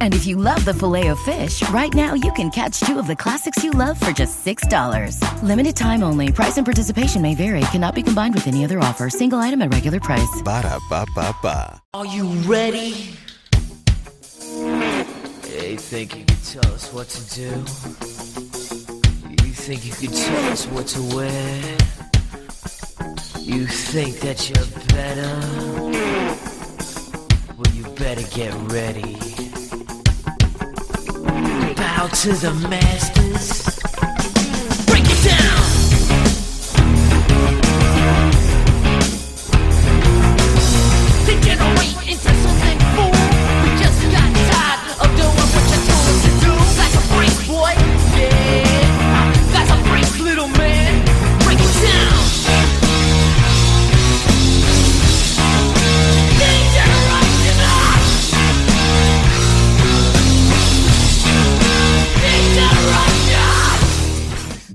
And if you love the filet of fish, right now you can catch two of the classics you love for just $6. Limited time only. Price and participation may vary. Cannot be combined with any other offer. Single item at regular price. Ba da ba ba ba. Are you ready? You think you can tell us what to do? You think you can tell us what to wear? You think that you're better? Well, you better get ready. Bow to the masters. Break it down!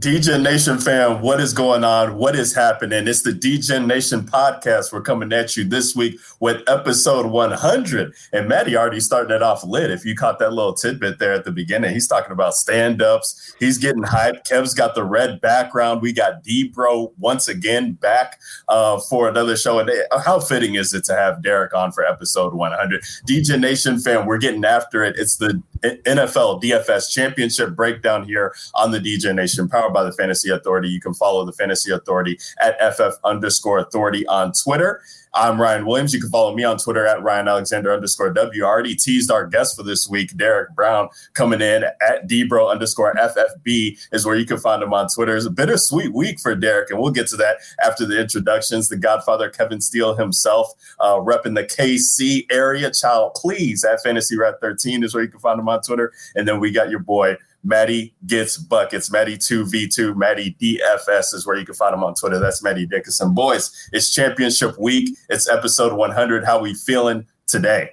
DJ Nation fam, what is going on? What is happening? It's the DJ Nation podcast. We're coming at you this week with episode 100. And Maddie already starting it off lit. If you caught that little tidbit there at the beginning, he's talking about stand ups. He's getting hyped. Kev's got the red background. We got D-Bro once again back uh, for another show. And uh, how fitting is it to have Derek on for episode 100? DJ Nation fam, we're getting after it. It's the NFL DFS championship breakdown here on the DJ Nation, powered by the Fantasy Authority. You can follow the Fantasy Authority at FF underscore authority on Twitter. I'm Ryan Williams. You can follow me on Twitter at Ryan Alexander underscore W. I already teased our guest for this week, Derek Brown, coming in at Dbro underscore FFB is where you can find him on Twitter. It's a bittersweet week for Derek, and we'll get to that after the introductions. The Godfather Kevin Steele himself, uh, repping the KC area. Child, please at Fantasy Rat 13 is where you can find him on Twitter. And then we got your boy Maddie gets buckets. Maddie two V two. Maddie DFS is where you can find him on Twitter. That's Maddie Dickinson. Boys, it's championship week. It's episode 100. How we feeling today?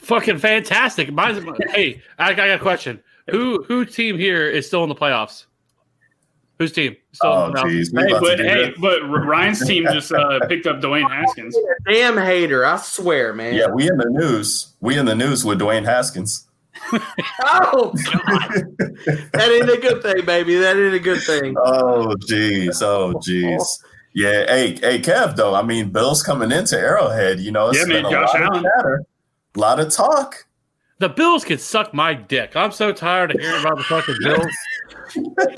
Fucking fantastic. Mine's, hey, I, I got a question. Who who team here is still in the playoffs? Whose team? Still Oh, in the playoffs? geez. Hey, but hey, but Ryan's team just uh, picked up Dwayne Haskins. Damn hater, I swear, man. Yeah, we in the news. We in the news with Dwayne Haskins. Oh God, that ain't a good thing, baby. That ain't a good thing. Oh, jeez. Oh, jeez. Yeah. Hey, hey, Kev. Though I mean, Bill's coming into Arrowhead. You know, it's Yeah, man, been a Josh lot Allen. of chatter, a lot of talk. The Bills can suck my dick. I'm so tired of hearing about the fucking Bills.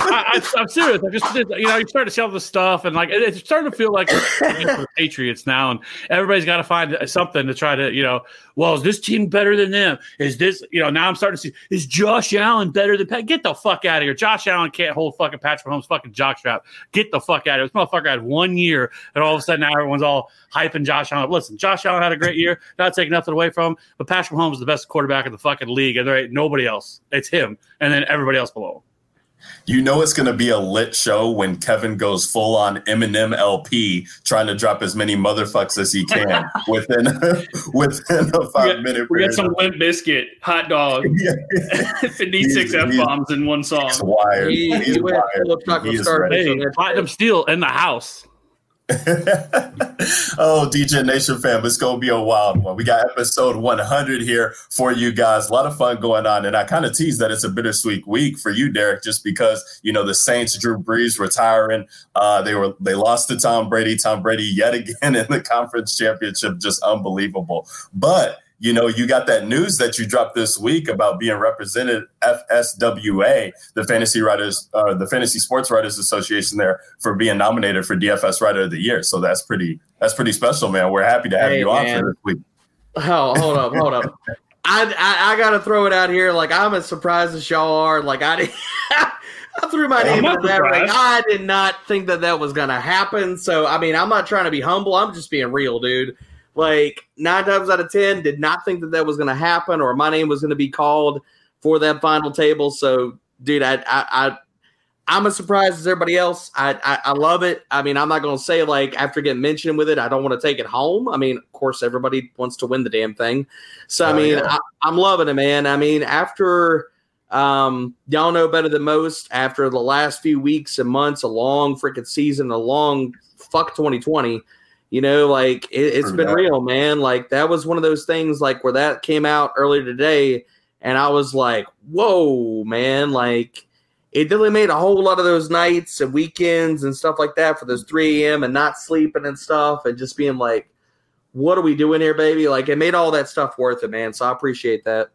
I, I'm serious. I just, you know, you start to see all this stuff, and like it's starting to feel like the Patriots now, and everybody's got to find something to try to, you know, well, is this team better than them? Is this, you know, now I'm starting to see, is Josh Allen better than Pat? Get the fuck out of here. Josh Allen can't hold fucking Patrick Mahomes' fucking jockstrap. Get the fuck out of here. This motherfucker had one year, and all of a sudden now everyone's all hyping Josh Allen. Listen, Josh Allen had a great year, not taking nothing away from him, but Patrick Mahomes is the best quarterback in the fucking league, and there ain't nobody else. It's him, and then everybody else below him. You know it's going to be a lit show when Kevin goes full on Eminem LP, trying to drop as many motherfucks as he can within within a We five got, minute we period. got some Limp Bizkit, hot dog, 56 F bombs in one song. He's wired. He, He's he went wired. full of chocolate He is starfish ready. on Platinum Steel in the house. oh, DJ Nation fam, it's gonna be a wild one. We got episode 100 here for you guys. A lot of fun going on, and I kind of tease that it's a bittersweet week for you, Derek, just because you know the Saints, Drew Brees retiring. Uh, they were they lost to Tom Brady. Tom Brady yet again in the conference championship, just unbelievable. But you know, you got that news that you dropped this week about being represented FSWA, the Fantasy Writers, uh, the Fantasy Sports Writers Association, there for being nominated for DFS Writer of the Year. So that's pretty that's pretty special, man. We're happy to have Hey, you on for this week. Oh, hold up, hold up. I, I I gotta throw it out here. Like I'm as surprised as y'all are. Like I did, I threw my I'm name not in that ring. I did not think that that was gonna happen. So I mean, I'm not trying to be humble. I'm just being real, dude. Like nine times out of ten, did not think that that was gonna happen, or my name was gonna be called for that final table. So, dude, I I I, I'm as surprised as everybody else. I, I, I love it. I mean, I'm not going to say like after getting mentioned with it, I don't want to take it home. I mean, of course, everybody wants to win the damn thing. So I Oh, mean, yeah. I, I'm loving it, man. I mean, after um, y'all know better than most. After the last few weeks and months, a long freaking season, a long fuck 2020. You know, like it, it's True been that. real, man. Like that was one of those things, like where that came out earlier today, and I was like, "Whoa, man!" Like it really made a whole lot of those nights and weekends and stuff like that for those 3 a.m. and not sleeping and stuff and just being like, what are we doing here, baby? Like it made all that stuff worth it, man. So I appreciate that.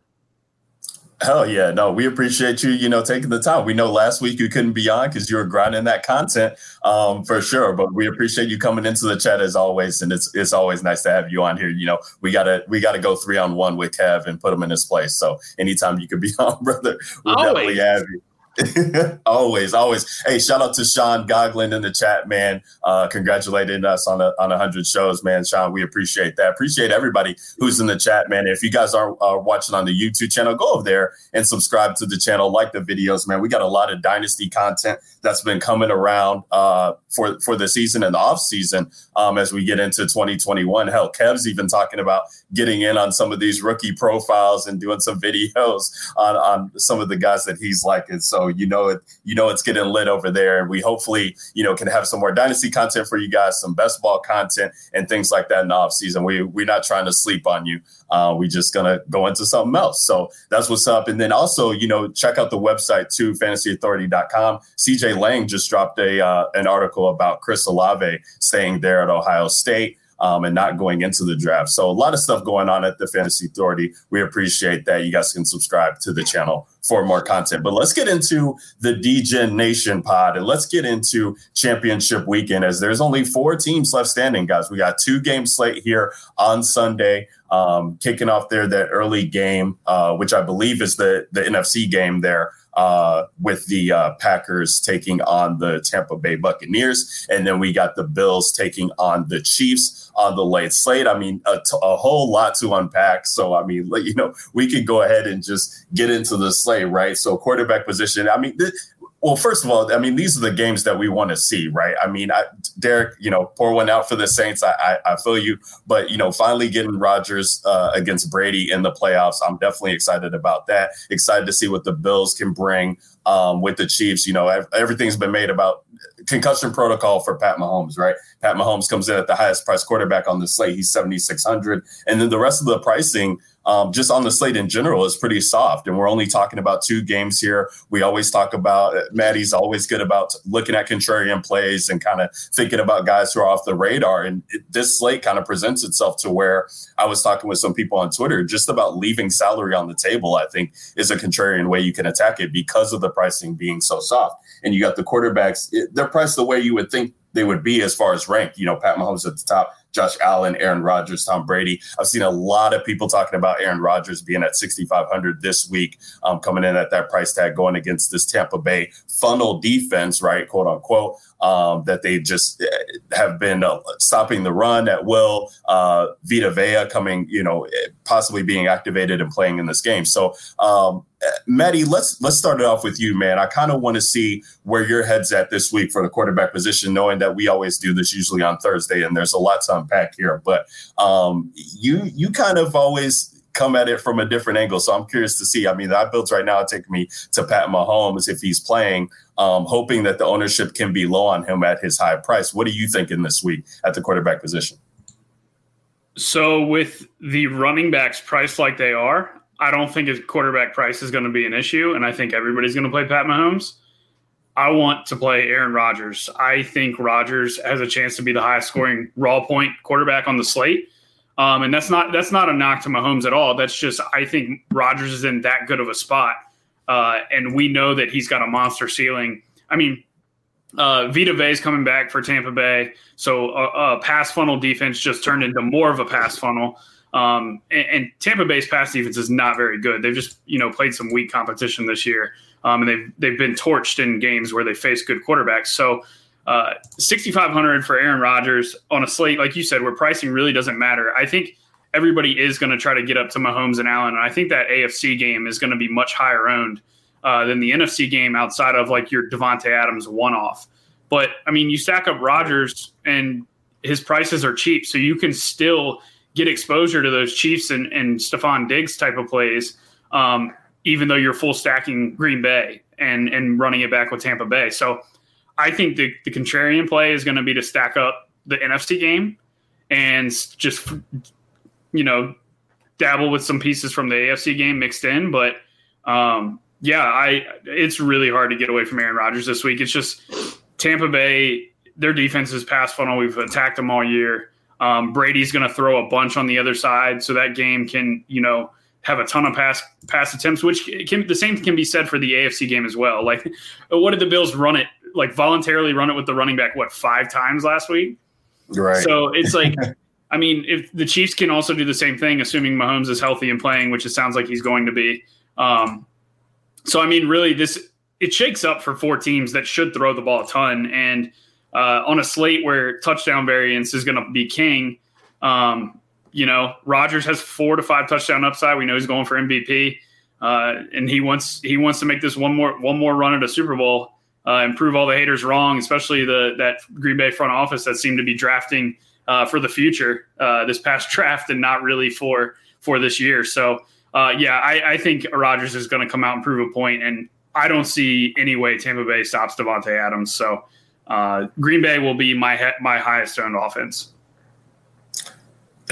Hell yeah. No, we appreciate you, you know, taking the time. We know last week you couldn't be on because you were grinding that content um, for sure. But we appreciate you coming into the chat as always. And it's it's always nice to have you on here. You know, we gotta we gotta go three on one with Kev and put him in his place. So anytime you could be on, brother, we'll definitely have you. always, always. Hey, shout out to Sean Goglin in the chat, man. Uh, congratulating us on a on hundred shows, man. Sean, we appreciate that. Appreciate everybody who's in the chat, man. If you guys are uh, watching on the YouTube channel, go over there and subscribe to the channel, like the videos, man. We got a lot of dynasty content that's been coming around uh, for for the season and the off season um, as we get into 2021. Hell, Kev's even talking about getting in on some of these rookie profiles and doing some videos on, on some of the guys that he's liking. So you know it, you know it's getting lit over there, and we hopefully you know can have some more dynasty content for you guys, some best ball content and things like that in the off season. We we're not trying to sleep on you. Uh, we just gonna go into something else. So that's what's up. And then also you know check out the website too, fantasyauthority.com. CJ Lang just dropped a uh, an article about Chris Olave staying there at Ohio State um, and not going into the draft. So a lot of stuff going on at the Fantasy Authority. We appreciate that. You guys can subscribe to the channel for more content. But let's get into the DGen Nation pod and let's get into championship weekend as there's only four teams left standing, guys. We got two game slate here on Sunday. Um, kicking off there that early game, uh, which I believe is the the NFC game there uh, with the uh, Packers taking on the Tampa Bay Buccaneers, and then we got the Bills taking on the Chiefs on the late slate. I mean, a, t- a whole lot to unpack. So, I mean, you know, we could go ahead and just get into the slate, right? So, quarterback position. I mean, th- well, first of all, I mean, these are the games that we want to see, right? I mean, I, Derek, you know, pour one out for the Saints. I, I, I feel you, but you know, finally getting Rodgers uh, against Brady in the playoffs, I'm definitely excited about that. Excited to see what the Bills can bring um, with the Chiefs. You know, everything's been made about concussion protocol for Pat Mahomes, right? Pat Mahomes comes in at the highest price quarterback on the slate. He's 7,600. And then the rest of the pricing, um, just on the slate in general, is pretty soft. And we're only talking about two games here. We always talk about, Maddie's always good about looking at contrarian plays and kind of thinking about guys who are off the radar. And it, this slate kind of presents itself to where I was talking with some people on Twitter just about leaving salary on the table, I think is a contrarian way you can attack it because of the pricing being so soft. And you got the quarterbacks, it, they're priced the way you would think they would be as far as rank. You know, Pat Mahomes at the top, Josh Allen, Aaron Rodgers, Tom Brady. I've seen a lot of people talking about Aaron Rodgers being at 6,500 this week, um, coming in at that price tag, going against this Tampa Bay funnel defense, right, quote unquote, um, that they just uh, have been uh, stopping the run at will. Uh, Vita Vea coming, you know, possibly being activated and playing in this game. So, um, Maddie, let's let's start it off with you, man. I kind of want to see where your head's at this week for the quarterback position, knowing that we always do this usually on Thursday, and there's a lot to unpack here. But um, you you kind of always come at it from a different angle, so I'm curious to see. I mean, that builds right now take me to Pat Mahomes if he's playing, um, hoping that the ownership can be low on him at his high price. What are you thinking this week at the quarterback position? So with the running backs priced like they are, I don't think his quarterback price is going to be an issue, and I think everybody's going to play Pat Mahomes. I want to play Aaron Rodgers. I think Rodgers has a chance to be the highest scoring raw point quarterback on the slate. Um, and that's not that's not a knock to Mahomes at all. That's just I think Rodgers is in that good of a spot, uh, and we know that he's got a monster ceiling. I mean, uh, Vita is coming back for Tampa Bay, so a, a pass funnel defense just turned into more of a pass funnel. Um, and, and Tampa Bay's pass defense is not very good. They've just you know played some weak competition this year, um, and they've they've been torched in games where they face good quarterbacks. So. Uh, 6,500 for Aaron Rodgers on a slate, like you said, where pricing really doesn't matter. I think everybody is going to try to get up to Mahomes and Allen. And I think that AFC game is going to be much higher owned uh, than the NFC game outside of like your Davante Adams one off. But I mean, you stack up Rodgers and his prices are cheap, so you can still get exposure to those Chiefs and, and Stefon Diggs type of plays, um, even though you're full stacking Green Bay and and running it back with Tampa Bay. So I think the, the contrarian play is going to be to stack up the NFC game and just you know dabble with some pieces from the AFC game mixed in. But um, yeah, I it's really hard to get away from Aaron Rodgers this week. It's just Tampa Bay, their defense is pass funnel. We've attacked them all year. Um, Brady's going to throw a bunch on the other side, so that game can you know have a ton of pass pass attempts. Which can the same can be said for the AFC game as well. Like, what did the Bills run it like voluntarily run it with the running back what five times last week? Right. So it's like, I mean, if the Chiefs can also do the same thing, assuming Mahomes is healthy and playing, which it sounds like he's going to be. Um, so I mean, really, this it shakes up for four teams that should throw the ball a ton, and uh, on a slate where touchdown variance is going to be king. Um, you know, Rodgers has four to five touchdown upside. We know he's going for MVP, uh, and he wants he wants to make this one more one more run at a Super Bowl uh, and prove all the haters wrong, especially the that Green Bay front office that seemed to be drafting uh, for the future uh, this past draft and not really for for this year. So uh, yeah, I, I think Rodgers is going to come out and prove a point, and I don't see any way Tampa Bay stops Davante Adams. So uh, Green Bay will be my my highest owned offense.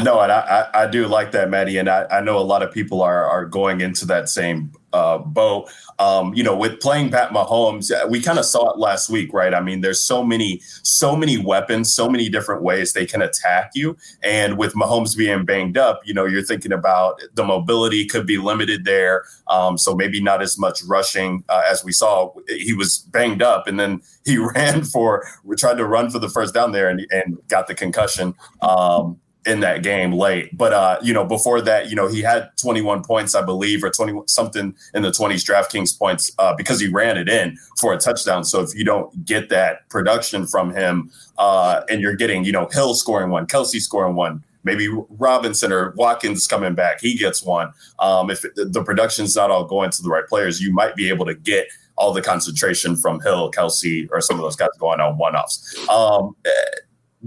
No, and I, I, I, do like that, Maddie, and I, I know a lot of people are are going into that same uh, boat. Um, you know, with playing Pat Mahomes, uh, we kind of saw it last week, right? I mean, there's so many, so many weapons, so many different ways they can attack you. And with Mahomes being banged up, you know, you're thinking about the mobility could be limited there. Um, so maybe not as much rushing uh, as we saw. He was banged up, and then he ran for, we tried to run for the first down there, and, and got the concussion. Um, in that game late. But uh, you know, before that, you know, he had 21 points, I believe, or 20 something in the 20s DraftKings points uh, because he ran it in for a touchdown. So if you don't get that production from him, uh, and you're getting, you know, Hill scoring one, Kelce scoring one. Maybe Robinson or Watkins coming back, he gets one. Um, if the production's not all going to the right players, you might be able to get all the concentration from Hill, Kelce, or some of those guys going on one offs. Um, eh,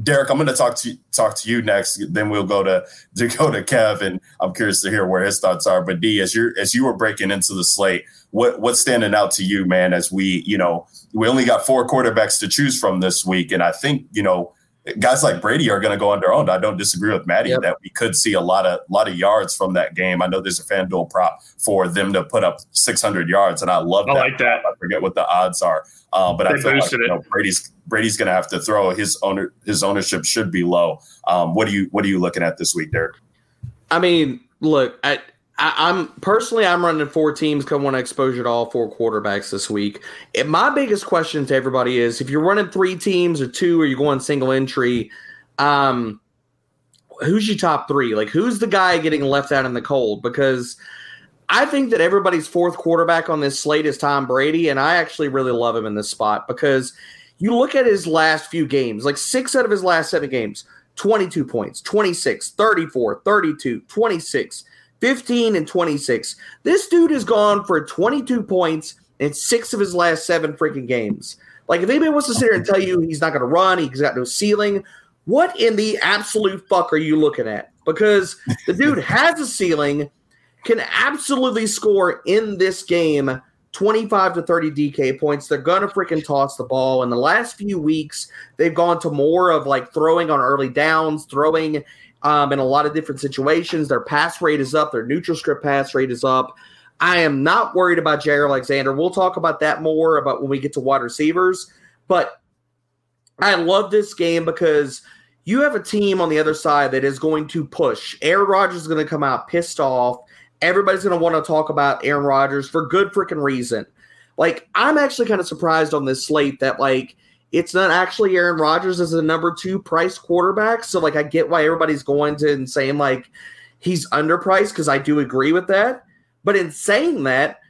Derek, I'm going to talk to talk to you next. Then we'll go to to go to Kev, and I'm curious to hear where his thoughts are. But D, as you as you were breaking into the slate, what what's standing out to you, man? As we, you know, we only got four quarterbacks to choose from this week, and I think you know guys like Brady are going to go on their own. I don't disagree with Maddie yep. that we could see a lot of lot of yards from that game. I know there's a FanDuel prop for them to put up 600 yards, and I love I that. Like that. I forget what the odds are, uh, but they I feel like you know, Brady's Brady's going to have to throw his owner his ownership should be low. Um, what do you what are you looking at this week, Derek? I mean, look, I, I, am personally I'm running four teams I want exposure to all four quarterbacks this week. And my biggest question to everybody is if you're running three teams or two or you're going single entry, um, who's your top three? Like who's the guy getting left out in the cold? Because I think that everybody's fourth quarterback on this slate is Tom Brady, and I actually really love him in this spot because you look at his last few games, like six out of his last seven games, 22 points, 26, 34, 32, 26 15 and 26. This dude has gone for 22 points in six of his last seven freaking games. Like, if anybody wants to sit here and tell you he's not going to run, he's got no ceiling, what in the absolute fuck are you looking at? Because the dude has a ceiling, can absolutely score in this game 25 to 30 DK points. They're going to freaking toss the ball. In the last few weeks, they've gone to more of like throwing on early downs, throwing um, in a lot of different situations. Their pass rate is up, their neutral script pass rate is up. I am not worried about Jaire Alexander. We'll talk about that more about when we get to wide receivers. But I love this game because you have a team on the other side that is going to push. Aaron Rodgers is going to come out pissed off. Everybody's going to want to talk about Aaron Rodgers for good freaking reason. Like, I'm actually kind of surprised on this slate that, like, it's not actually Aaron Rodgers as a number two price quarterback. So like I get why everybody's going to and saying like he's underpriced because I do agree with that. But in saying that,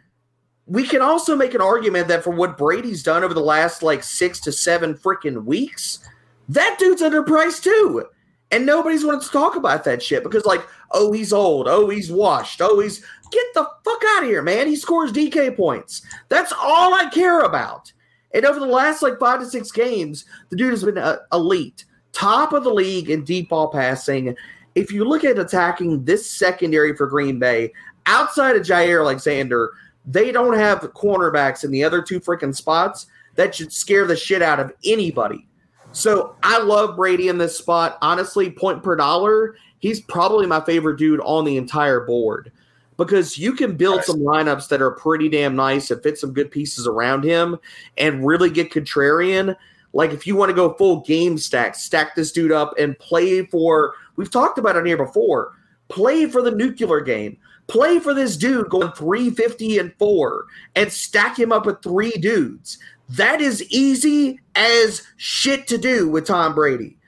we can also make an argument that for what Brady's done over the last like six to seven freaking weeks, that dude's underpriced too. And nobody's wanted to talk about that shit because, like, oh, he's old. Oh, he's washed. Oh, he's get the fuck out of here, man. He scores DK points. That's all I care about. And over the last like five to six games, the dude has been uh, elite, top of the league in deep ball passing. If you look at attacking this secondary for Green Bay, outside of Jaire Alexander, they don't have cornerbacks in the other two freaking spots that should scare the shit out of anybody. So I love Brady in this spot. Honestly, point per dollar, he's probably my favorite dude on the entire board because you can build some lineups that are pretty damn nice and fit some good pieces around him and really get contrarian. Like if you want to go full game stack, stack this dude up and play for. We've talked about it here before. Play for the nuclear game. Play for this dude going 350 and four and stack him up with three dudes. That is easy as shit to do with Tom Brady.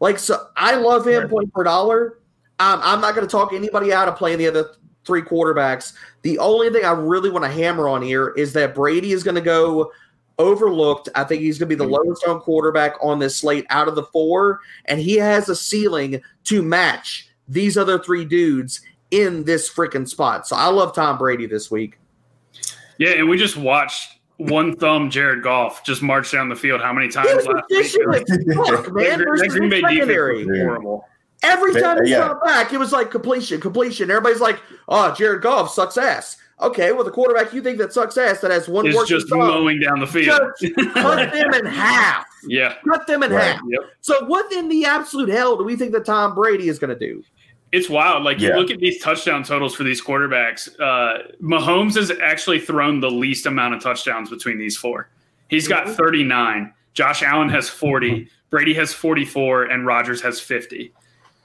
Like, so I love him point per dollar. Um, I'm not going to talk anybody out of playing the other three quarterbacks. The only thing I really want to hammer on here is that Brady is going to go overlooked. I think he's going to be the mm-hmm. lowest owned quarterback on this slate out of the four, and he has a ceiling to match these other three dudes in this freaking spot. So I love Tom Brady this week. Yeah, and we just watched one thumb Jared Goff just march down the field how many times last week? Fuck, man, That versus Green Bay defense was horrible. Every time he yeah. got back, it was like completion, completion. Everybody's like, "Oh, Jared Goff sucks ass." Okay, well, the quarterback you think that sucks ass that has one It's working just thumb, mowing down the field. just cut them in half. yeah. Cut them in Right. half. Yep. So, what in the absolute hell do we think that Tom Brady is going to do? It's wild. Like Yeah. you look at these touchdown totals for these quarterbacks. Uh, Mahomes has actually thrown the least amount of touchdowns between these four. He's got Mm-hmm. 39. Josh Allen has 40. Brady has 44, and Rodgers has 50.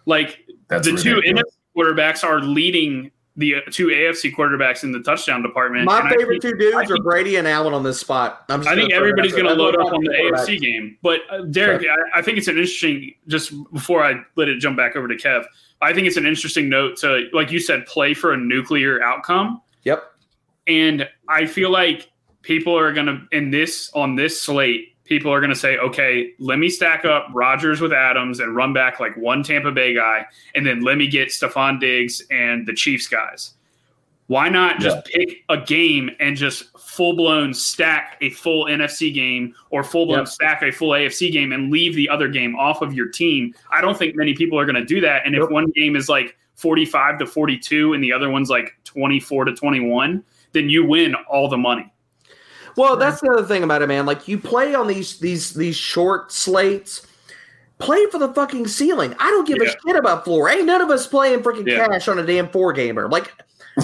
Like That's the two ridiculous. NFC quarterbacks are leading the uh, two AFC quarterbacks in the touchdown department. My favorite think- two dudes I are Brady and Allen on this spot. I'm just I think gonna throw everybody's going to load up on the AFC game. But uh, Derek, I, I think it's an interesting. Just before I let it jump back over to Kev, I think it's an interesting note to, like you said, play for a nuclear outcome. Yep. And I feel like people are going to in this on this slate. People are going to say, okay, let me stack up Rodgers with Adams and run back like one Tampa Bay guy, and then let me get Stefon Diggs and the Chiefs guys. Why not just pick a game and just full blown stack a full NFC game or full blown Yep. stack a full AFC game and leave the other game off of your team? I don't think many people are going to do that. And if one game is like 45 to 42 and the other one's like 24 to 21, then you win all the money. Well, that's the other thing about it, man. Like you play on these these these short slates. Play for the fucking ceiling. I don't give Yeah. a shit about floor. Ain't none of us playing freaking Yeah. cash on a damn four gamer. Like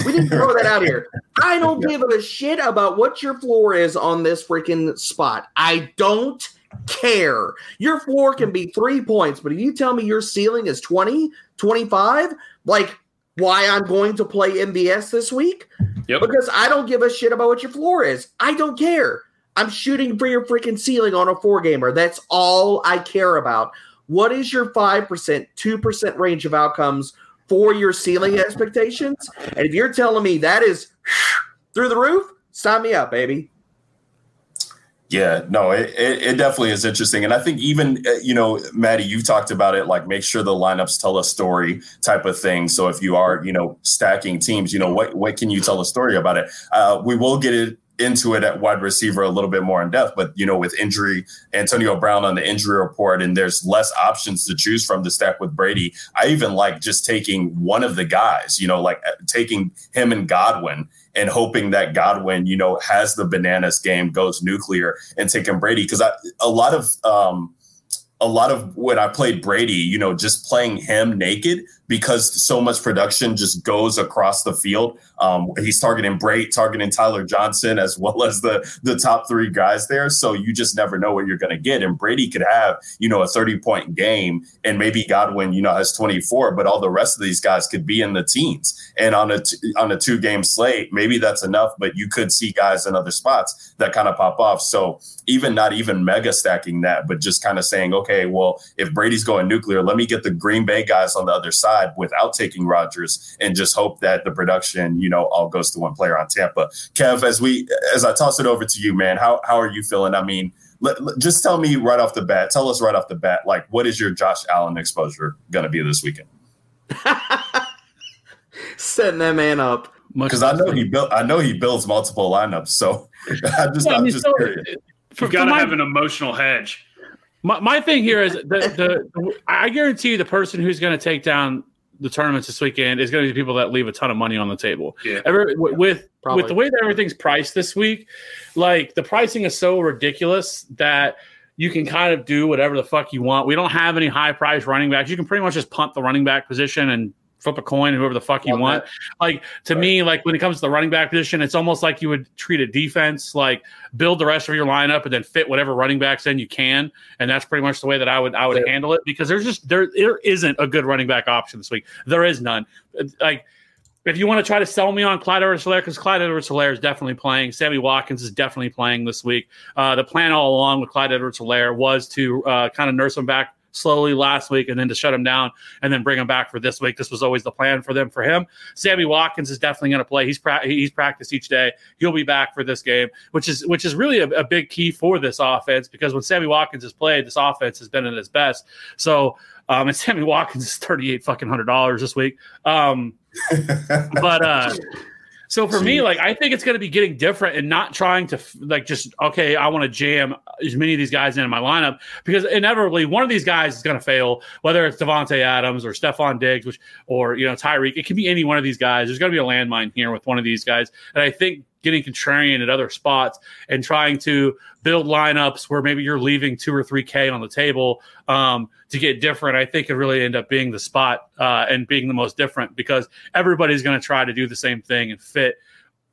we didn't throw that out here. I don't give a shit about what your floor is on this freaking spot. I don't care. Your floor can be three points, but if you tell me your ceiling is 20, 25, like why I'm going to play MVS this week, Yep. because I don't give a shit about what your floor is. I don't care. I'm shooting for your freaking ceiling on a four gamer. That's all I care about. What is your 5%, 2% range of outcomes for your ceiling expectations? And if you're telling me that is through the roof, sign me up, baby. Yeah, no, it, it, it definitely is interesting. And I think even, uh, you know, Maddie, you talked about it, like make sure the lineups tell a story type of thing. So if you are, you know, stacking teams, you know, what, what can you tell a story about it? Uh, we will get it into it at wide receiver a little bit more in depth, but, you know, with injury, Antonio Brown on the injury report, and there's less options to choose from to stack with Brady. I even like just taking one of the guys, you know, like uh, taking him and Godwin and hoping that Godwin, you know, has the bananas game, goes nuclear, and taking Brady. Because a lot of um, a lot of when I played Brady, you know, just playing him naked because so much production just goes across the field. Um, he's targeting Brate, targeting Tyler Johnson as well as the the top three guys there. So you just never know what you're going to get. And Brady could have you know a 30 point game, and maybe Godwin you know has 24, but all the rest of these guys could be in the teens. And on a t- on a two game slate, maybe that's enough. But you could see guys in other spots that kind of pop off. So even not even mega stacking that, but just kind of saying, okay, well, if Brady's going nuclear, let me get the Green Bay guys on the other side without taking Rodgers and just hope that the production, you know, all goes to one player on Tampa. Kev, as we as I toss it over to you, man, how how are you feeling? I mean, let, let- just tell me right off the bat. Tell us right off the bat, like what is your Josh Allen exposure going to be this weekend? Setting that man up. Because I know he built. I know he builds multiple lineups. So I just, Well, I I'm just so, curious. You've got to have an emotional hedge. My, my thing here is the, the I guarantee you the person who's going to take down the tournaments this weekend is going to be people that leave a ton of money on the table. Yeah. Every, with with, with the way that everything's priced this week, like the pricing is so ridiculous that you can kind of do whatever the fuck you want. We don't have any high price running backs. You can pretty much just punt the running back position and flip a coin whoever the fuck you want. Like to me, like when it comes to the running back position, it's almost like you would treat a defense like build the rest of your lineup and then fit whatever running backs in you can, and that's pretty much the way that I would I would Yeah. handle it because there's just there there isn't a good running back option this week. There is none. Like if you want to try to sell me on Clyde Edwards-Helaire, because Clyde Edwards-Helaire is definitely playing. Sammy Watkins is definitely playing this week. Uh, the plan all along with Clyde Edwards-Helaire was to uh, kind of nurse him back slowly last week and then to shut him down and then bring him back for this week. This was always the plan for them for him. Sammy Watkins is definitely going to play. He's pra- he's practiced each day. He'll be back for this game, which is which is really a, a big key for this offense because when Sammy Watkins has played, this offense has been at its best. So um, and Sammy Watkins is thirty eight fucking hundred dollars this week. Um, but uh so for me like i think it's going to be getting different and not trying to like just okay i want to jam as many of these guys in my lineup because inevitably one of these guys is going to fail whether it's Davante Adams or Stefon Diggs which or you know tyreek. It can be any one of these guys. There's going to be a landmine here with one of these guys. And i think getting contrarian at other spots and trying to build lineups where maybe you're leaving two or three K on the table um, to get different, I think it really end up being the spot uh, and being the most different because everybody's going to try to do the same thing and fit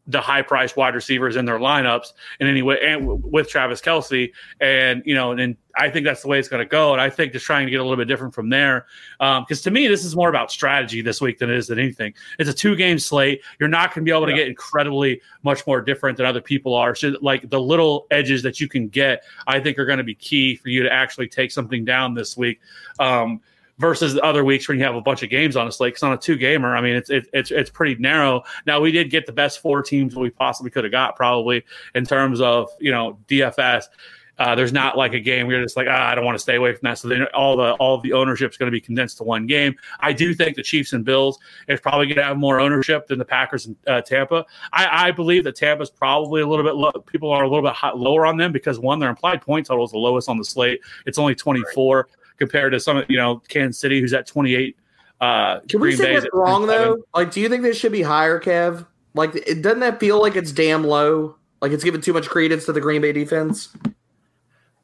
the high priced wide receivers in their lineups in any way and w- with Travis Kelce. And, you know, and I think that's the way it's going to go. And I think just trying to get a little bit different from there. Because to me, this is more about strategy this week than it is than anything. It's a two game slate. You're not going to be able to Yeah. get incredibly much more different than other people are. So, like the little edges that you can get, I think are going to be key for you to actually take something down this week. Um, versus the other weeks when you have a bunch of games on a slate. Because on a two gamer, I mean, it's it, it's it's pretty narrow. Now we did get the best four teams we possibly could have got, probably in terms of you know DFS. Uh, there's not like a game where you're just like, ah, I don't want to stay away from that. So then all the all the ownership is going to be condensed to one game. I do think the Chiefs and Bills is probably going to have more ownership than the Packers and uh, Tampa. I, I believe that Tampa's probably a little bit low. People are a little bit hot, lower on them because one, their implied point total is the lowest on the slate. It's only 24 compared to some, you know, Kansas City, who's at 28. Uh, Can we Green say Bay's that's wrong though? Like, do you think this should be higher, Kev? Like, it doesn't that feel like it's damn low? Like it's giving too much credence to the Green Bay defense.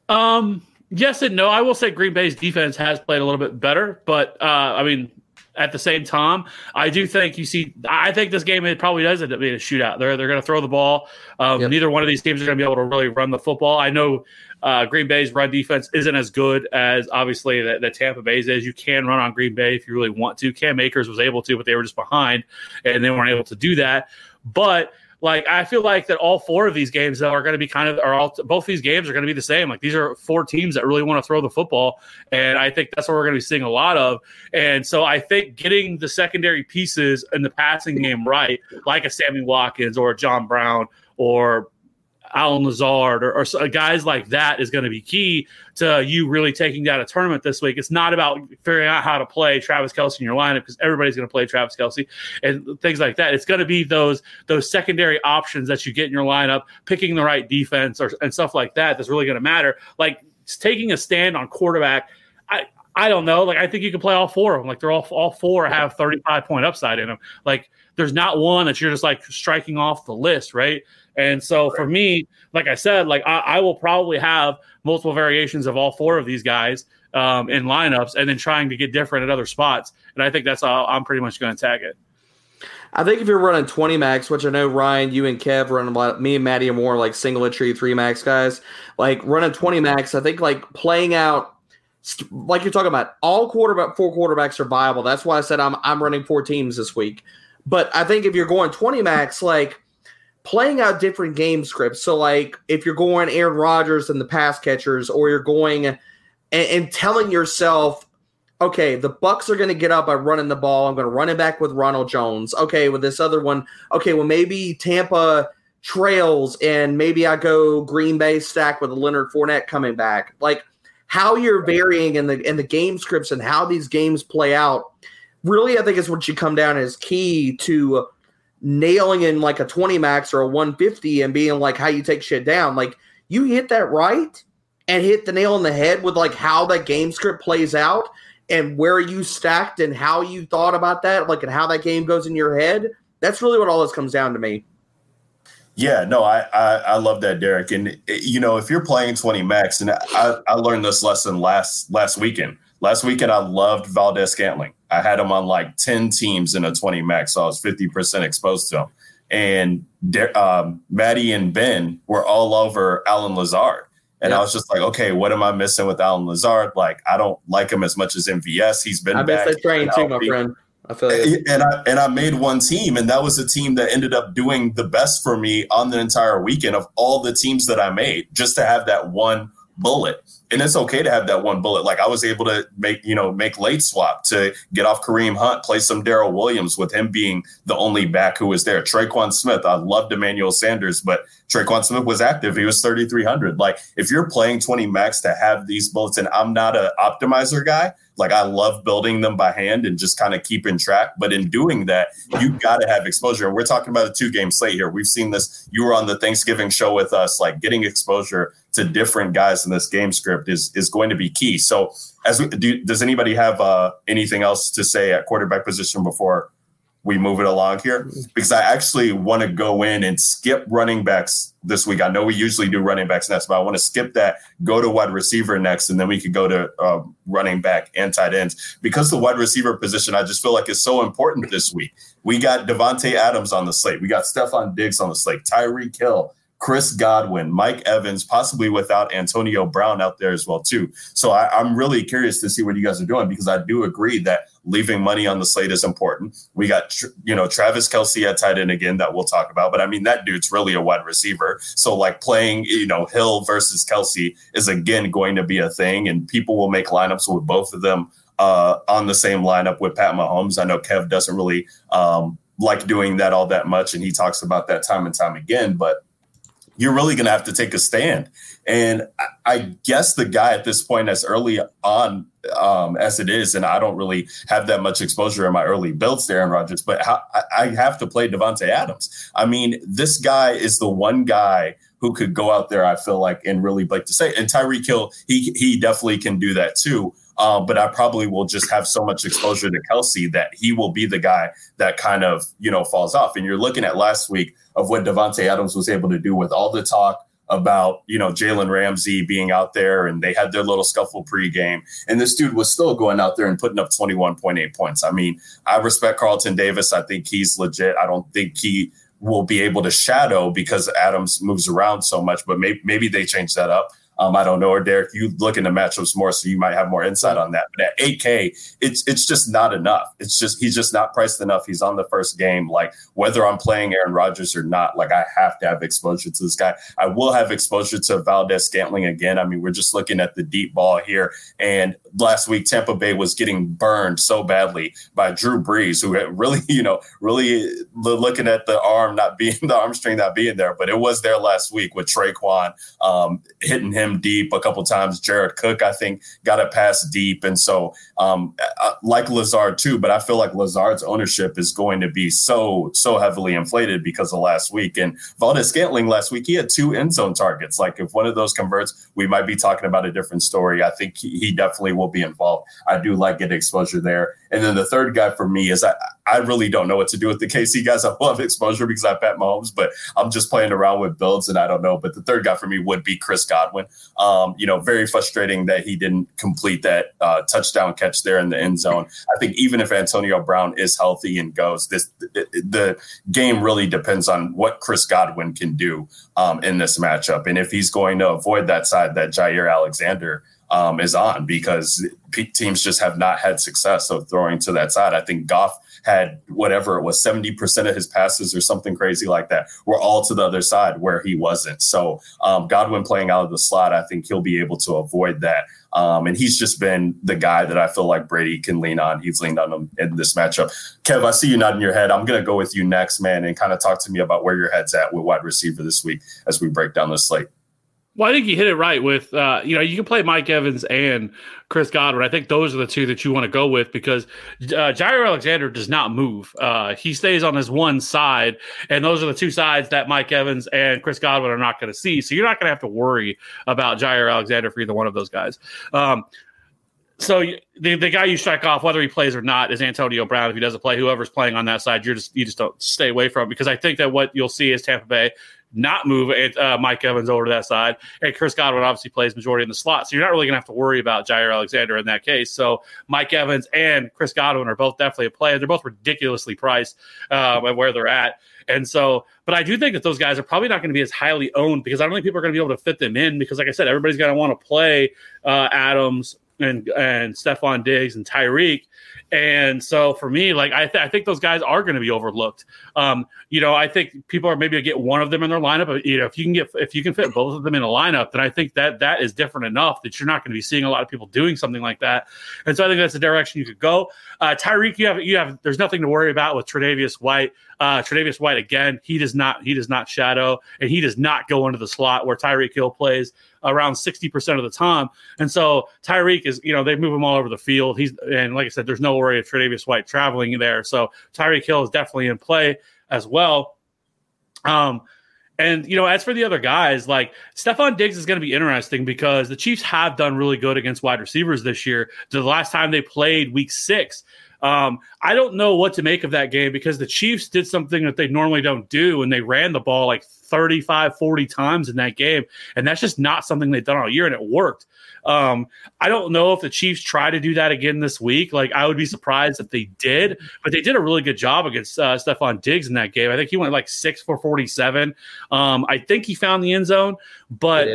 Um, yes and no. I will say Green Bay's defense has played a little bit better, but uh, I mean, at the same time, I do think you see. I think this game it probably does end up being a shootout. They're they're going to throw the ball. Um, Yep. Neither one of these teams are going to be able to really run the football. I know uh, Green Bay's run defense isn't as good as obviously that the Tampa Bay's is. You can run on Green Bay if you really want to. Cam Akers was able to, but they were just behind, and they weren't able to do that. But like I feel like that all four of these games though are going to be kind of are all both these games are going to be the same. Like these are four teams that really want to throw the football, and I think that's what we're going to be seeing a lot of. And so I think getting the secondary pieces in the passing game right, like a Sammy Watkins or a John Brown or Allen Lazard or, or guys like that is going to be key to you really taking down a tournament this week. It's not about figuring out how to play Travis Kelce in your lineup because everybody's going to play Travis Kelce and things like that. It's going to be those those secondary options that you get in your lineup, picking the right defense or and stuff like that. That's really going to matter. Like taking a stand on quarterback. I I don't know. Like I think you can play all four of them. Like they're all all four have thirty five point upside in them. Like there's not one that you're just like striking off the list, right? And so for me, like I said, like I, I will probably have multiple variations of all four of these guys um, in lineups, and then trying to get different at other spots. And I think that's how I'm pretty much going to tag it. I think if you're running 20 max, which I know Ryan, you and Kev run a lot, me and Maddie are more like single entry three max guys. Like running 20 max, I think like playing out, like you're talking about, all quarterback four quarterbacks are viable. That's why I said I'm I'm running four teams this week. But I think if you're going 20 max, like playing out different game scripts. So like if you're going Aaron Rodgers and the pass catchers, or you're going and, and telling yourself okay, the Bucs are going to get up by running the ball. I'm going to run it back with Ronald Jones. Okay, with this other one, okay, well maybe Tampa trails and maybe I go Green Bay stack with Leonard Fournette coming back. Like how you're varying in the in the game scripts and how these games play out. Really, I think is what you come down as key to nailing in like a 20 max or a 150 and being like how you take shit down. Like you hit that right and hit the nail on the head with like how that game script plays out and where you stacked and how you thought about that, like and how that game goes in your head. That's really what all this comes down to me. Yeah, no, I, I, I love that, Derek. And you know, if you're playing 20 max, and I, I learned this lesson last last weekend. Last weekend, I loved Valdes-Scantling. I had him on like 10 teams in a 20 max, so I was 50% exposed to him. And um, Maddie and Ben were all over Allen Lazard. And I was just like, okay, what am I missing with Allen Lazard? Like, I don't like him as much as MVS. He's been I back. miss that train too, my friend. I feel you. And I and I made one team, and that was a team that ended up doing the best for me on the entire weekend of all the teams that I made, just to have that one bullet. And it's okay to have that one bullet. Like I was able to make, you know, make late swap to get off Kareem Hunt, play some Darrel Williams with him being the only back who was there. Tre'Quan Smith, I loved Emmanuel Sanders, but Tre'Quan Smith was active. He was 3,300. Like if you're playing 20 max to have these bullets, and I'm not an optimizer guy, like I love building them by hand and just kind of keeping track. But in doing that, you got to have exposure. And we're talking about a two game slate here. We've seen this. You were on the Thanksgiving show with us. Like getting exposure to different guys in this game script is is going to be key. So, as we, do, does anybody have uh, anything else to say at quarterback position before we move it along here because I actually want to go in and skip running backs this week. I know we usually do running backs next, but I want to skip that, go to wide receiver next, and then we could go to uh, running back and tight ends because the wide receiver position I just feel like is so important this week. We got Davante Adams on the slate, we got Stefon Diggs on the slate, Tyreek Hill. Chris Godwin, Mike Evans, possibly without Antonio Brown out there as well too. So I, I'm really curious to see what you guys are doing because I do agree that leaving money on the slate is important. We got you know Travis Kelce at tight end again that we'll talk about, but I mean that dude's really a wide receiver. So like playing you know Hill versus Kelce is again going to be a thing, and people will make lineups with both of them uh, on the same lineup with Pat Mahomes. I know Kev doesn't really um, like doing that all that much, and he talks about that time and time again, but you're really going to have to take a stand. And I, guess the guy at this point, as early on um, as it is, and I don't really have that much exposure in my early builds Aaron Rodgers, but I have to play Davante Adams. I mean, this guy is the one guy who could go out there, I feel like, and really like to say, and Tyreek Hill, he he definitely can do that too. Um, but I probably will just have so much exposure to Kelce that he will be the guy that kind of you know falls off. And you're looking at last week of what Davante Adams was able to do with all the talk about you know Jalen Ramsey being out there, and they had their little scuffle pregame, and this dude was still going out there and putting up 21.8 points. I mean, I respect Carlton Davis. I think he's legit. I don't think he will be able to shadow because Adams moves around so much, but maybe maybe they change that up. Um, I don't know, or Derek, you look into matchups more, so you might have more insight on that. But at 8K, it's it's just not enough. It's just he's just not priced enough. He's on the first game. Like whether I'm playing Aaron Rodgers or not, like I have to have exposure to this guy. I will have exposure to Valdes-Scantling again. I mean, we're just looking at the deep ball here. And last week, Tampa Bay was getting burned so badly by Drew Brees, who had really, you know, really looking at the arm not being the arm string not being there, but it was there last week with Tre'Quan um, hitting him deep a couple times. Jared Cook, I think, got a pass deep, and so um, like Lazard too. But I feel like Lazard's ownership is going to be so so heavily inflated because of last week. And Valdes-Scantling last week, he had two end zone targets. Like if one of those converts, we might be talking about a different story. I think he definitely will be involved. I do like getting exposure there. And then the third guy for me is I, I really don't know what to do with the KC guys. I love exposure because I Pat Mahomes, but I'm just playing around with builds and I don't know. But the third guy for me would be Chris Godwin. Um, you know, very frustrating that he didn't complete that uh, touchdown catch there in the end zone. I think even if Antonio Brown is healthy and goes, this the, the game really depends on what Chris Godwin can do um, in this matchup, and if he's going to avoid that side that Jaire Alexander um, is on because teams just have not had success of throwing to that side. I think Goff had whatever it was, 70% of his passes or something crazy like that were all to the other side where he wasn't. So um, Godwin playing out of the slot, I think he'll be able to avoid that. Um, and he's just been the guy that I feel like Brady can lean on. He's leaned on him in this matchup. Kev, I see you nodding your head. I'm going to go with you next, man, and kind of talk to me about where your head's at with wide receiver this week as we break down the slate. Well, I think you hit it right with, uh, you know, you can play Mike Evans and Chris Godwin. I think those are the two that you want to go with because uh, Jaire Alexander does not move. Uh, he stays on his one side, and those are the two sides that Mike Evans and Chris Godwin are not going to see. So you're not going to have to worry about Jaire Alexander for either one of those guys. Um, so the, the guy you strike off, whether he plays or not, is Antonio Brown. If he doesn't play, whoever's playing on that side, you're just you just don't stay away from because I think that what you'll see is Tampa Bay not move uh, Mike Evans over to that side. And Chris Godwin obviously plays majority in the slot. So you're not really going to have to worry about Jaire Alexander in that case. So Mike Evans and Chris Godwin are both definitely a play. They're both ridiculously priced um, where they're at. And so, but I do think that those guys are probably not going to be as highly owned because I don't think people are going to be able to fit them in because, like I said, everybody's going to want to play uh, Adams and and Stefon Diggs and Tyreek. And so for me, like I, th- I think those guys are going to be overlooked. Um, you know, I think people are maybe get one of them in their lineup. But, you know, if you can get if you can fit both of them in a lineup, then I think that that is different enough that you're not going to be seeing a lot of people doing something like that. And so I think that's the direction you could go. Uh, Tyreek, you have you have there's nothing to worry about with Tre'Davious White. Uh, Tre'Davious White again, he does not he does not shadow and he does not go into the slot where Tyreek Hill plays around 60% of the time. And so Tyreek is, you know, they move him all over the field. He's, and like I said, there's no worry of Tre'Davious White traveling there. So Tyreek Hill is definitely in play as well. Um, and you know, as for the other guys, like Stefon Diggs is going to be interesting because the Chiefs have done really good against wide receivers this year. The last time they played week six, um, I don't know what to make of that game because the Chiefs did something that they normally don't do and they ran the ball like 35, 40 times in that game. And that's just not something they've done all year and it worked. Um, I don't know if the Chiefs try to do that again this week. Like, I would be surprised if they did, but they did a really good job against uh, Stefon Diggs in that game. I think he went like six for 47. Um, I think he found the end zone, but.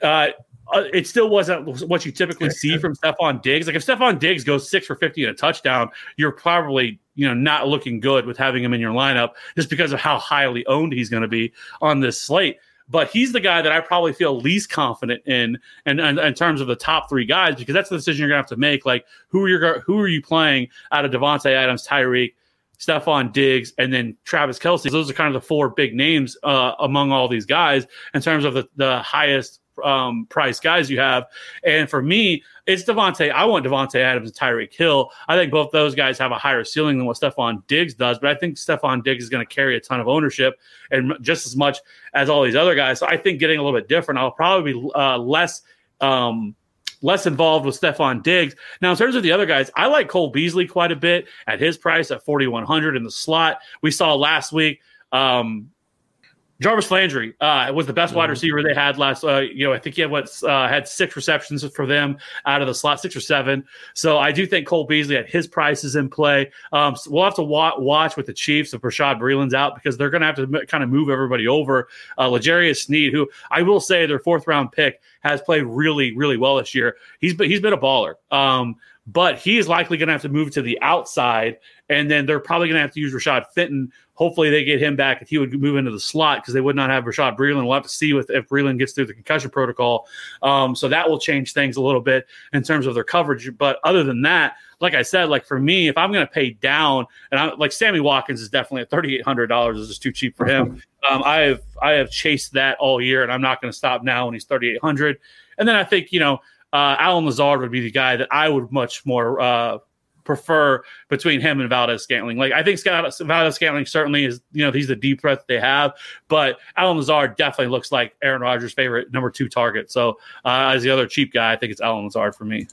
Uh, uh, it still wasn't what you typically see from Stefon Diggs. Like if Stefon Diggs goes six for fifty and a touchdown, you're probably you know not looking good with having him in your lineup just because of how highly owned he's going to be on this slate. But he's the guy that I probably feel least confident in, and in, in, in, terms of the top three guys, because that's the decision you're gonna have to make. Like who are you who are you playing out of Davante Adams, Tyreek, Stefon Diggs, and then Travis Kelce. Those are kind of the four big names uh, among all these guys in terms of the, the highest um, price guys you have. And for me, it's Davante. I want Davante Adams and Tyreek Hill. I think both those guys have a higher ceiling than what Stefon Diggs does, but I think Stefon Diggs is going to carry a ton of ownership and just as much as all these other guys. So I think getting a little bit different, I'll probably be uh, less. Um, less involved with Stefon Diggs. Now, in terms of the other guys, I like Cole Beasley quite a bit at his price at 4,100 in the slot. We saw last week um, Jarvis Landry uh, was the best wide mm-hmm. receiver they had last. Uh, you know, I think he had what uh, had six receptions for them out of the slot, six or seven. So I do think Cole Beasley at his price is in play. Um, so we'll have to wa- watch with the Chiefs if Bashaud Breeland's out because they're going to have to m- kind of move everybody over. Uh, L'Jarius Sneed, who I will say their fourth round pick has played really, really well this year. He's been, he's been a baller. Um, but he is likely going to have to move to the outside, and then they're probably going to have to use Rashad Fenton Hopefully, they get him back if he would move into the slot because they would not have Bashaud Breeland. We'll have to see with, if Breeland gets through the concussion protocol. Um, so that will change things a little bit in terms of their coverage. But other than that, like I said, like for me, if I'm going to pay down, and I'm like Sammy Watkins is definitely at thirty eight hundred dollars is just too cheap for him. Um, I have I have chased that all year, and I'm not going to stop now when he's thirty eight hundred. And then I think you know uh, Allen Lazard would be the guy that I would much more uh, prefer between him and Valdes-Scantling. Like I think Scott, Valdes-Scantling certainly is, you know, he's the deep threat they have, but Allen Lazard definitely looks like Aaron Rodgers' favorite number two target. So uh, as the other cheap guy, I think it's Allen Lazard for me.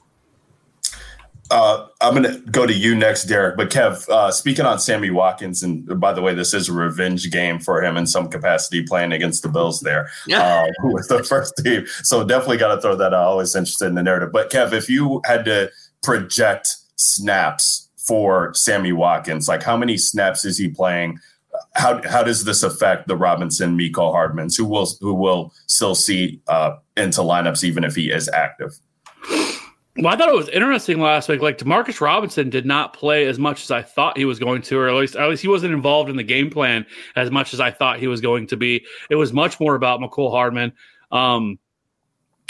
Uh, I'm going to go to you next, Derek. But Kev, uh, speaking on Sammy Watkins, and by the way, this is a revenge game for him in some capacity, playing against the Bills there uh, with the first team. So definitely got to throw that out. Always interested in the narrative. But Kev, if you had to project snaps for Sammy Watkins? Like, how many snaps is he playing? How how does this affect the Robinson, Mecole Hardmans, who will who will still see uh, into lineups even if he is active? Well, I thought it was interesting last week. Like Demarcus Robinson did not play as much as I thought he was going to, or at least at least he wasn't involved in the game plan as much as I thought he was going to be. It was much more about Mecole Hardman. Um,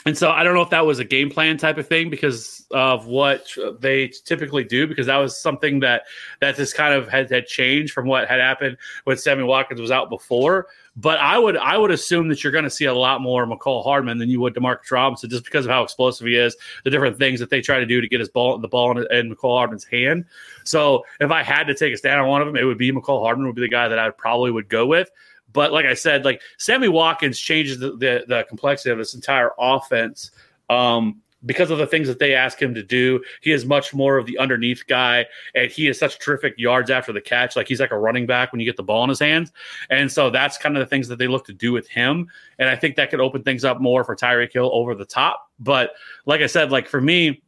and so I don't know if that was a game plan type of thing because of what they typically do, because that was something that that just kind of had, had changed from what had happened when Sammy Watkins was out before. But I would I would assume that you're going to see a lot more Mecole Hardman than you would Demarcus Robinson, just because of how explosive he is, the different things that they try to do to get his ball the ball in, in Mecole Hardman's hand. So if I had to take a stand on one of them, it would be Mecole Hardman would be the guy that I probably would go with. But like I said, like Sammy Watkins changes the, the, the complexity of this entire offense um, because of the things that they ask him to do. He is much more of the underneath guy, and he is such terrific yards after the catch. Like he's like a running back when you get the ball in his hands. And so that's kind of the things that they look to do with him. And I think that could open things up more for Tyreek Hill over the top. But like I said, like for me,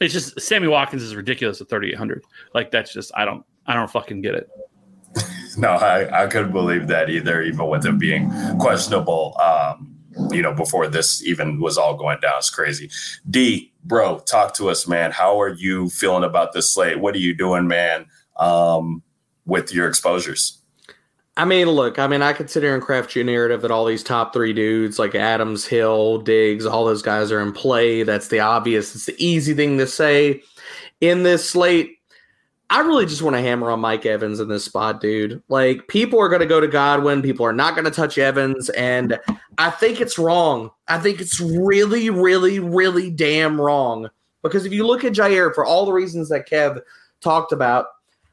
it's just Sammy Watkins is ridiculous at 3,800. Like that's just I don't I don't fucking get it. no, I, I couldn't believe that either, even with it being questionable. Um, you know, before this even was all going down. It's crazy. D, bro, talk to us, man. How are you feeling about this slate? What are you doing, man, um, with your exposures? I mean, look, I mean, I here and craft you a narrative that all these top three dudes like Adams, Hill, Diggs, all those guys are in play. That's the obvious, it's the easy thing to say. In this slate, I really just want to hammer on Mike Evans in this spot, dude. Like, people are going to go to Godwin. People are not going to touch Evans. And I think it's wrong. I think it's really, really, really damn wrong. Because if you look at Jaire for all the reasons that Kev talked about,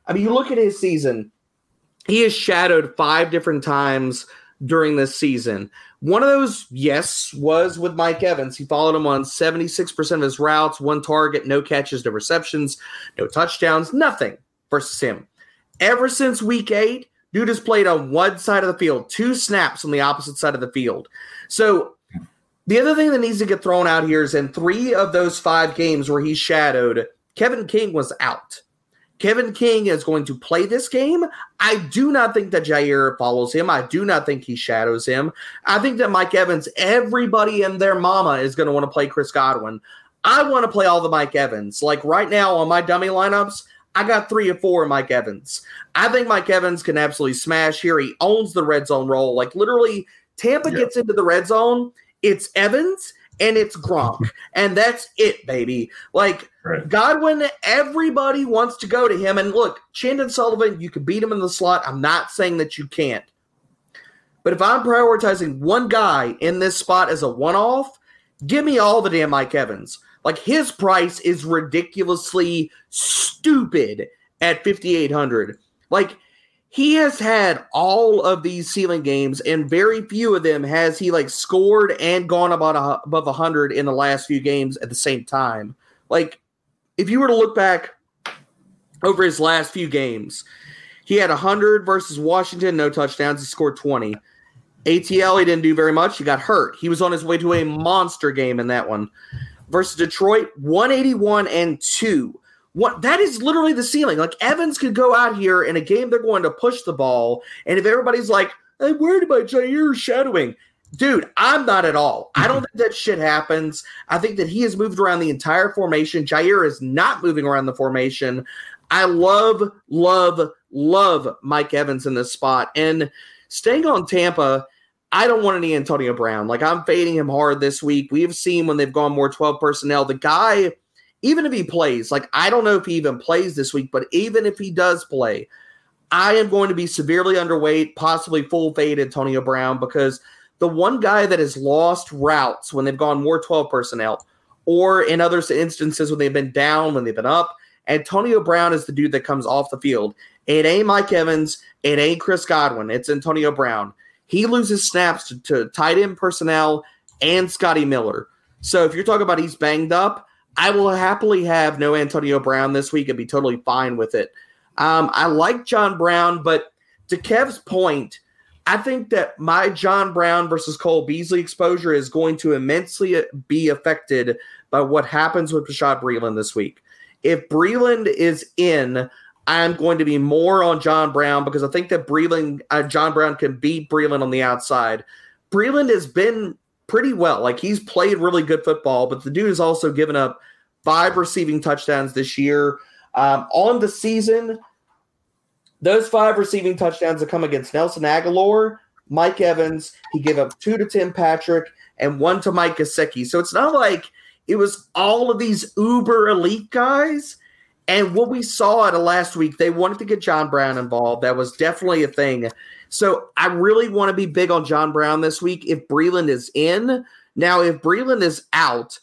I mean, you look at his season, he is shadowed five different times during this season. One of those, yes, was with Mike Evans. He followed him on 76% of his routes, one target, no catches, no receptions, no touchdowns, nothing versus him. Ever since week eight, dude has played on one side of the field, two snaps on the opposite side of the field. So the other thing that needs to get thrown out here is in three of those five games where he shadowed, Kevin King was out. Kevin King is going to play this game. I do not think that Jaire follows him. I do not think he shadows him. I think that Mike Evans, everybody and their mama is going to want to play Chris Godwin. I want to play all the Mike Evans. Like right now on my dummy lineups, I got three or four Mike Evans. I think Mike Evans can absolutely smash here. He owns the red zone role. Like literally, Tampa yep. gets into the red zone. It's Evans and it's Gronk. and that's it, baby. Like right. Godwin, everybody wants to go to him. And look, Chandon Sullivan, you can beat him in the slot. I'm not saying that you can't. But if I'm prioritizing one guy in this spot as a one off, give me all the damn Mike Evans. Like his price is ridiculously stupid at 5,800. Like he has had all of these ceiling games, and very few of them has he like scored and gone about a, above hundred in the last few games at the same time. Like, if you were to look back over his last few games, he had hundred versus Washington, no touchdowns. He scored twenty. ATL, he didn't do very much. He got hurt. He was on his way to a monster game in that one versus Detroit, one eighty one and two. What that is literally the ceiling. Like Evans could go out here in a game they're going to push the ball, and if everybody's like, "I'm worried about Jaire shadowing," dude, I'm not at all. I don't think that shit happens. I think that he has moved around the entire formation. Jaire is not moving around the formation. I love, love, love Mike Evans in this spot. And staying on Tampa, I don't want any Antonio Brown. Like I'm fading him hard this week. We have seen when they've gone more 12 personnel, the guy even if he plays, like I don't know if he even plays this week, but even if he does play, I am going to be severely underweight, possibly full fade Antonio Brown because the one guy that has lost routes when they've gone more 12 personnel or in other instances when they've been down, when they've been up, Antonio Brown is the dude that comes off the field. It ain't Mike Evans, it ain't Chris Godwin, it's Antonio Brown. He loses snaps to, to tight end personnel and Scotty Miller. So if you're talking about he's banged up, I will happily have no Antonio Brown this week and be totally fine with it. Um, I like John Brown, but to Kev's point, I think that my John Brown versus Cole Beasley exposure is going to immensely be affected by what happens with Bashaud Breeland this week. If Breeland is in, I'm going to be more on John Brown because I think that Breeland, uh, John Brown can beat Breeland on the outside. Breeland has been pretty well. Like he's played really good football, but the dude has also given up five receiving touchdowns this year. Um, on the season, those five receiving touchdowns have come against Nelson Agholor, Mike Evans. He gave up two to Tim Patrick and one to Mike Gesicki. So it's not like it was all of these uber elite guys. And what we saw at a last week, they wanted to get John Brown involved. That was definitely a thing. So I really want to be big on John Brown this week. If Breeland is in, now if Breeland is out,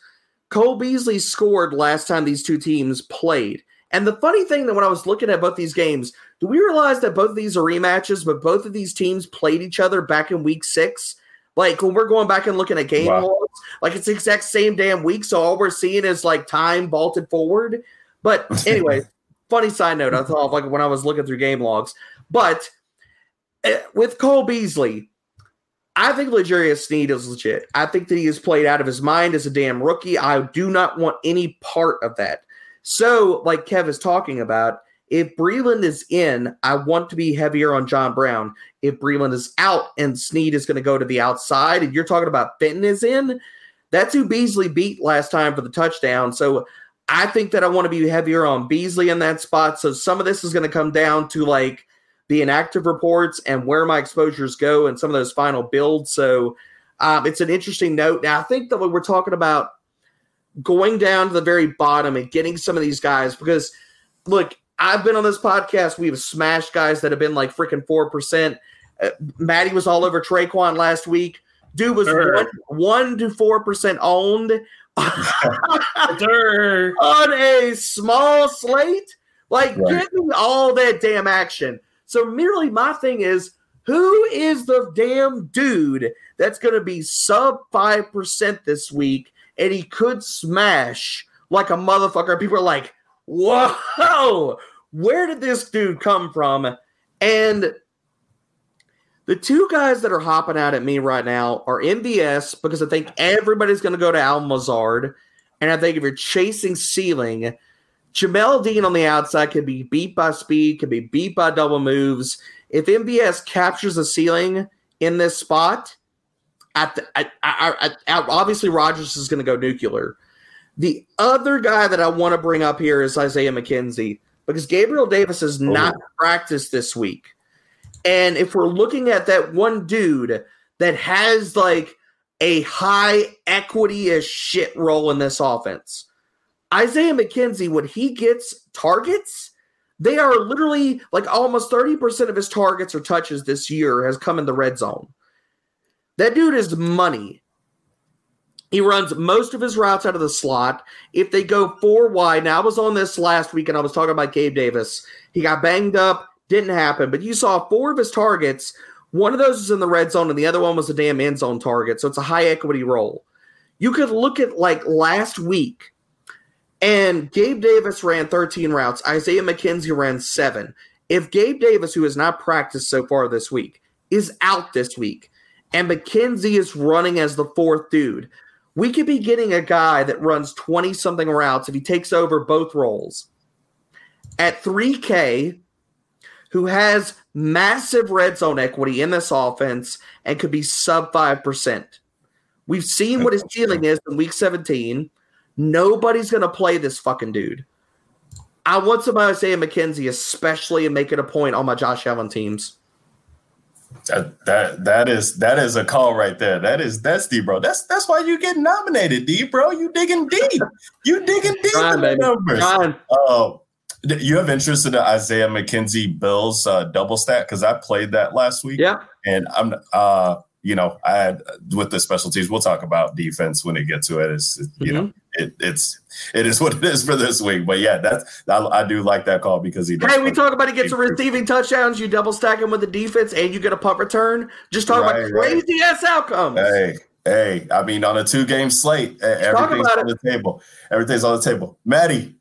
Cole Beasley scored last time these two teams played. And the funny thing that when I was looking at both these games, do we realize that both of these are rematches, but both of these teams played each other back in week six? Like when we're going back and looking at game Wow. logs, like it's the exact same damn week. So all we're seeing is like time vaulted forward. But anyway, funny side note, I thought like when I was looking through game logs. But Eh, with Cole Beasley, I think L'Jarius Sneed is legit. I think that he has played out of his mind as a damn rookie. I do not want any part of that. So, like Kev is talking about, if Breeland is in, I want to be heavier on John Brown. If Breeland is out and Sneed is going to go to the outside, and you're talking about Fenton is in, that's who Beasley beat last time for the touchdown. So I think that I want to be heavier on Beasley in that spot. So some of this is going to come down to like the inactive reports and where my exposures go and some of those final builds. So um, it's an interesting note. Now I think that when we're talking about going down to the very bottom and getting some of these guys, because look, I've been on this podcast. We've smashed guys that have been like freaking four percent. Uh, Maddie was all over Tre'Quan last week. Dude was Sure. one, one to four percent owned on a small slate. Like, Right. give me all that damn action. So, merely my thing is, who is the damn dude that's going to be sub 5% this week and he could smash like a motherfucker? People are like, whoa, where did this dude come from? And the two guys that are hopping out at me right now are MVS because I think everybody's going to go to Al Mazard. And I think if you're chasing ceiling, Jamel Dean on the outside could be beat by speed, could be beat by double moves. If MVS captures a ceiling in this spot, at the, I, I, I, obviously Rodgers is going to go nuclear. The other guy that I want to bring up here is Isaiah McKenzie because Gabriel Davis has oh. not practiced this week. And if we're looking at that one dude that has like a high equity as shit role in this offense, Isaiah McKenzie, when he gets targets, they are literally like almost 30% of his targets or touches this year has come in the red zone. That dude is money. He runs most of his routes out of the slot. If they go four wide, now I was on this last week and I was talking about Gabe Davis. He got banged up, didn't happen, but you saw four of his targets. One of those was in the red zone and the other one was a damn end zone target. So it's a high equity role. You could look at like last week, and Gabe Davis ran 13 routes. Isaiah McKenzie ran seven. If Gabe Davis, who has not practiced so far this week, is out this week, and McKenzie is running as the fourth dude, we could be getting a guy that runs 20 something routes if he takes over both roles at 3K, who has massive red zone equity in this offense and could be sub 5%. We've seen what his ceiling is in week 17. Nobody's going to play this fucking dude. I want somebody to say McKenzie, especially and make it a point on my Josh Allen teams. That, that that is that is a call right there. That is that's D bro. That's that's why you get nominated, D bro. You digging deep. You digging deep Trying, in the baby. numbers. Trying. Oh, you have interest in the Isaiah McKenzie Bills uh, double stack because I played that last week. Yeah. and I'm uh you know I had with the special teams. We'll talk about defense when it gets to it. It's it- you Mm-hmm. know it, it's it is what it is for this week. But yeah, that's I, I do like that call because he. does Hey, we talk about he gets a receiving touchdowns, you double stack him with the defense, and you get a punt return. Just talk Right, about right. crazy ass outcomes. Hey, hey, I mean, on a two game slate, everything's on the table. Everything's on the table. Maddie,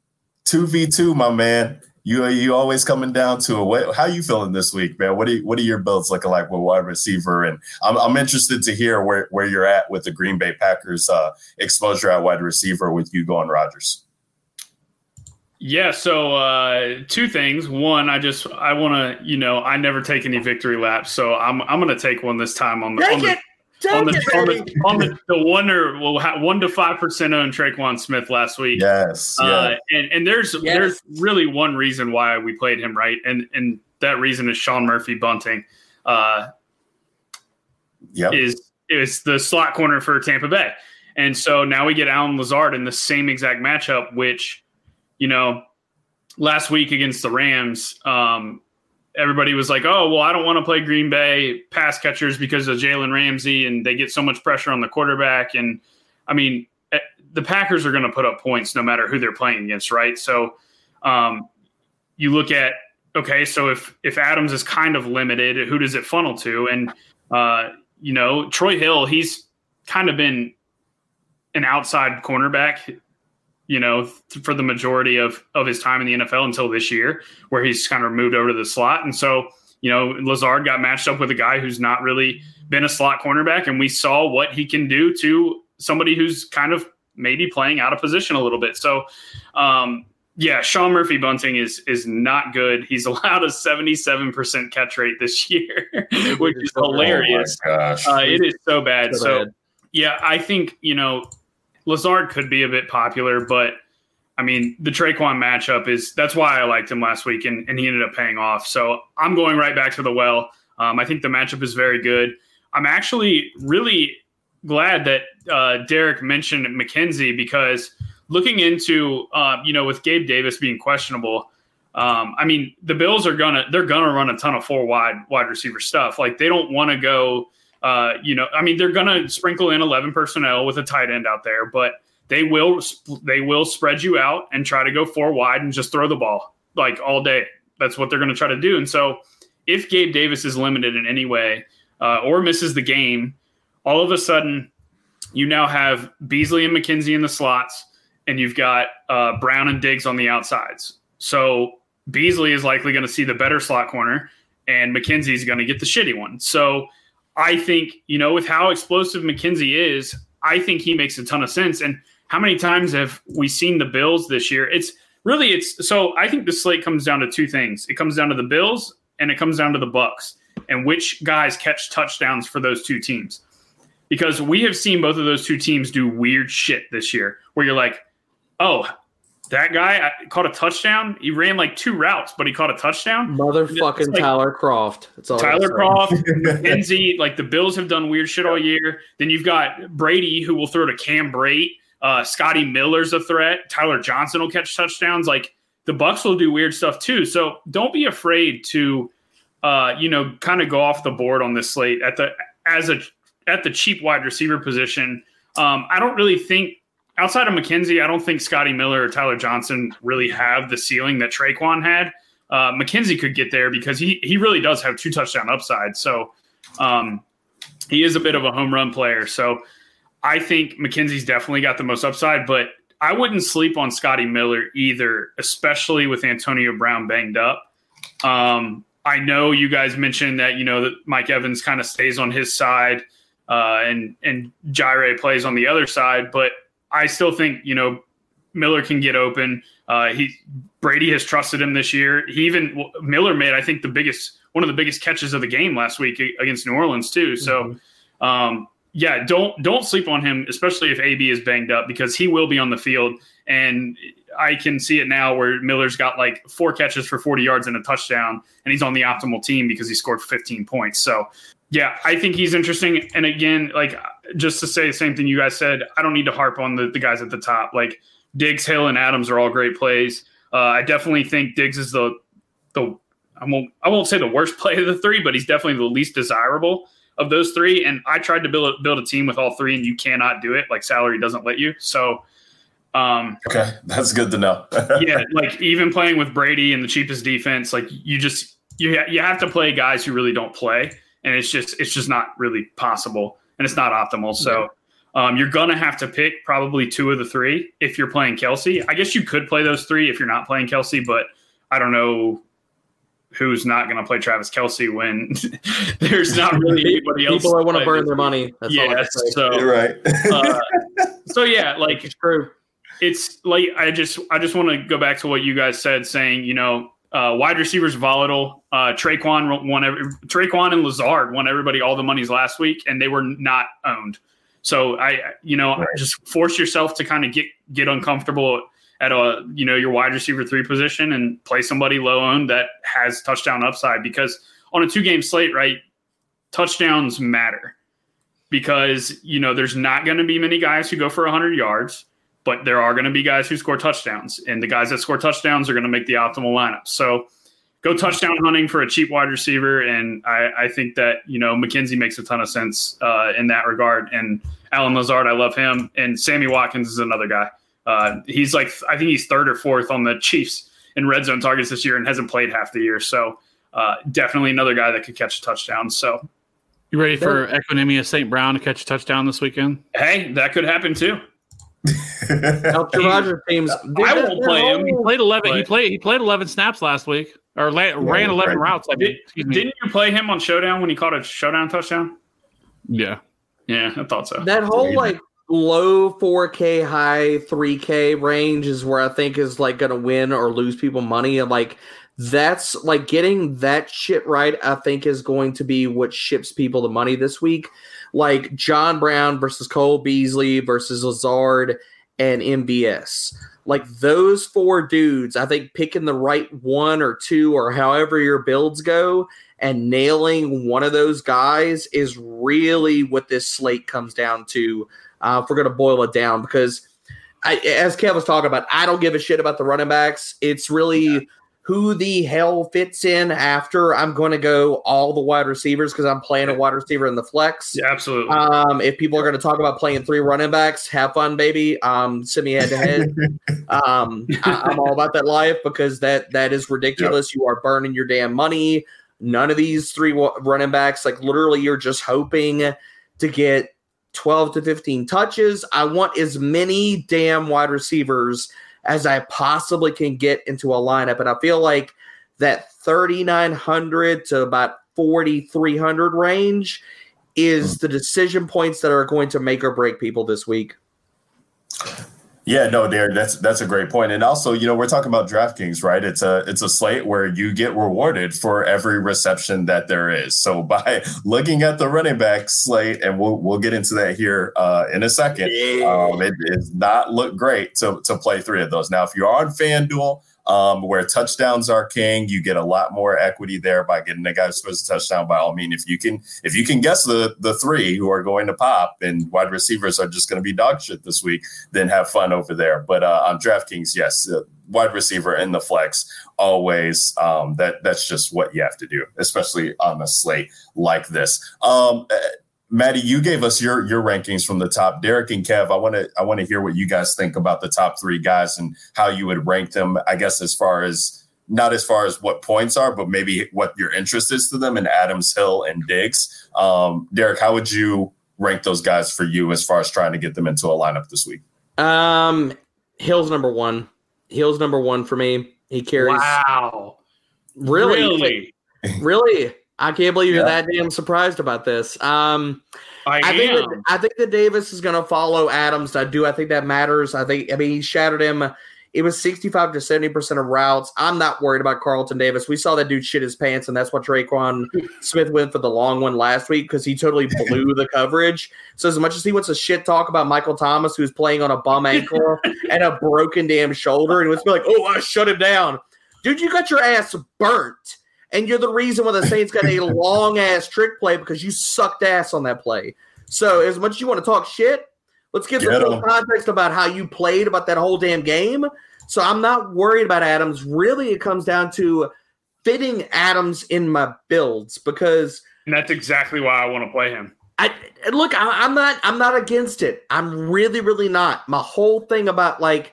2v2, my man. You are you always coming down to it. What, how you feeling this week, man? What are what are your builds looking like with wide receiver? And I'm, I'm interested to hear where, where you're at with the Green Bay Packers uh, exposure at wide receiver with you going Rodgers. Yeah, so uh, two things. One, I just I want to, you know, I never take any victory laps, so I'm I'm going to take one this time on the, on the it. On the, on the, on the, the one or well, one to five percent owned Tre'Quan Smith last week. Yes. Yeah. Uh, and and there's Yes. there's really one reason why we played him right, and and that reason is Sean Murphy-Bunting. Uh, yep. is is the slot corner for Tampa Bay. And so now we get Allen Lazard in the same exact matchup, which, you know, last week against the Rams, um, everybody was like, oh, well, I don't want to play Green Bay pass catchers because of Jalen Ramsey and they get so much pressure on the quarterback. And I mean, eh, the Packers are going to put up points no matter who they're playing against, right? So um, you look at, okay, so if, if Adams is kind of limited, who does it funnel to? And, uh, you know, Troy Hill, he's kind of been an outside cornerback, you know, th- for the majority of of his time in the NFL until this year, where he's kind of moved over to the slot. And so, you know, Lazard got matched up with a guy who's not really been a slot cornerback, and we saw what he can do to somebody who's kind of maybe playing out of position a little bit. So, um, yeah, Sean Murphy-Bunting is is not good. He's allowed a seventy seven percent catch rate this year, which is hilarious. Oh. Uh, it is so bad. So So, bad. yeah, I think you know Lazard could be a bit popular, but I mean the Tre'Quan matchup is that's why I liked him last week, and, and he ended up paying off. So I'm going right back to the well. Um, I think the matchup is very good. I'm actually really glad that uh, Derek mentioned McKenzie because looking into uh, you know with Gabe Davis being questionable. Um, I mean, the Bills are gonna they're gonna run a ton of four wide wide receiver stuff. Like they don't want to go uh, you know, I mean, they're going to sprinkle in 11 personnel with a tight end out there, but they will they will spread you out and try to go four wide and just throw the ball like all day. That's what they're going to try to do. And so, if Gabe Davis is limited in any way uh, or misses the game, all of a sudden you now have Beasley and McKenzie in the slots, and you've got uh, Brown and Diggs on the outsides. So Beasley is likely going to see the better slot corner, and McKenzie is going to get the shitty one. So I think, you know, with how explosive McKenzie is, I think he makes a ton of sense. And how many times have we seen the Bills this year? It's really it's so I think the slate comes down to two things. It comes down to the Bills and it comes down to the Bucs and which guys catch touchdowns for those two teams. Because we have seen both of those two teams do weird shit this year where you're like, "Oh, that guy uh, caught a touchdown. He ran like two routes, but he caught a touchdown." Motherfucking like- Tyler Kroft. That's all Tyler say. Kroft, McKenzie, like the Bills have done weird shit all year. Then you've got Brady who will throw to Cam Brate. Uh, Scotty Miller's a threat. Tyler Johnson will catch touchdowns. Like the Bucs will do weird stuff too. So don't be afraid to, uh, you know, kind of go off the board on this slate at the as a at the cheap wide receiver position. Um, I don't really think outside of McKenzie, I don't think Scotty Miller or Tyler Johnson really have the ceiling that Tre'Quan had. Uh, McKenzie could get there because he he really does have two touchdown upside. So um, he is a bit of a home run player. So I think McKenzie's definitely got the most upside, but I wouldn't sleep on Scotty Miller either, especially with Antonio Brown banged up. Um, I know you guys mentioned that you know that Mike Evans kind of stays on his side uh, and and Jaire plays on the other side, but I still think you know Miller can get open. Uh, he Brady has trusted him this year. He even Miller made I think the biggest one of the biggest catches of the game last week against New Orleans too. So um, yeah, don't don't sleep on him, especially if AB is banged up because he will be on the field. And I can see it now where Miller's got like four catches for 40 yards and a touchdown, and he's on the optimal team because he scored 15 points. So yeah, I think he's interesting. And again, like just to say the same thing you guys said, I don't need to harp on the, the guys at the top. Like Diggs, Hill, and Adams are all great plays. Uh, I definitely think Diggs is the the I won't I won't say the worst play of the three, but he's definitely the least desirable of those three. And I tried to build a, build a team with all three, and you cannot do it. Like salary doesn't let you. So um, Okay, that's good to know. yeah, like even playing with Brady and the cheapest defense, like you just you ha- you have to play guys who really don't play, and it's just it's just not really possible, and it's not optimal. So. Um, you're gonna have to pick probably two of the three if you're playing Kelce. I guess you could play those three if you're not playing Kelce, but I don't know who's not gonna play Travis Kelce when there's not really anybody else. People that want to burn their money. That's all I Yeah, so You're right. uh, so yeah, like It's true. it's like I just I just want to go back to what you guys said, saying you know Uh, wide receivers volatile. Uh, Tre'Quan won every, Tre'Quan and Lazard won everybody all the monies last week, and they were not owned. So I, you know, Right. just force yourself to kind of get get uncomfortable at a you know your wide receiver three position and play somebody low owned that has touchdown upside because on a two game slate, right, touchdowns matter because you know there's not going to be many guys who go for 100 yards but there are going to be guys who score touchdowns and the guys that score touchdowns are going to make the optimal lineup. So go touchdown hunting for a cheap wide receiver and i, I think that you know mckenzie makes a ton of sense uh, in that regard. And allen lazard i love him and sammy watkins is another guy. Uh, he's like i think he's third or fourth on the chiefs in red zone targets this year and hasn't played half the year. So uh, definitely another guy that could catch a touchdown. So You ready for Equanimeous St. Brown to catch a touchdown this weekend? hey that could happen too Elton He- Rodgers teams. I won't play him. He played eleven. He played. He played eleven snaps last week, or la- ran eleven right. routes. I mean, Did, excuse me. didn't you play him on Showdown when he caught a Showdown touchdown? yeah. Yeah, I thought so. That whole Maybe. like low 4K, high 3K range is where I think is like going to win or lose people money. And like that's like getting that shit right, I think is going to be what ships people the money this week. Like John Brown versus Cole Beasley versus Lazard and MVS. Like those four dudes, I think picking the right one or two or however your builds go and nailing one of those guys is really what this slate comes down to. Uh, if we're going to boil it down, because I, as Kev was talking about, I don't give a shit about the running backs. It's really who the hell fits in after. I'm going to go all the wide receivers because I'm playing a wide receiver in the flex. Yeah, absolutely. Um, if people are going to talk about playing three running backs, have fun, baby. Um, send me head to head. Um, I, I'm all about that life because that that is ridiculous. You are burning your damn money. None of these three running backs, like literally, you're just hoping to get 12 to 15 touches. I want as many damn wide receivers as I possibly can get into a lineup, and I feel like that 3,900 to about 4,300 range is hmm. the decision points that are going to make or break people this week. Yeah, no, Derek, that's that's a great point. And also, you know, we're talking about DraftKings, right? It's a it's a slate where you get rewarded for every reception that there is. So by looking at the running back slate, and we'll we'll get into that here uh, in a second, um, it does not look great to to play three of those. Now, if you're on FanDuel, um, where touchdowns are king, you get a lot more equity there by getting the guy who scores a touchdown. By all means, if you can if you can guess the the three who are going to pop and wide receivers are just going to be dog shit this week, then have fun over there. But uh, on DraftKings, yes, uh, wide receiver in the flex always. Um, that that's just what you have to do, especially on a slate like this. Um, uh, Maddie, you gave us your your rankings from the top. Derek and Kev, I want to I want to hear what you guys think about the top three guys and how you would rank them. I guess as far as not as far as what points are, but maybe what your interest is to them And Adams, Hill, and Diggs. Um, Derek, how would you rank those guys for you as far as trying to get them into a lineup this week? Um, Hill's number one. Hill's number one for me. He carries wow. really, Really? really. I can't believe you're Yeah. that damn surprised about this. Um, I, I think that, I think that Davis is going to follow Adams. I do. I think that matters. I think. I mean, he shattered him. It was 65 to 70 percent of routes. I'm not worried about Carlton Davis. We saw that dude shit his pants, and that's what Tre'Quan Smith went for the long one last week because he totally blew the coverage. So as much as he wants to shit talk about Michael Thomas, who's playing on a bum ankle and a broken damn shoulder, and was like, "Oh, I shut him down." Dude, you got your ass burnt. And you're the reason why the Saints got a long ass trick play because you sucked ass on that play. So, as much as you want to talk shit, let's give the Get full 'em. context about how you played about that whole damn game. So, I'm not worried about Adams. Really, it comes down to fitting Adams in my builds because and that's exactly why I want to play him. I look, I, I'm not. I'm not against it. I'm really, really not. My whole thing about like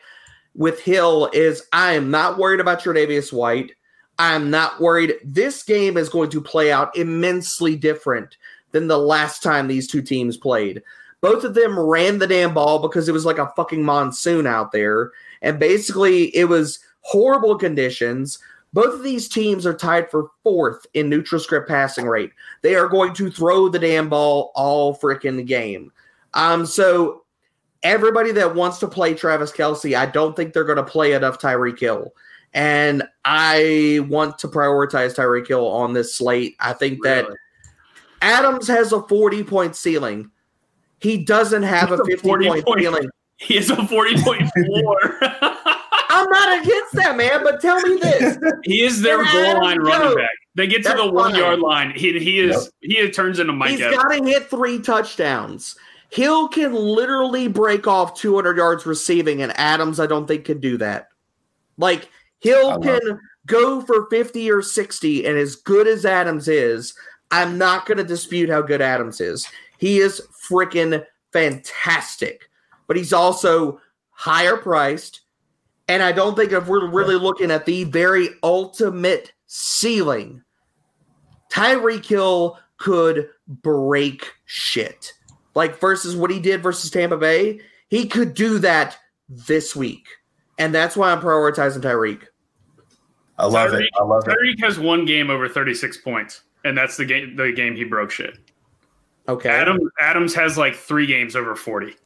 with Hill is I am not worried about Tre'Davious White. I'm not worried. This game is going to play out immensely different than the last time these two teams played. Both of them ran the damn ball because it was like a fucking monsoon out there, and basically it was horrible conditions. Both of these teams are tied for fourth in neutral script passing rate. They are going to throw the damn ball all freaking game. Um, so everybody that wants to play Travis Kelce, I don't think they're going to play enough Tyreek Hill. And I want to prioritize Tyreek Hill on this slate. I think that Adams has a 40 point ceiling. He doesn't have a That's a 50 40 point point- ceiling. He has a forty point floor. I'm not against that, man, but tell me this. he is their And goal Adam line running Jones. back. They get to That's the one fine. yard line. He he is he turns into Mike He's got to hit three touchdowns. Hill can literally break off 200 yards receiving, and Adams, I don't think, can do that. Like, I Hill can go for 50 or 60, and as good as Adams is, I'm not going to dispute how good Adams is. He is freaking fantastic, but he's also higher priced. And I don't think if we're really looking at the very ultimate ceiling, Tyreek Hill could break shit. Like versus what he did versus Tampa Bay, he could do that this week. And that's why I'm prioritizing Tyreek. I love it. I love it. Tyreek has one game over 36 points, and that's the game the game he broke shit. Okay. Adam Adams has like three games over 40.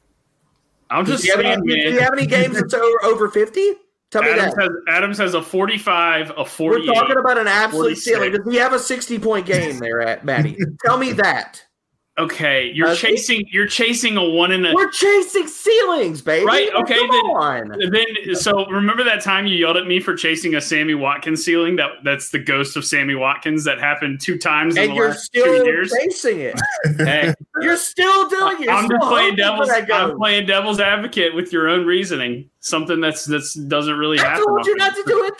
I'm just he have saying, any, does he man. have any games that's over, over 50? Tell me Adams that. has, Adams has a 45, a 40. We're talking about an absolute 46. ceiling. Does he have a 60 point game there at Maddie? Tell me that. Okay, you're chasing you're chasing a one in a We're chasing ceilings, baby. Right, okay, Come then- on. then so remember that time you yelled at me for chasing a Sammy Watkins ceiling? That that's the ghost of Sammy Watkins that happened two times in And the you're last still two years. chasing it. Hey, You're still doing it. I'm still just playing devil's. I'm playing devil's advocate with your own reasoning. Something that's that's doesn't really I happen. told you not to do it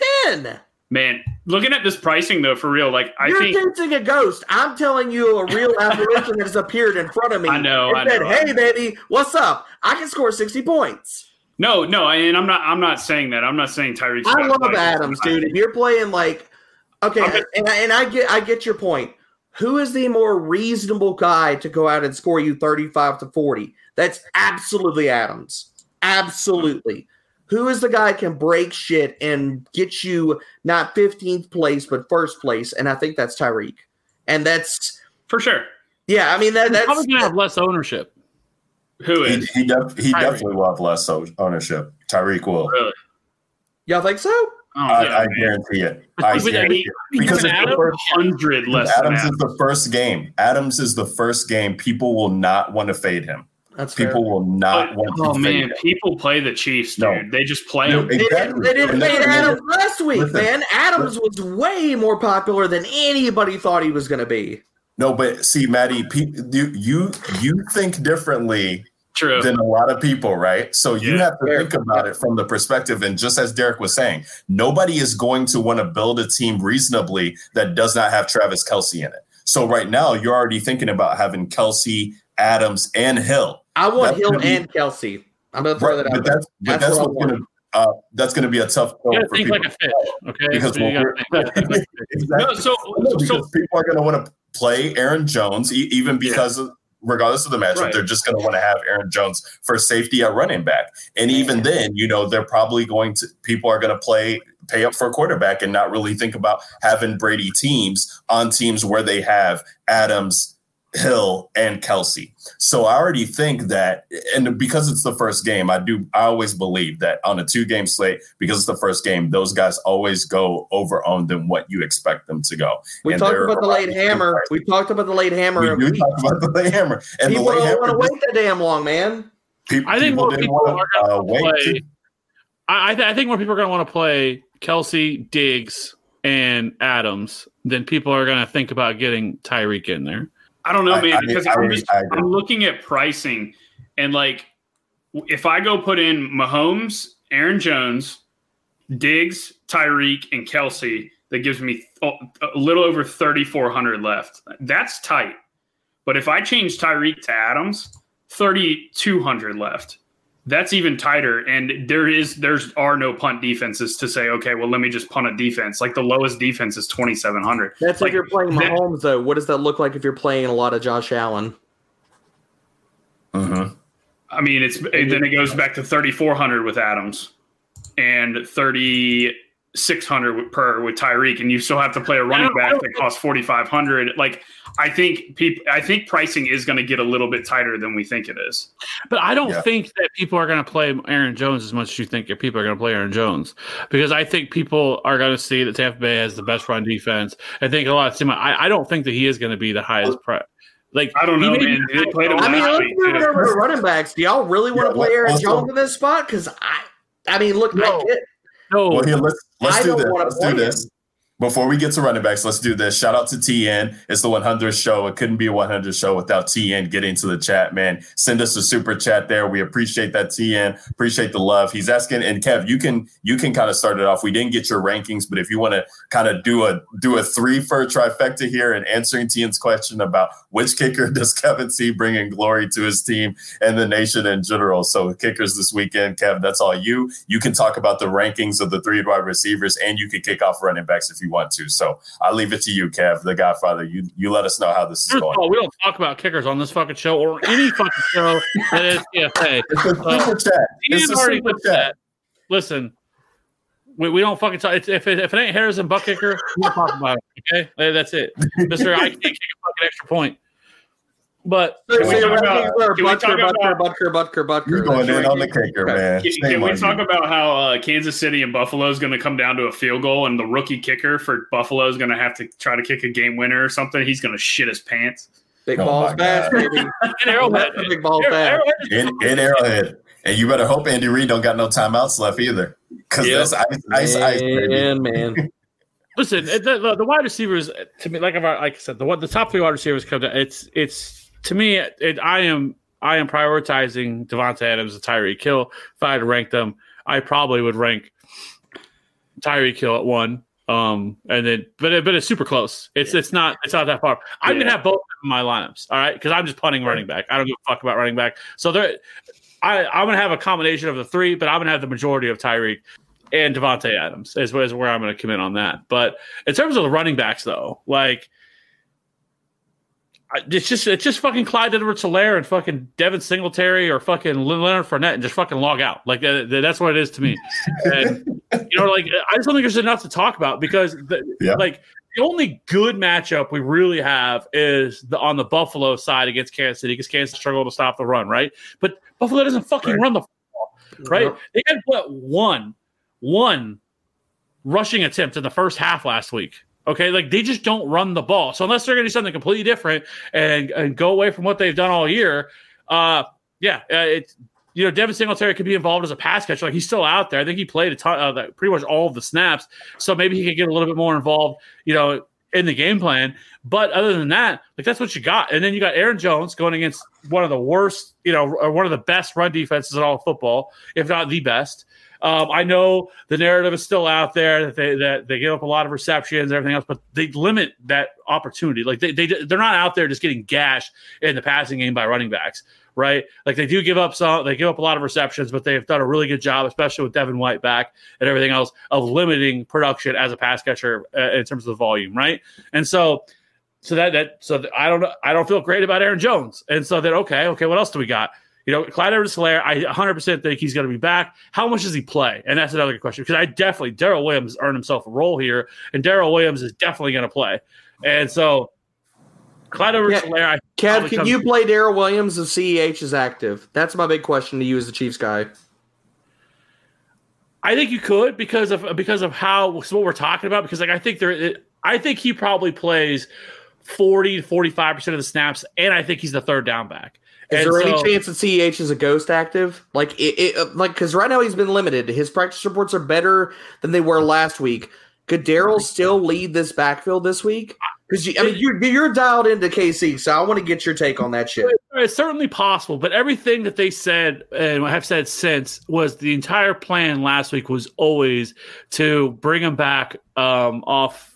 then. Man, looking at this pricing though, for real, like I You're think a ghost. I'm telling you a real apparition that has appeared in front of me. I know, I said, know. hey, baby, what's up? I can score 60 points. no, no, and I'm not. I'm not saying that. I'm not saying Tyreek. I love Adams, dude. If you're playing like, okay, just- and, I, and I get, I get your point. Who is the more reasonable guy to go out and score you 35 to 40? That's absolutely Adams. Absolutely. Who is the guy can break shit and get you not 15th place but first place? And I think that's Tyreek. And that's for sure. yeah. I mean that that's probably gonna have less ownership. Who He, he, def- he definitely will have less ownership. Tyreek will. really? y'all think so? Oh, I, yeah, I guarantee it. I guarantee it. Because with it's the first, hundred less. than Adams is the first game. Adams is the first game. People will not want to fade him. That's fair. People will not But- want to oh fade man, him. people play the Chiefs, dude. No. They just play No, them. They didn't, Exactly. they didn't And fade listen, Adams last week, listen, man. Adams was way more popular than anybody thought he was going to be. No, but see, Maddie, pe- you you you think differently True. than a lot of people, right? So you Yeah. have to Fair. think about it from the perspective, and just as Derek was saying, nobody is going to want to build a team reasonably that does not have Travis Kelce in it. So right now, you're already thinking about having Kelce, Adams, and Hill. I want That's Hill be- and Kelce. I'm going to throw Right, that out but there. that's but That's that's, what's gonna uh, that's gonna be a tough You for think people. like a fish, okay? Because So we're- think- think like a fish. Exactly. No, so No, because so people are going to want to play Aaron Jones, e- even because of, regardless of the matchup, Right. they're just going to want to have Aaron Jones for safety at running back. And even then, you know, they're probably going to people are going to play pay up for a quarterback and not really think about having Brady teams on teams where they have Adams, Hill, and Kelce. So I already think that, and because it's the first game, I do. I always believe that on a two-game slate, because it's the first game, those guys always go over on than what you expect them to go. We And talked about the late hammer. price. We talked about the late hammer. We do talk about the late hammer, and people the late don't want to wait that damn long, man. pe- I think more didn't people wanna, are going uh, to wait to- I, I, th- I think more people are going to want to play Kelce, Diggs, and Adams than people are going to think about getting Tyreek in there. I don't know, I- man, I- because I I'm agree, just I'm looking at pricing and like if I go put in Mahomes, Aaron Jones, Diggs, Tyreek, and Kelce, that gives me th- oh, a little over 3,400 left. That's tight. But if I change Tyreek to Adams, 3,200 left that's even tighter. And there is there's are no punt defenses to say okay well let me just punt a defense. Like the lowest defense is 2700 that's like, if you're playing Mahomes that, though. What does that look like if you're playing a lot of Josh Allen? Uh-huh. I mean it's then it goes back to 3400 with Adams and 30 600 per with Tyreek and you still have to play a running back that costs 4500 like I think people I think pricing is going to get a little bit tighter than we think it is. But I don't yeah. think that people are going to play Aaron Jones as much as you think if people are going to play Aaron Jones because I think people are going to see that Tampa Bay has the best run defense. I think a lot of team I, I don't think that he is going to be the highest price. Like I don't know, man. Played him I mean, let's move over running backs. Do y'all really want to yeah, play Aaron Jones in this spot? Because I, I mean, look, no. I get no. Well, here let's let's do this. Let's do this. Before we get to running backs, let's do this. Shout out to TN. It's the 100th show. It couldn't be a 100th show without TN getting to the chat, man. Send us a super chat there. We appreciate that, TN. Appreciate the love. He's asking, and Kev, you can you can kind of start it off. We didn't get your rankings, but if you want to kind of do a do a three for trifecta here and answering TN's question about which kicker does Kevin see bringing glory to his team and the nation in general. So kickers this weekend, Kev, that's all you. You can talk about the rankings of the three wide receivers, and you can kick off running backs if you want to. So I'll leave it to you, Kev, the Godfather. You you let us know how this is First going. all, we don't talk about kickers on this fucking show or any fucking show that is CFA. It's a super chat. It's a super chat. Listen, we, we don't fucking talk. It's, if it, if it ain't Harrison butt kicker, we don't talk about it. Okay, Uh, that's it, Mister. I can't kick a fucking extra point. But So, Can we talk about- can we Butker, talk Butker, about- Butker, Butker, Butker. You're going in on the kicker, man. Can, can we talk about how uh, Kansas City and Buffalo is going to come down to a field goal, and the rookie kicker for Buffalo is going to have to try to kick a game winner or something? He's going to shit his pants. Big Oh balls my baby. in Arrowhead, Big balls Arrow- bash. Arrowhead in, in Arrowhead? And you better hope Andy Reid don't got no timeouts left either, because Yep. that's ice, ice, ice, baby. Man, man. Listen, the, the, the wide receivers to me, like I've, like I said, the one- the top three wide receivers come to it's it's to me. It, I am I am prioritizing Davante Adams and Tyreek Hill. If I had to rank them, I probably would rank Tyreek Hill at one. Um, and then, but it, but it's super close. It's it's not it's not that far. I'm Yeah. gonna have both in my lineups. All right, because I'm just punting running back. I don't give a fuck about running back. So there, I I'm gonna have a combination of the three, but I'm gonna have the majority of Tyreek and Davante Adams is, is where I'm going to commit on that. But in terms of the running backs, though, like it's just it's just fucking Clyde Edwards Helaire and fucking Devin Singletary or fucking Leonard Fournette and just fucking log out. Like that, that- that's what it is to me. And you know, like I just don't think there's enough to talk about because the, Yeah. like the only good matchup we really have is the on the Buffalo side against Kansas City because Kansas struggled to stop the run, right? But Buffalo doesn't fucking Right. run the football, right? Yep. They had what one one rushing attempt in the first half last week. Okay, like they just don't run the ball. So unless they're going to do something completely different and, and go away from what they've done all year, uh, yeah, uh, it's you know Devin Singletary could be involved as a pass catcher. Like he's still out there. I think he played a ton, uh, the- pretty much all of the snaps. So maybe he could get a little bit more involved. You know. In the game plan, but other than that, like that's what you got, and then you got Aaron Jones going against one of the worst, you know, or one of the best run defenses in all football, if not the best. Um, I know the narrative is still out there that they that they give up a lot of receptions and everything else, but they limit that opportunity. Like they they they're not out there just getting gashed in the passing game by running backs, right? Like they do give up some, they give up a lot of receptions, but they've done a really good job, especially with Devin White back and everything else, of limiting production as a pass catcher uh, in terms of the volume, right? And so. So that that so I don't I don't feel great about Aaron Jones, and so then okay okay what else do we got? You know, Clyde Edwards Helaire I 100% think he's going to be back. How much does he play? And that's another good question because I definitely, Darrel Williams earned himself a role here, and Darrel Williams is definitely going to play. And so, Clyde edwards Yeah. Helaire I Kev, can you play Darrel Williams if CEH is active? That's my big question to you as the Chiefs guy. I think you could because of because of how what we're talking about. Because like I think there, it, I think he probably plays forty to forty five percent of the snaps, and I think he's the third down back. Is And there so- any chance that CEH is a ghost active? Like, it, it, uh, like because right now he's been limited. His practice reports are better than they were last week. Could Darrel still lead this backfield this week? Because I mean, you're, you're dialed into KC, so I want to get your take on that shit. It's certainly possible, but everything that they said and have said since was the entire plan last week was always to bring him back um, off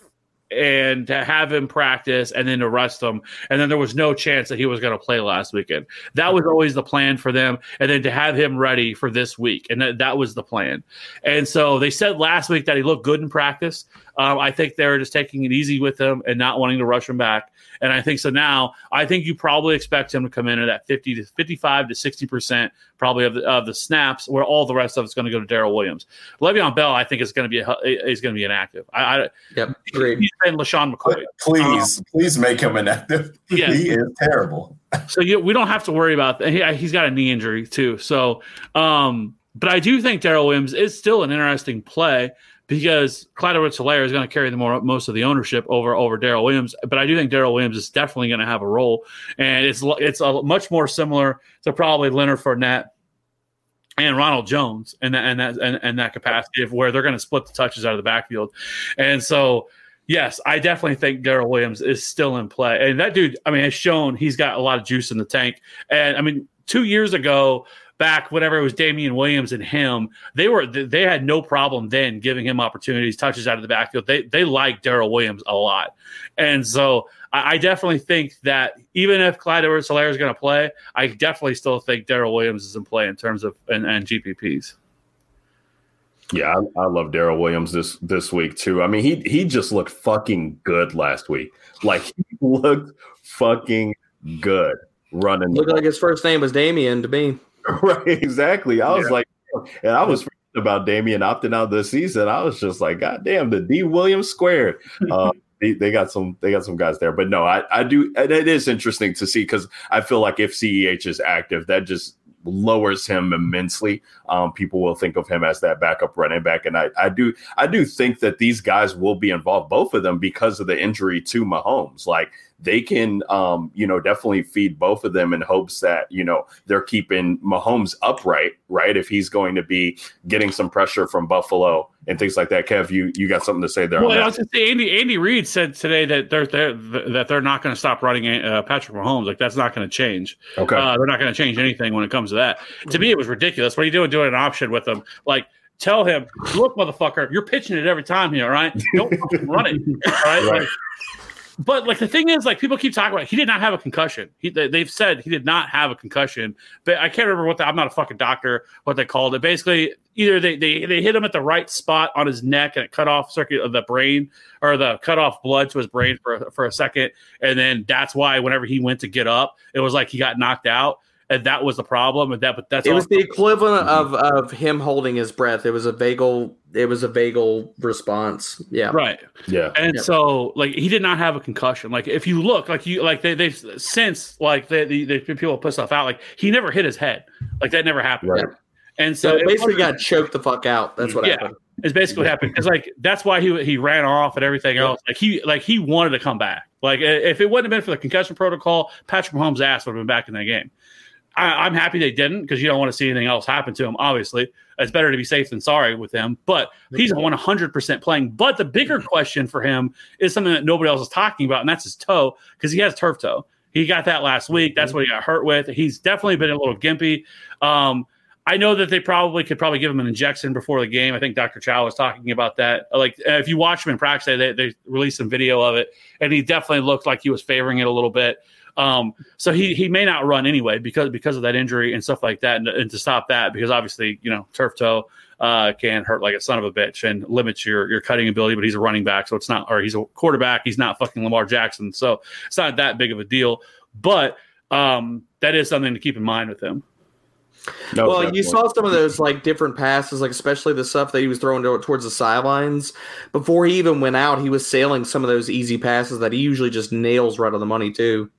and to have him practice and then to rest him. And then there was no chance that he was going to play last weekend. That was always the plan for them. And then to have him ready for this week. And that, that was the plan. And so they said last week that he looked good in practice. Um, I think they're just taking it easy with him and not wanting to rush him back. And I think so now, I think you probably expect him to come in at that 50 to 55 to 60% probably of the, of the snaps, where all the rest of it's going to go to Darrel Williams. Le'Veon Bell, I think, is going to be a, is going to be inactive. I, I Yep, great. he's been LeSean McCoy. Please, please make him inactive. Yeah. He is terrible. So you, we don't have to worry about that. He, he's got a knee injury too. So, um, but I do think Darrel Williams is still an interesting play because Clyde edwards Helaire is going to carry the more, most of the ownership over over Darrel Williams. But I do think Darrel Williams is definitely going to have a role, and it's it's a much more similar to probably Leonard Fournette and Ronald Jones and that and that and, and that capacity of where they're going to split the touches out of the backfield, and so. Yes, I definitely think Darrel Williams is still in play. And that dude, I mean, has shown he's got a lot of juice in the tank. And I mean, two years ago, back whenever it was Damien Williams and him, they were they had no problem then giving him opportunities, touches out of the backfield. They they like Darrel Williams a lot, and so I, I, definitely think that even if Clyde edwards Helaire is going to play, I definitely still think Darrel Williams is in play in terms of and, and GPPs. Yeah, I, I love Darrel Williams this this week too. I mean, he he just looked fucking good last week. Like he looked fucking good running. Looked like his first name was Damien to me. right, exactly. I was yeah. like, and I was about Damien opting out this season. I was just like, God damn, the D Williams squared. Uh, they, they, got some they got some guys there. But no, I, I do it is interesting to see because I feel like if CEH is active, that just lowers him immensely. Um, people will think of him as that backup running back, and I, I do I do think that these guys will be involved, both of them, because of the injury to Mahomes. Like they can, um, you know, definitely feed both of them in hopes that you know they're keeping Mahomes upright, right? If he's going to be getting some pressure from Buffalo and things like that. Kev, you you got something to say there? Well, I was going to say Andy Andy Reid said today that they're, they're that they're not going to stop running uh, Patrick Mahomes. Like that's not going to change. Okay, uh, they're not going to change anything when it comes to that. To me, it was ridiculous. What are you doing doing an option with him. Like tell him, look, motherfucker, you're pitching it every time here, all right? Don't run it. All right. right. Like, but like the thing is, like people keep talking about, he did not have a concussion. He, they've said he did not have a concussion, but I can't remember what the, I'm not a fucking doctor. What they called it. Basically, either they, they they hit him at the right spot on his neck and it cut off circuit of the brain or the cut off blood to his brain for for a second, and then that's why whenever he went to get up, it was like he got knocked out and that was the problem. And that, but that's it was the equivalent of of him holding his breath. It was a vagal. It was a vagal response. Yeah. Right. Yeah. And so, like, he did not have a concussion. Like, if you look, like you, like they, they've since, like, they, they, they people put stuff out. Like, he never hit his head. Like, that never happened. Right. And so, so basically got choked the fuck out. That's what yeah, happened. It's basically what happened. Because like that's why he he ran off and everything else. Like he like he wanted to come back. Like if it wouldn't have been for the concussion protocol, Patrick Mahomes' ass would have been back in that game. I, am happy they didn't because you don't want to see anything else happen to him. Obviously, it's better to be safe than sorry with him. But he's 100% playing. But the bigger mm-hmm. question for him is something that nobody else is talking about, and that's his toe because he has turf toe. He got that last week. Mm-hmm. That's what he got hurt with. He's definitely been a little gimpy. Um, I know that they probably could probably give him an injection before the game. I think Dr. Chow was talking about that. Like uh, if you watch him in practice, they, they released some video of it, and he definitely looked like he was favoring it a little bit. Um, so he he may not run anyway because because of that injury and stuff like that, and, and to stop that because obviously you know turf toe uh, can hurt like a son of a bitch and limits your your cutting ability. But he's a running back, so it's not, or he's a quarterback. He's not fucking Lamar Jackson, so it's not that big of a deal. But um, that is something to keep in mind with him. No, well, definitely. you saw some of those like different passes, like especially the stuff that he was throwing towards the sidelines. Before he even went out, he was sailing some of those easy passes that he usually just nails right on the money too.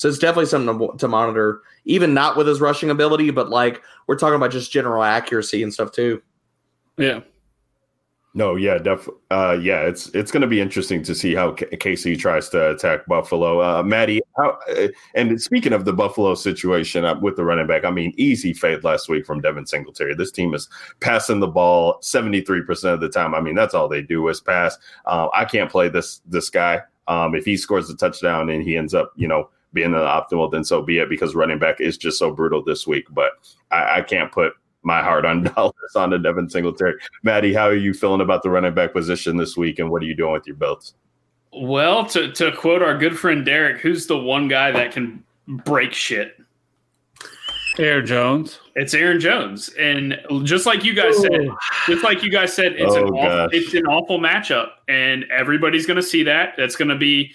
So it's definitely something to, to, monitor, even not with his rushing ability, but like we're talking about just general accuracy and stuff too. Yeah. No, yeah, def, uh, yeah, it's it's going to be interesting to see how K- KC tries to attack Buffalo. Uh, Maddie, how, uh, and speaking of the Buffalo situation uh, with the running back, I mean, easy fade last week from Devin Singletary. This team is passing the ball seventy three percent of the time. I mean, that's all they do is pass. Uh, I can't play this this guy. Um, if he scores a touchdown and he ends up, you know, being an optimal, then so be it because running back is just so brutal this week. But I, I can't put my heart on dollars on the Devin Singletary. Maddie, how are you feeling about the running back position this week and what are you doing with your belts? Well, to, to quote our good friend Derek, who's the one guy that can break shit? Aaron Jones. It's Aaron Jones, and just like you guys said, oh. just like you guys said, it's Oh, an awful, gosh. it's an awful matchup, and everybody's going to see that. That's going to be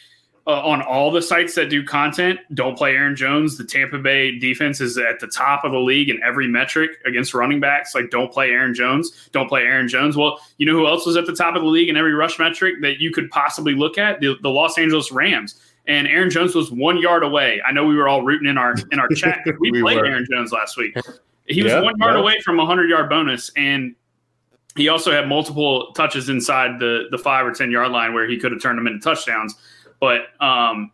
uh, on all the sites that do content. Don't play Aaron Jones. The Tampa Bay defense is at the top of the league in every metric against running backs. Like, don't play Aaron Jones. Don't play Aaron Jones. Well, you know who else was at the top of the league in every rush metric that you could possibly look at? The, the Los Angeles Rams. And Aaron Jones was one yard away. I know we were all rooting in our in our chat. We, We played were. Aaron Jones last week. He was Yeah, one yard yeah. away from a hundred yard bonus, and he also had multiple touches inside the the five or ten yard line where he could have turned them into touchdowns. But um,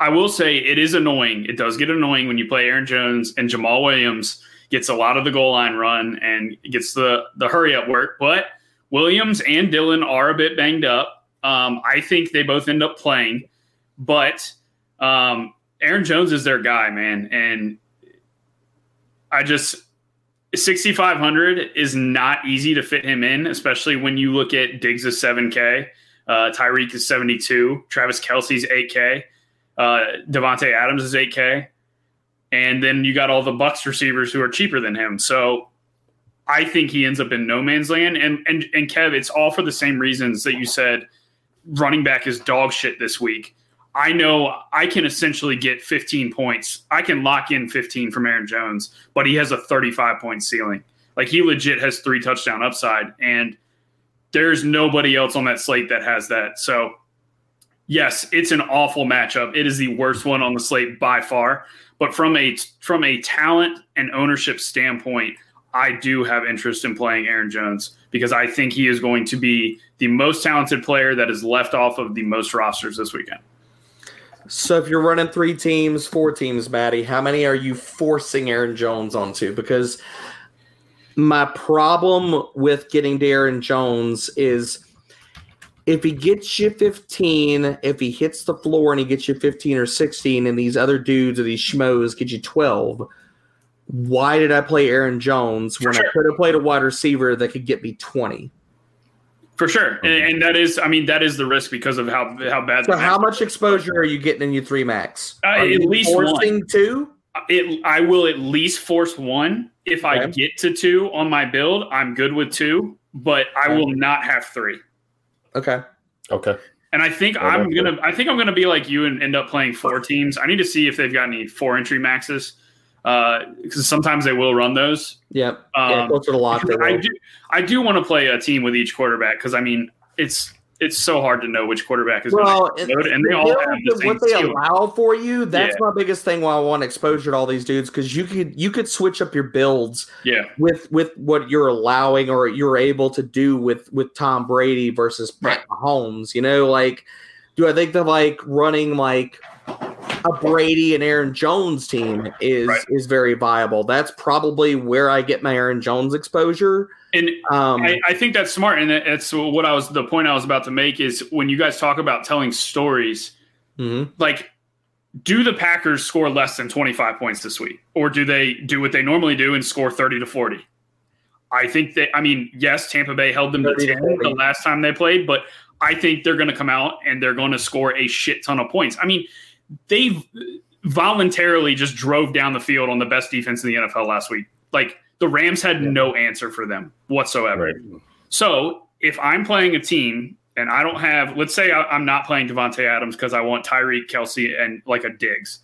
I will say it is annoying. It does get annoying when you play Aaron Jones and Jamaal Williams gets a lot of the goal line run and gets the the hurry up work. But Williams and Dillon are a bit banged up. Um, I think they both end up playing, but um, Aaron Jones is their guy, man, and I just 6500 is not easy to fit him in, especially when you look at Diggs is 7K, uh, Tyreek is 72, Travis Kelce's 8K, uh, Davante Adams is 8K, and then you got all the Bucs receivers who are cheaper than him. So I think he ends up in no man's land. And and and Kev, it's all for the same reasons that you said. Running back is dog shit this week. I know I can essentially get 15 points. I can lock in 15 from Aaron Jones, but he has a 35 point ceiling. Like he legit has three touchdown upside, and there's nobody else on that slate that has that. So, yes, it's an awful matchup. It is the worst one on the slate by far. But from a from a talent and ownership standpoint, I do have interest in playing Aaron Jones because I think he is going to be the most talented player that is left off of the most rosters this weekend. So if you're running three teams, four teams, Maddie, how many are you forcing Aaron Jones onto? Because my problem with getting Darren Jones is if he gets you 15, if he hits the floor and he gets you 15 or 16, and these other dudes or these schmoes get you 12, why did I play Aaron Jones when sure. I could have played a wide receiver that could get me 20? For sure, and, and that is, I mean, that is the risk because of how how bad. So how much exposure are you getting in your three max? Uh, at least forcing two? It, I will at least force one. If I get to two on my build, I'm good with two, but I will not have three. Okay. Okay. And I think Yeah, I'm gonna. I think I'm gonna be like you and end up playing four teams. I need to see if they've got any four entry maxes because sometimes they will run those. Yep. yeah, Um, closer to lock. they I do. I do want to play a team with each quarterback because I mean it's it's so hard to know which quarterback is Well, going to and they all have the what they skill. allow for you. That's Yeah. my biggest thing. Why I want exposure to all these dudes because you could you could switch up your builds Yeah, with with what you're allowing or you're able to do with with Tom Brady versus Pat Mahomes. You know, like do I think that like running like a Brady and Aaron Jones team is Right. is very viable. That's probably where I get my Aaron Jones exposure. and Um, I, I think that's smart, and that's what I was. The point I was about to make is when you guys talk about telling stories, mhm. like, do the Packers score less than twenty five points this week, or do they do what they normally do and score thirty to forty? I think that. I mean, yes, Tampa Bay held them to ten the last time they played, but I think they're going to come out and they're going to score a shit ton of points. I mean, they voluntarily just drove down the field on the best defense in the NFL last week. Like the Rams had no answer for them whatsoever. Right. So if I'm playing a team and I don't have, let's say I, I'm not playing Davante Adams because I want Tyreek, Kelce, and like a Diggs,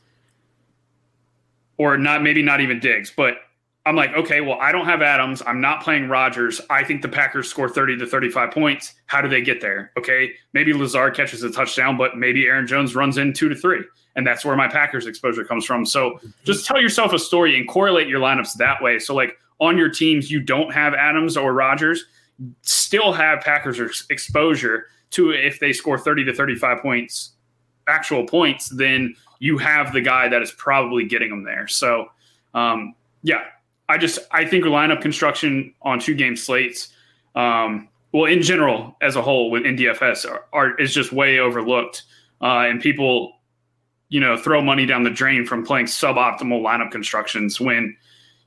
or not maybe not even Diggs, but I'm like, okay, well, I don't have Adams. I'm not playing Rodgers. I think the Packers score 30 to 35 points. How do they get there? Okay, maybe Lazard catches a touchdown, but maybe Aaron Jones runs in two to three. And that's where my Packers exposure comes from. So just tell yourself a story and correlate your lineups that way. So, like on your teams, you don't have Adams or Rodgers, still have Packers exposure to if they score 30 to 35 points, actual points, then you have the guy that is probably getting them there. So, um, yeah, I just I think lineup construction on two game slates, um, well, in general as a whole with NDFS are, are is just way overlooked, uh, and people, you know, throw money down the drain from playing suboptimal lineup constructions when,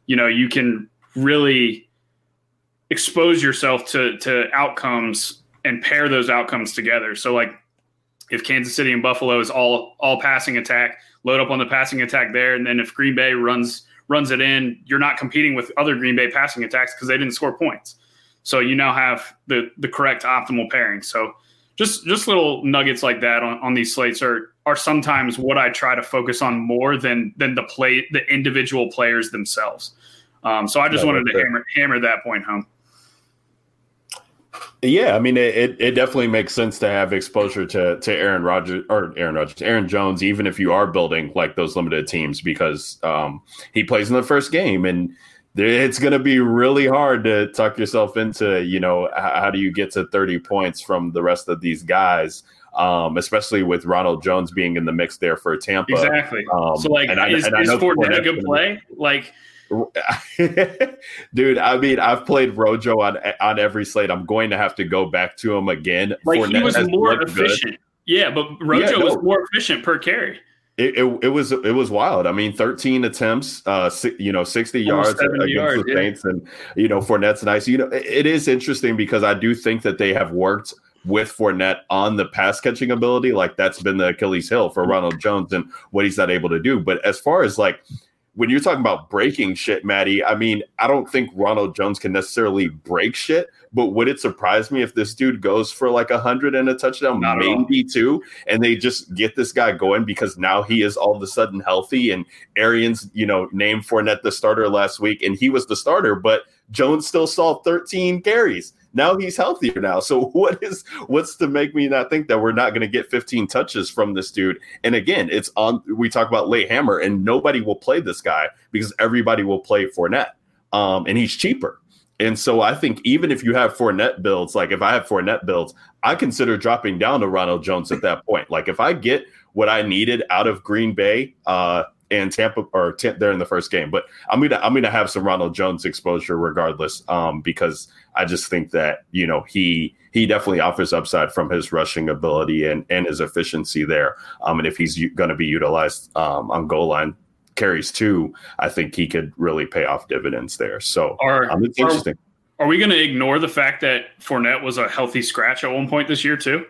you know, you can really expose yourself to to outcomes and pair those outcomes together. So like if Kansas City and Buffalo is all all passing attack, load up on the passing attack there, and then if Green Bay runs runs it in, you're not competing with other Green Bay passing attacks because they didn't score points. So you now have the the correct optimal pairing. So just just little nuggets like that on, on these slates are are sometimes what I try to focus on more than than the play the individual players themselves. Um, so I just Yeah, wanted to hammer hammer that point home. Yeah, I mean, it, it, it definitely makes sense to have exposure to to Aaron Rodgers or Aaron Rodgers, Aaron Jones, even if you are building like those limited teams, because um, he plays in the first game, and it's going to be really hard to tuck yourself into, you know, how do you get to thirty points from the rest of these guys, um, especially with Ronald Jones being in the mix there for Tampa. Exactly. Um, so like, and I- is, and I is know Fournette a good play? Like, Dude, I mean, I've played Rojo on on every slate. I'm going to have to go back to him again. like he was more looked good. efficient. Yeah, but Rojo Yeah, no. was more efficient per carry. It, it, it was it was wild. I mean, 13 attempts, uh, si- you know, 60 yards 70 against yards, the yeah. Saints, and you know, Fournette's nice. You know, it, it is interesting because I do think that they have worked with Fournette on the pass catching ability. Like that's been the Achilles heel for Ronald Jones and what he's not able to do. But as far as like when you're talking about breaking shit, Maddie, I mean, I don't think Ronald Jones can necessarily break shit, but would it surprise me if this dude goes for like a hundred and a touchdown, Not maybe two, and they just get this guy going because now he is all of a sudden healthy and Arians, you know, named Fournette the starter last week, and he was the starter, but Jones still saw 13 carries. Now he's healthier now. So what is what's to make me not think that we're not going to get 15 touches from this dude? And again, it's on. We talk about late hammer, and nobody will play this guy because everybody will play Fournette, um, and he's cheaper. And so I think even if you have Fournette builds, like if I have Fournette builds, I consider dropping down to Ronald Jones at that point. Like if I get what I needed out of Green Bay uh, and Tampa, or t- they're in the first game, but I'm gonna I'm gonna have some Ronald Jones exposure regardless, um, because I just think that you know he he definitely offers upside from his rushing ability and and his efficiency there. Um, and if he's going to be utilized um, on goal line carries too, I think he could really pay off dividends there. So Are, um, it's are, interesting. are we going to ignore the fact that Fournette was a healthy scratch at one point this year too?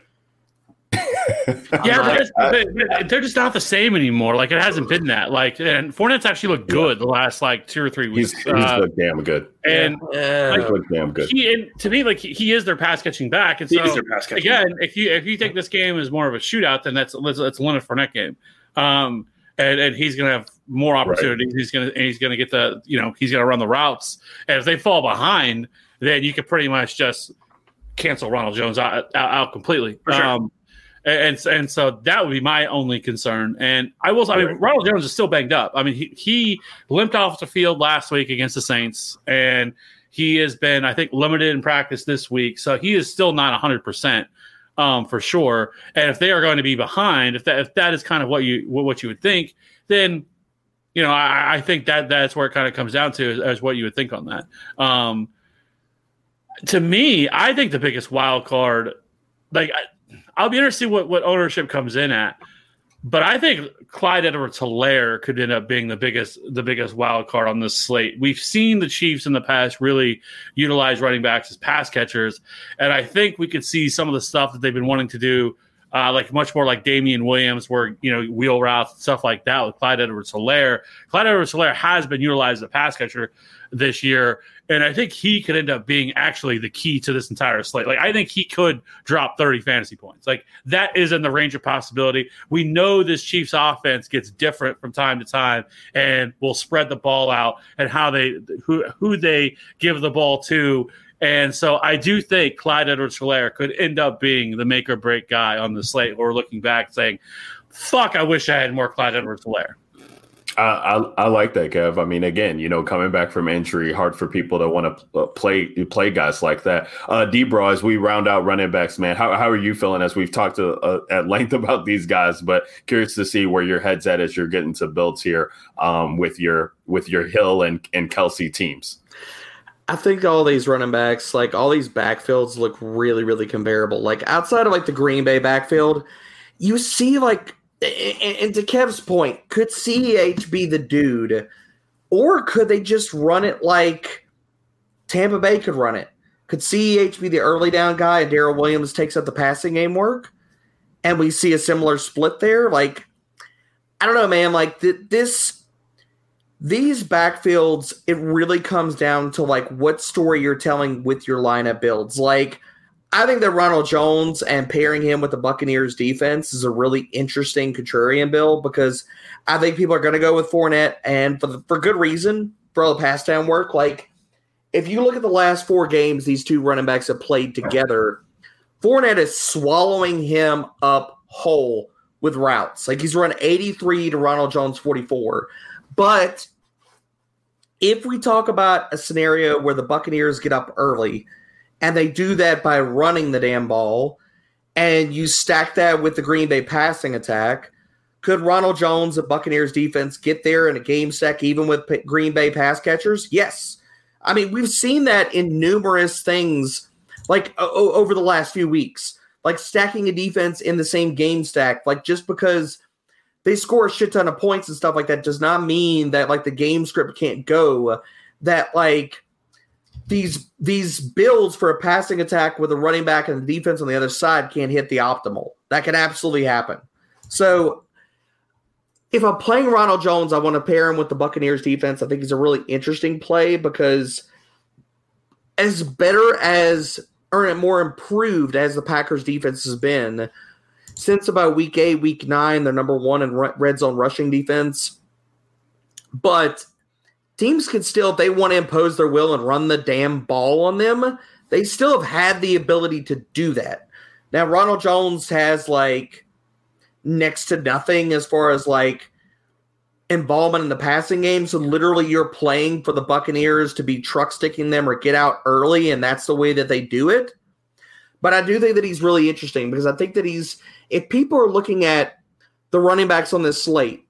Yeah, not- they're just, they- they're just not the same anymore. Like it hasn't been that. Like and Fournette's actually looked good the last like two or three weeks. he's Uh, looked damn good. and Yeah. He's looked damn good. he and to me like he, he is their pass catching back. And He so is their pass catching again, if you if you think this game is more of a shootout, then that's that's, that's a Leonard Fournette game. Um, and, and he's going to have more opportunities. He's going to and he's going to get the you know he's going to run the routes. And if they fall behind, then you could pretty much just cancel Ronald Jones out, out, out completely. For sure. Um, and and so that would be my only concern. And I will. I mean, Ronald Jones is still banged up. I mean, he he limped off the field last week against the Saints, and he has been, I think, limited in practice this week. So he is still not hundred percent um, for sure. And if they are going to be behind, if that if that is kind of what you what you would think, then you know I, I think that that's where it kind of comes down to as, as what you would think on that. Um, to me, I think the biggest wild card, like I, I'll be interested what what ownership comes in at, but I think Clyde Edwards Helaire could end up being the biggest the biggest wild card on this slate. We've seen the Chiefs in the past really utilize running backs as pass catchers, and I think we could see some of the stuff that they've been wanting to do. Uh, like much more like Damien Williams, where you know wheel routes stuff like that with Clyde Edwards Helaire. Clyde Edwards Helaire has been utilized as a pass catcher this year, and I think he could end up being actually the key to this entire slate. Like I think he could drop 30 fantasy points. Like that is in the range of possibility. We know this Chiefs offense gets different from time to time and will spread the ball out and how they who who they give the ball to. And so I do think Clyde Edwards Helaire could end up being the make or break guy on the slate or looking back saying, fuck, I wish I had more Clyde Edwards Helaire. I, I like that, Kev. I mean, again, you know, coming back from injury, hard for people to want to play play guys like that. Uh, Debro, as we round out running backs, man, how how are you feeling? As we've talked to, uh, at length about these guys, but curious to see where your head's at as you're getting to builds here um, with your with your Hill and and Kelce teams. I think all these running backs, like all these backfields, look really, really comparable. Like outside of like the Green Bay backfield, you see like, and, to Kev's point, could CEH be the dude, or could they just run it like Tampa Bay could run it? Could CEH be the early down guy and Darrel Williams takes up the passing game work, and we see a similar split there? Like, I don't know, man. Like th- this these backfields, it really comes down to like what story you're telling with your lineup builds. Like, I think that Ronald Jones and pairing him with the Buccaneers defense is a really interesting contrarian build because I think people are going to go with Fournette and for the, for good reason for all the pass down work. Like, if you look at the last four games these two running backs have played together, Fournette is swallowing him up whole with routes. Like he's run 83 to Ronald Jones 44. But if we talk about a scenario where the Buccaneers get up early and they do that by running the damn ball, and you stack that with the Green Bay passing attack, could Ronald Jones, the Buccaneers defense, get there in a game stack even with P- Green Bay pass catchers? Yes. I mean, we've seen that in numerous things like o- over the last few weeks, like stacking a defense in the same game stack. Like just because they score a shit ton of points and stuff like that does not mean that like the game script can't go. That like these these builds for a passing attack with a running back and the defense on the other side can't hit the optimal. That can absolutely happen. So if I'm playing Ronald Jones, I want to pair him with the Buccaneers defense. I think he's a really interesting play because as better as or more improved as the Packers defense has been since about week eight, week nine, they're number one in red zone rushing defense. But teams can still, if they want to impose their will and run the damn ball on them, they still have had the ability to do that. Now, Ronald Jones has like next to nothing as far as like involvement in the passing game. So literally you're playing for the Buccaneers to be truck sticking them or get out early, and that's the way that they do it. But I do think that he's really interesting because I think that he's if people are looking at the running backs on this slate,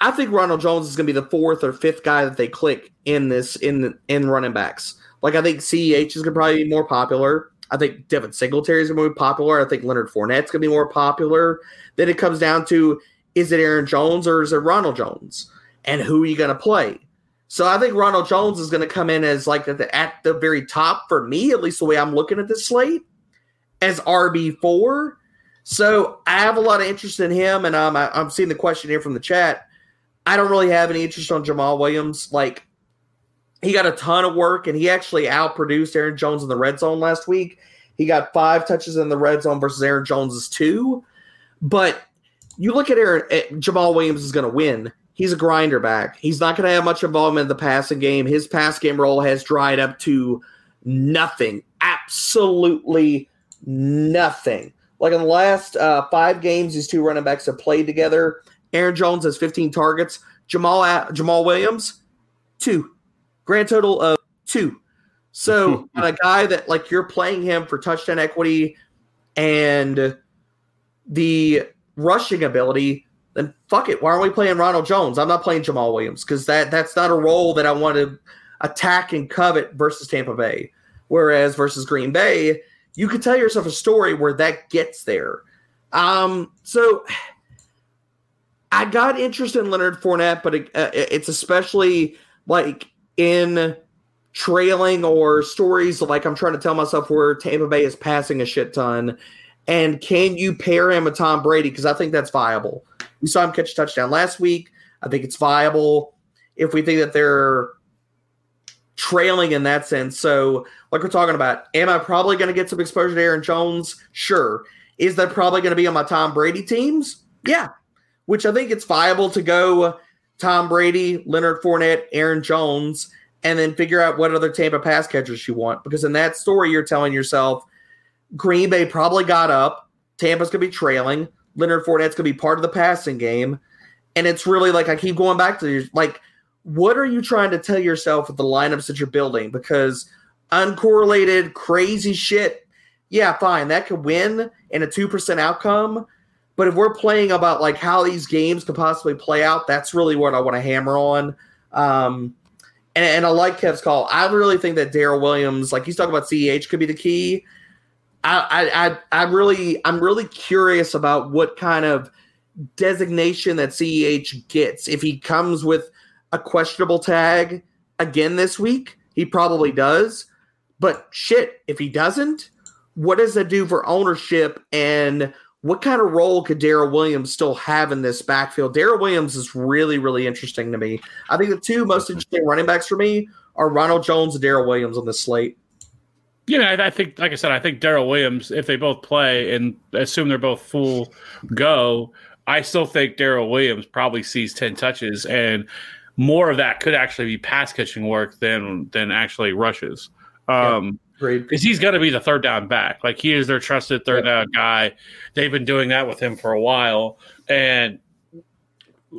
I think Ronald Jones is going to be the fourth or fifth guy that they click in this in in running backs. Like I think CEH is going to probably be more popular. I think Devin Singletary is going to be popular. I think Leonard Fournette's going to be more popular. Then it comes down to is it Aaron Jones or is it Ronald Jones? And who are you going to play? So I think Ronald Jones is going to come in as like at the, at the very top for me, at least the way I'm looking at this slate, as RB4. So I have a lot of interest in him, and um, I, I'm seeing the question here from the chat. I don't really have any interest on Jamaal Williams. Like he got a ton of work, and he actually outproduced Aaron Jones in the red zone last week. He got five touches in the red zone versus Aaron Jones's two. But you look at Aaron eh, Jamaal Williams is going to win. He's a grinder back. He's not going to have much involvement in the passing game. His pass game role has dried up to nothing. Absolutely nothing. Like in the last uh, five games, these two running backs have played together. Aaron Jones has 15 targets. Jamal Jamaal Williams, two. Grand total of two. So a guy that like you're playing him for touchdown equity and the rushing ability, then fuck it. Why aren't we playing Ronald Jones? I'm not playing Jamaal Williams because that that's not a role that I want to attack and covet versus Tampa Bay. Whereas versus Green Bay, you could tell yourself a story where that gets there. Um, so I got interested in Leonard Fournette, but it, uh, it's especially like in trailing or stories like I'm trying to tell myself where Tampa Bay is passing a shit ton and can you pair him with Tom Brady? Because I think that's viable. We saw him catch a touchdown last week. I think it's viable if we think that they're trailing in that sense. So, like we're talking about, am I probably going to get some exposure to Aaron Jones? Sure. Is that probably going to be on my Tom Brady teams? Yeah. Which I think it's viable to go Tom Brady, Leonard Fournette, Aaron Jones, and then figure out what other Tampa pass catchers you want. Because in that story, you're telling yourself – Green Bay probably got up. Tampa's going to be trailing. Leonard Fournette's going to be part of the passing game. And it's really like I keep going back to like, what are you trying to tell yourself with the lineups that you're building? Because uncorrelated, crazy shit, yeah, fine, that could win in a 2% outcome. But if we're playing about like how these games could possibly play out, that's really what I want to hammer on. Um, and, and I like Kev's call. I really think that Darrel Williams, like he's talking about CEH, could be the key. I, I, I really, I'm really curious about what kind of designation that CEH gets. If he comes with a questionable tag again this week, he probably does. But shit, if he doesn't, what does that do for ownership and what kind of role could Darrel Williams still have in this backfield? Darrel Williams is really, really interesting to me. I think the two most interesting running backs for me are Ronald Jones and Darrel Williams on this slate. Yeah, I, I think, like I said, I think Darrel Williams, if they both play and assume they're both full go, I still think Darrel Williams probably sees ten touches, and more of that could actually be pass catching work than than actually rushes. Um, Great. because he's going to be the third down back. Like he is their trusted third down guy. They've been doing that with him for a while, and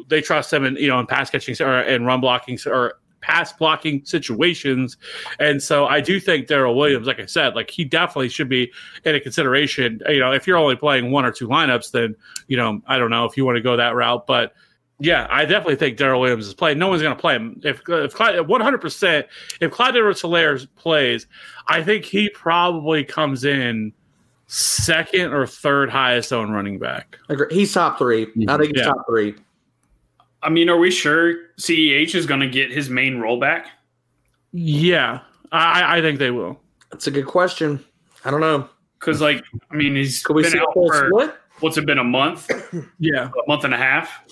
they trust him in you know in pass catching or in run blocking or pass blocking situations. And so I do think Darrel Williams, like I said, like he definitely should be in a consideration. You know, if you're only playing one or two lineups, then you know I don't know if you want to go that route, but. Yeah, I definitely think Darrel Williams is playing. No one's going to play him. If if Clyde, 100%, if Clyde Edwards plays, I think he probably comes in second or third highest owned running back. Agree. He's top three. I think he's Yeah. top three. I mean, are we sure CEH is going to get his main role back? Yeah, I, I think they will. That's a good question. I don't know. Because, like, I mean, he's Could we been see out for split? what's it been a month, Yeah, a month and a half.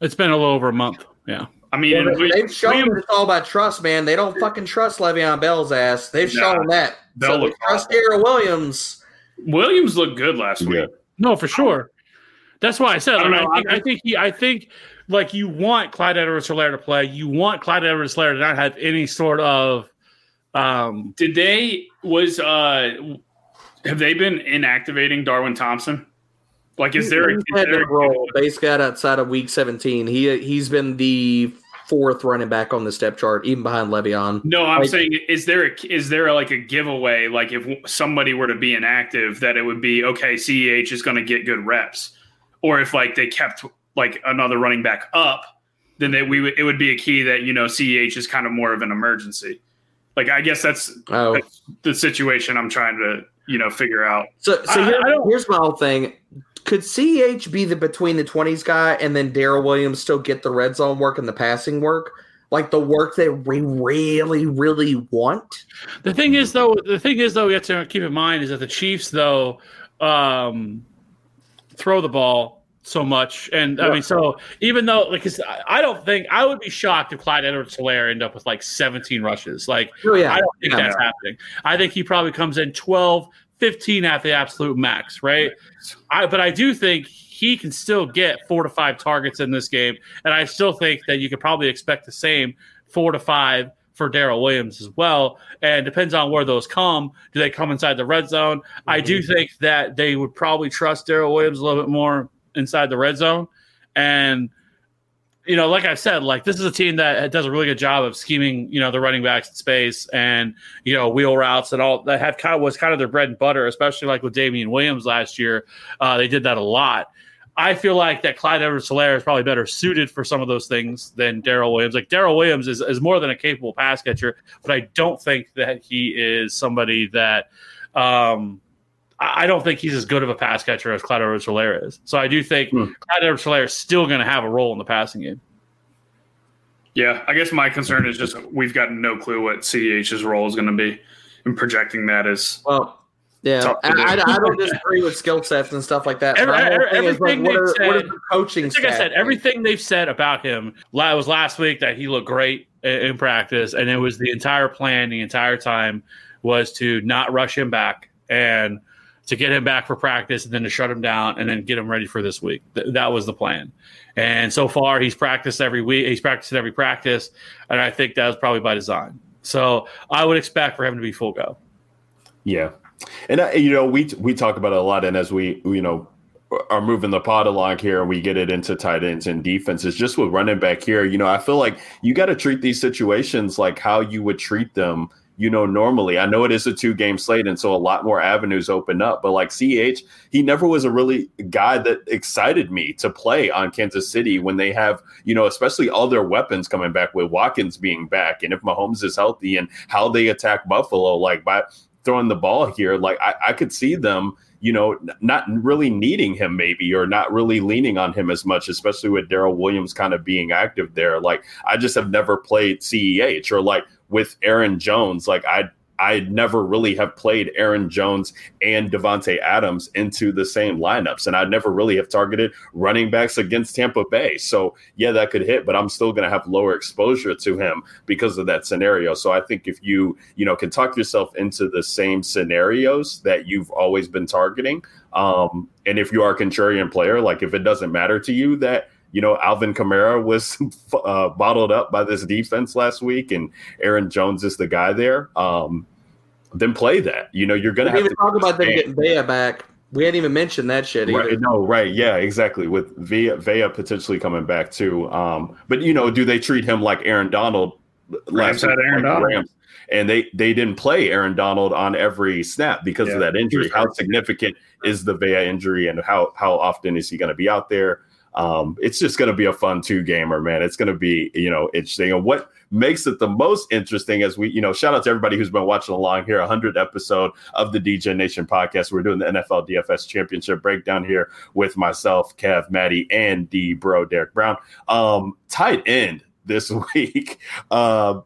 It's been a little over a month. Yeah, I mean, Yeah, they've shown William- it's all about trust, man. They don't fucking trust Le'Veon Bell's ass. They've Nah, shown that. Bell so they looked trust Darrel Williams. Williams looked good last week. Yeah. no, for sure. That's why I said. I I, know, I, think, I I think he. I think like you want Clyde Edwards-Helaire to play. You want Clyde Edwards-Helaire to not have any sort of. Um, Did they was uh have they been inactivating Darwin Thompson? Like, is there a, He's is there a role basically outside of week 17. He he's been the fourth running back on the depth chart, even behind Le'Veon. No, I'm Like- saying is there a, is there like a giveaway? Like if somebody were to be inactive, that it would be okay. Ceh is going to get good reps, or if like they kept like another running back up, then they, we would, it would be a key that you know Ceh is kind of more of an emergency. Like I guess that's, Oh, that's the situation I'm trying to you know figure out. so so I- here- I here's my whole thing. Could CH be the between the twenties guy, and then Daryl Williams still get the red zone work and the passing work, like the work that we really, really want? The thing is, though, the thing is, though, we have to keep in mind is that the Chiefs, though, um, throw the ball so much, and I mean, so even though, like, I don't think I would be shocked if Clyde Edwards-Helaire end up with like 17 rushes. Like, Oh yeah, I don't think Yeah. that's happening. I think he probably comes in 12, 15 at the absolute max, right? I, but I do think he can still get four to five targets in this game, and I still think that you could probably expect the same four to five for Darrel Williams as well. And depends on where those come. Do they come inside the red zone? I do mhm. think that they would probably trust Darrel Williams a little bit more inside the red zone, and you know, like I said, like this is a team that does a really good job of scheming, you know, the running backs in space and you know wheel routes and all that have kind of was kind of their bread and butter, especially like with Damien Williams last year. Uh, they did that a lot. I feel like that Clyde Edwards-Helaire is probably better suited for some of those things than Darrel Williams. Like Darrel Williams is, is more than a capable pass catcher, but I don't think that he is somebody that um, I I don't think he's as good of a pass catcher as Clyde Edwards-Helaire is. So I do think Hmm. Clyde Edwards-Helaire is still going to have a role in the passing game. Yeah, I guess my concern is just we've got no clue what CEH's role is going to be, and projecting that as Well, yeah, I, do. I, I don't disagree with skill sets and stuff like that. Every- My every- thing like, everything they've are said- the coaching? Like I said, stats? everything they've said about him la- was last week that he looked great in practice, and it was the entire plan the entire time was to not rush him back and to get him back for practice, and then to shut him down, and then get him ready for this week. Th- that was the plan. And so far, he's practiced every week. He's practiced every practice, and I think that was probably by design. So I would expect for him to be full go. Yeah, and I, you know we we talk about it a lot, and as we you know are moving the pod along here, and we get it into tight ends and defenses. Just with running back here, you know, I feel like you got to treat these situations like how you would treat them. You know, normally I know it is a two game slate, and so a lot more avenues open up. But like Ch, he never was a really guy that excited me to play on Kansas City when they have, you know, especially all their weapons coming back with Watkins being back, and if Mahomes is healthy, and how they attack Buffalo, like by throwing the ball here, like I, I could see them, you know, not really needing him maybe or not really leaning on him as much, especially with Darrel Williams kind of being active there. Like I just have never played CEH or like with Aaron Jones, like I I never really have played Aaron Jones and Davante Adams into the same lineups, and I never really have targeted running backs against Tampa Bay. So yeah, that could hit, but I'm still going to have lower exposure to him because of that scenario. So I think if you you know can talk yourself into the same scenarios that you've always been targeting, um, and if you are a contrarian player, like if it doesn't matter to you that you know, Alvin Kamara was uh, bottled up by this defense last week, and Aaron Jones is the guy there. Um, then play that. You know, you're going to have to talk about them getting Vea back. We hadn't even mentioned that shit either. Right, no, right, yeah, exactly. With Vea, Vea potentially coming back too. Um, but you know, do they treat him like Aaron Donald? Rams had Aaron Donald. Rams? and they they didn't play Aaron Donald on every snap because yeah. of that injury. How significant is the Vea injury, and how how often is he going to be out there? Um, it's just going to be a fun two gamer, man. It's going to be, you know, interesting. And what makes it the most interesting as we, you know, shout out to everybody who's been watching along here, 100 episode of the DJ Nation podcast. We're doing the NFL DFS championship breakdown here with myself, Kev, Maddie, and D bro, Derek Brown. Um, tight end this week. Uh,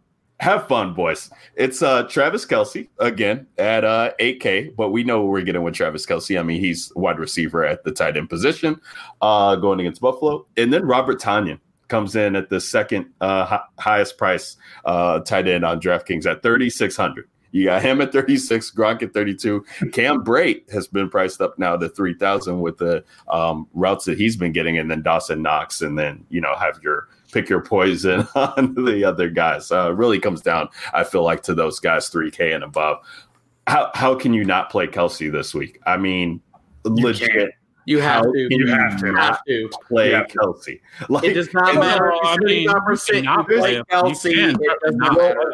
have fun, boys. It's uh Travis Kelce again at uh 8K, but we know what we're getting with Travis Kelce. I mean, he's wide receiver at the tight end position, uh, going against Buffalo, and then Robert Tonyan comes in at the second uh, highest price uh, tight end on DraftKings at 3600. You got him at 36, Gronk at 32. Cam Brate has been priced up now to 3,000 with the um, routes that he's been getting, and then Dawson Knox, and then, you know, have your pick your poison on the other guys. Uh, it really comes down, I feel like, to those guys 3K and above. How, how can you not play Kelce this week? I mean, you legit. Can't. You have to. You have to. Have to play have Kelce. Like, it does not matter. I mean, not play Kelce.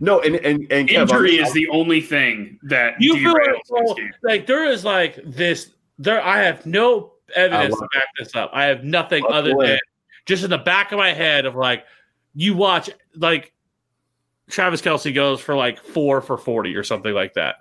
No, and and, and injury Kev, is the only thing that you feel like, well, like there is like this. There, I have no evidence to back this up. I have nothing other than just in the back of my head of like you watch like Travis Kelce goes for like four for forty or something like that.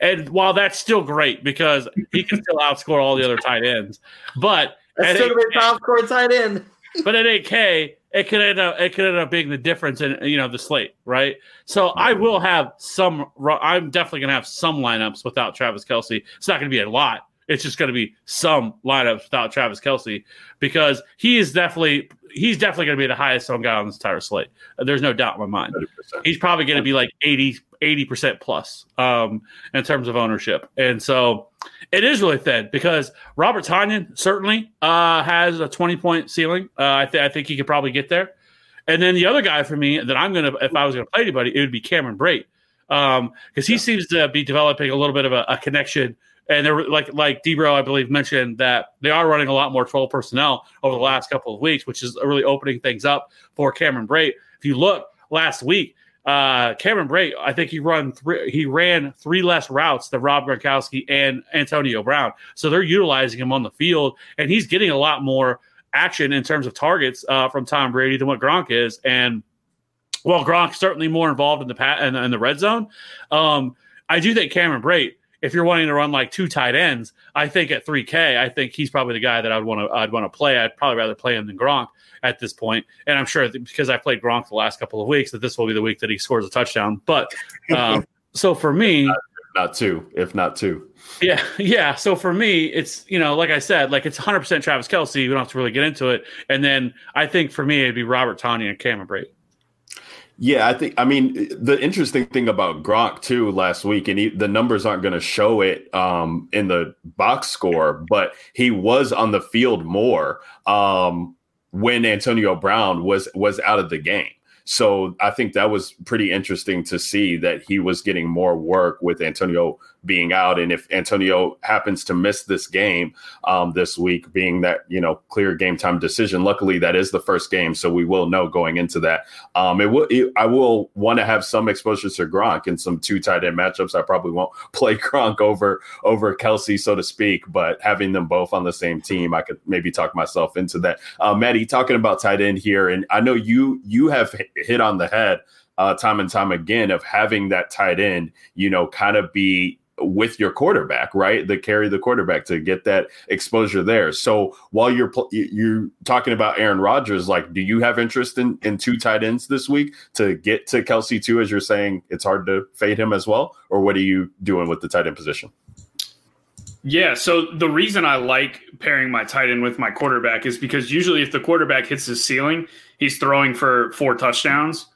And while that's still great because he can still outscore all the other tight ends, but that's still a top score tight end. but at 8K, it could end up it could end up being the difference in you know the slate, right? So I will have some. I'm definitely gonna have some lineups without Travis Kelce. It's not gonna be a lot, it's just going to be some lineups without Travis Kelce because he is definitely he's definitely going to be the highest owned guy on this entire slate. There's no doubt in my mind. 100%. He's probably going to be like 80 percent plus um, in terms of ownership, and so it is really thin because Robert Tonyan certainly uh, has a 20 point ceiling. Uh, I, th- I think he could probably get there. And then the other guy for me that I'm gonna, if I was gonna play anybody, it would be Cameron Brate because um, he yeah. seems to be developing a little bit of a, a connection and they're like like Debro, I believe, mentioned that they are running a lot more 12 personnel over the last couple of weeks, which is really opening things up for Cameron Brate. If you look last week, uh, Cameron Brate, I think he run three, he ran three less routes than Rob Gronkowski and Antonio Brown. So they're utilizing him on the field, and he's getting a lot more action in terms of targets uh, from Tom Brady than what Gronk is. And well, Gronk's certainly more involved in the pat in, in the red zone. Um, I do think Cameron Brate if you're wanting to run like two tight ends, I think at 3K, I think he's probably the guy that I'd want to I'd want to play. I'd probably rather play him than Gronk at this point. And I'm sure because I played Gronk the last couple of weeks that this will be the week that he scores a touchdown. But um, so for me, not, not two, if not two. Yeah, yeah. So for me, it's you know, like I said, like it's 100 percent Travis Kelce. We don't have to really get into it. And then I think for me, it'd be Robert Tonyan and Cameron Brate. Yeah, I think. I mean, the interesting thing about Gronk too last week, and he, the numbers aren't going to show it um, in the box score, but he was on the field more um, when Antonio Brown was was out of the game. So I think that was pretty interesting to see that he was getting more work with Antonio being out. And if Antonio happens to miss this game um, this week, being that, you know, clear game time decision, luckily that is the first game. So we will know going into that. Um, it will, it, I will want to have some exposure to Gronk in some two tight end matchups. I probably won't play Gronk over, over Kelce, so to speak, but having them both on the same team, I could maybe talk myself into that. Uh, Maddie, talking about tight end here, and I know you, you have hit on the head uh, time and time again of having that tight end, you know, kind of be with your quarterback, right? That carry the quarterback to get that exposure there. So while you're pl- you're talking about Aaron Rodgers, like, do you have interest in in two tight ends this week to get to Kelce too? As you're saying, it's hard to fade him as well, or what are you doing with the tight end position? Yeah, so the reason I like pairing my tight end with my quarterback is because usually if the quarterback hits his ceiling, he's throwing for four touchdowns,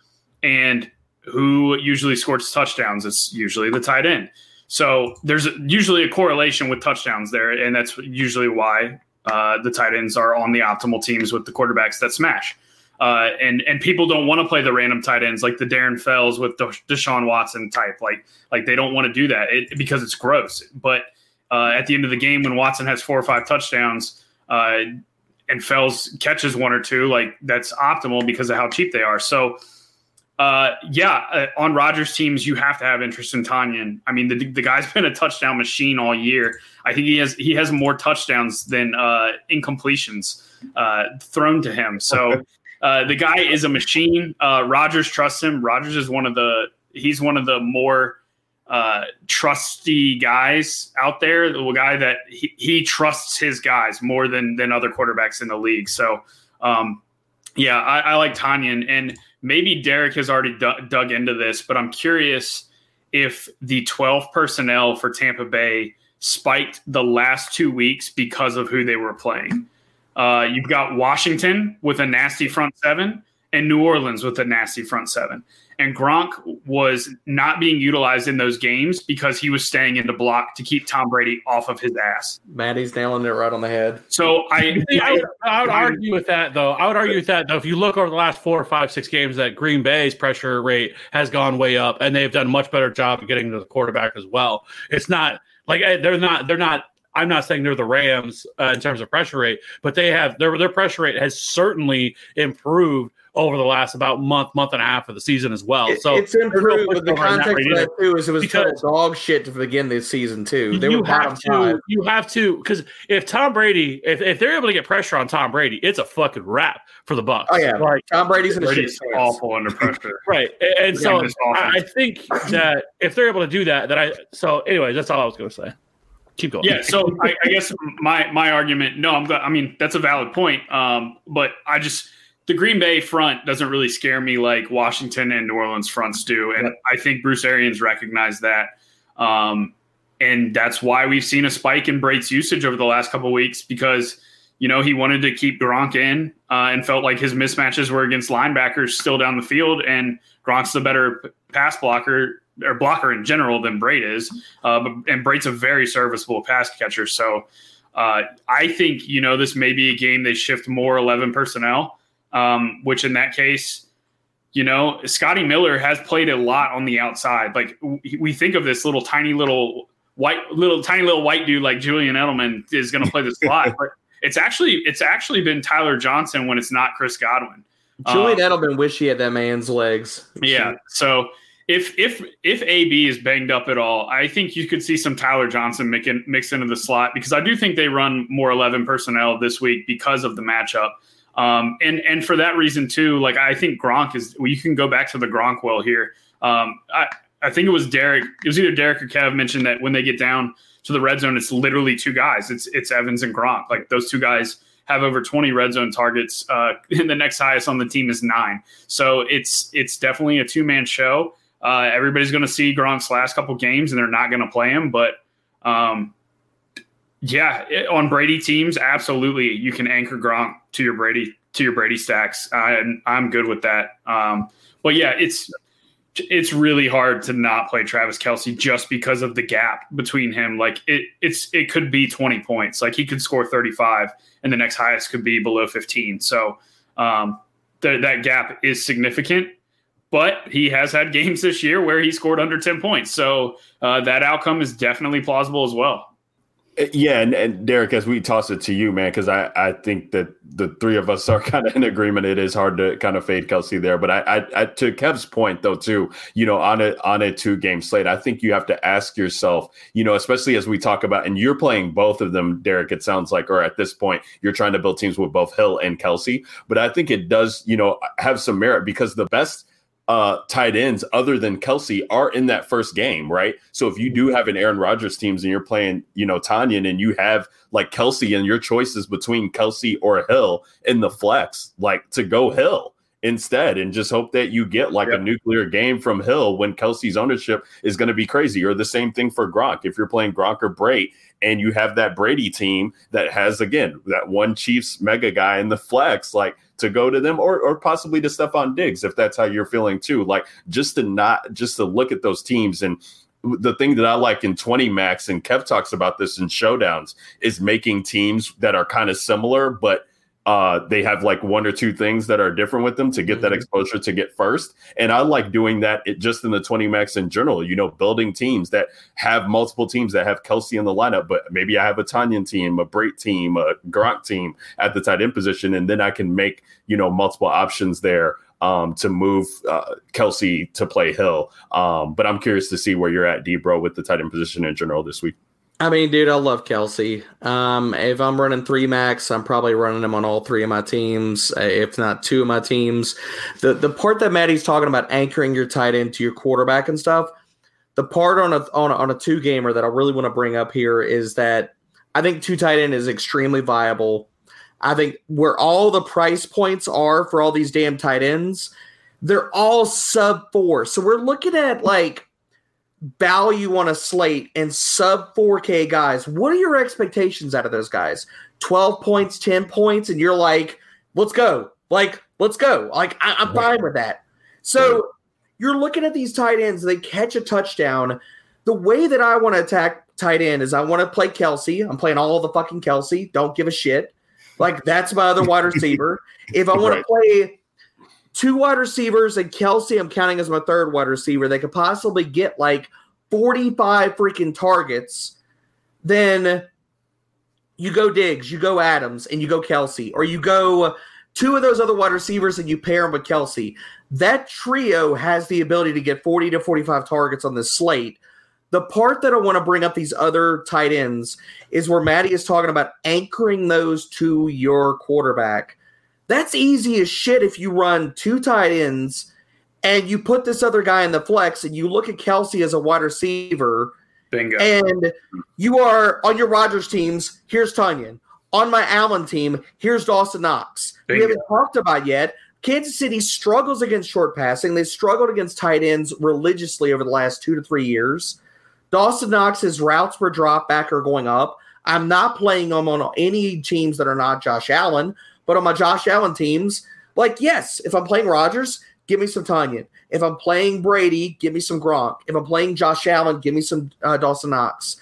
and who usually scores touchdowns? It's usually the tight end. So there's usually a correlation with touchdowns there, and that's usually why uh, the tight ends are on the optimal teams with the quarterbacks that smash. Uh, and and people don't want to play the random tight ends like the Darren Fells with the Deshaun Watson type. Like like they don't want to do that it, because it's gross. But uh, at the end of the game, when Watson has four or five touchdowns uh, and Fells catches one or two, like that's optimal because of how cheap they are. So uh, yeah, uh, on Rodgers teams, you have to have interest in Tonyan. I mean, the, the guy's been a touchdown machine all year. I think he has he has more touchdowns than uh, incompletions uh, thrown to him. So uh, the guy is a machine. Uh, Rodgers trusts him. Rodgers is one of the he's one of the more uh, trusty guys out there. The guy that he, he trusts his guys more than than other quarterbacks in the league. So um, yeah, I, I like Tonyan and maybe Derek has already d- dug into this, but I'm curious if the 12 personnel for Tampa Bay spiked the last two weeks because of who they were playing. Uh, you've got Washington with a nasty front seven and New Orleans with a nasty front seven and Gronk was not being utilized in those games because he was staying in the block to keep Tom Brady off of his ass. Maddie's nailing it right on the head. So I, I, would, I would argue with that though. I would argue with that though. If you look over the last four, five, six games, that Green Bay's pressure rate has gone way up, and they've done a much better job of getting to the quarterback as well. It's not like eh, they're not they're not I'm not saying they're the Rams uh, in terms of pressure rate, but they have their their pressure rate has certainly improved over the last about month, month and a half of the season as well. So it's improved, but the context of that too is it was because dog shit to begin this season too. They you have to, five. you have to, because if Tom Brady, if, if they're able to get pressure on Tom Brady, it's a fucking wrap for the Bucs. Oh yeah, like Tom Brady's in a awful under pressure, right? And, and so I, I think that if they're able to do that, that I so anyways, that's all I was going to say keep going. Yeah. So I, I, guess my my argument, no, I'm. I mean, that's a valid point. Um, but I just the Green Bay front doesn't really scare me like Washington and New Orleans fronts do, and I think Bruce Arians recognized that. Um, and that's why we've seen a spike in Brate's usage over the last couple weeks because you know he wanted to keep Gronk in uh, and felt like his mismatches were against linebackers still down the field, and Gronk's the better pass blocker or blocker in general than Brate is, uh, but, and Brate's a very serviceable pass catcher. So uh, I think you know this may be a game they shift more eleven personnel um, which in that case, you know, Scotty Miller has played a lot on the outside. Like we think of this little tiny little white little tiny little white dude like Julian Edelman is going to play the slot, but it's actually it's actually been Tyler Johnson when it's not Chris Godwin. Julian um, Edelman wish he had that man's legs. Yeah, so if if if AB is banged up at all, I think you could see some Tyler Johnson mix, in, mix into the slot because I do think they run more eleven personnel this week because of the matchup. Um, and and for that reason too, like I think Gronk is. Well, you can go back to the Gronk well here. Um, I I think it was Derek. It was either Derek or Kev mentioned that when they get down to the red zone, it's literally two guys. It's it's Evans and Gronk. Like those two guys have over 20 red zone targets. Uh, and the next highest on the team is nine. So it's it's definitely a two man show. Uh, everybody's going to see Gronk's last couple games, and they're not going to play him. But um, yeah, it, on Brady teams, absolutely, you can anchor Gronk to your Brady to your Brady stacks. I'm I'm good with that. Um, but yeah, it's it's really hard to not play Travis Kelce just because of the gap between him. Like it it's it could be 20 points. Like he could score 35, and the next highest could be below 15. So um, th- that gap is significant. But he has had games this year where he scored under 10 points. So uh, that outcome is definitely plausible as well. Yeah, and, and Derek, as we toss it to you, man, because I, I think that the three of us are kind of in agreement. It is hard to kind of fade Kelce there, but I, I, I to Kev's point though too, you know, on a on a two game slate, I think you have to ask yourself, you know, especially as we talk about, and you're playing both of them, Derek. It sounds like, or at this point, you're trying to build teams with both Hill and Kelce, but I think it does, you know, have some merit because the best uh, tight ends other than Kelce are in that first game, right? So if you do have an Aaron Rodgers teams and you're playing, you know, Tonyan and you have like Kelce and your choices between Kelce or Hill in the flex, like to go Hill instead and just hope that you get like Yep. a nuclear game from Hill when Kelce's ownership is going to be crazy. Or the same thing for Gronk. If you're playing Gronk or Brate and you have that Brady team that has, again, that one Chiefs mega guy in the flex, like to go to them or, or possibly to Stefon Diggs if that's how you're feeling too. Like just to not, just to look at those teams and the thing that I like in 20 max and Kev talks about this in showdowns is making teams that are kind of similar, but uh, they have like one or two things that are different with them to get that Mhm. exposure to get first. And I like doing that it, just in the 20 max in general, you know, building teams that have multiple teams that have Kelce in the lineup, but maybe I have a Tonyan team, a Brate team, a Gronk team at the tight end position. And then I can make, you know, multiple options there um, to move uh, Kelce to play Hill. Um, but I'm curious to see where you're at, Debro, with the tight end position in general this week. I mean, dude, I love Kelce. Um, if I'm running three max, I'm probably running him on all three of my teams, uh, if not two of my teams. The the part that Maddie's talking about anchoring your tight end to your quarterback and stuff, the part on a on a, on a two gamer that I really want to bring up here is that I think two tight end is extremely viable. I think where all the price points are for all these damn tight ends, they're all sub four. So we're looking at like value on a slate and sub 4K guys, what are your expectations out of those guys? 12 points, 10 points, and you're like, let's go. Like, let's go. Like, I, I'm fine with that. So you're looking at these tight ends, they catch a touchdown. The way that I want to attack tight end is I want to play Kelce. I'm playing all the fucking Kelce. Don't give a shit. Like, that's my other wide receiver. If I want Right. to play two wide receivers and Kelce, I'm counting as my third wide receiver. They could possibly get like 45 freaking targets. Then you go Diggs, you go Adams, and you go Kelce, or you go two of those other wide receivers and you pair them with Kelce. That trio has the ability to get 40 to 45 targets on this slate. The part that I want to bring up these other tight ends is where Maddie is talking about anchoring those to your quarterback. That's easy as shit if you run two tight ends and you put this other guy in the flex and you look at Kelce as a wide receiver Bingo. and you are on your Rodgers teams, here's Tonyan. On my Allen team, here's Dawson Knox. We haven't talked about yet. Kansas City struggles against short passing. They've struggled against tight ends religiously over the last two to three years. Dawson Knox's routes per drop back are going up. I'm not playing them on any teams that are not Josh Allen, but on my Josh Allen teams, like, yes, if I'm playing Rodgers, give me some Tonyan. If I'm playing Brady, give me some Gronk. If I'm playing Josh Allen, give me some uh, Dawson Knox.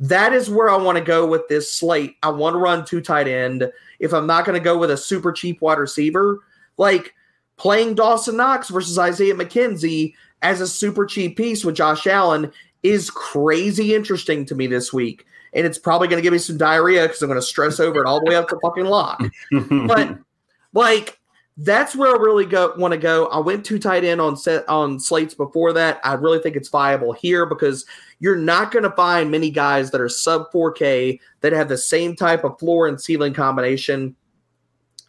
That is where I want to go with this slate. I want to run two tight end. If I'm not going to go with a super cheap wide receiver, like playing Dawson Knox versus Isaiah McKenzie as a super cheap piece with Josh Allen is crazy interesting to me this week. And it's probably going to give me some diarrhea because I'm going to stress over it all the way up to fucking lock but like that's where I really go want to go. I went too tight end on set on slates before that. I really think it's viable here because you're not going to find many guys that are sub 4K that have the same type of floor and ceiling combination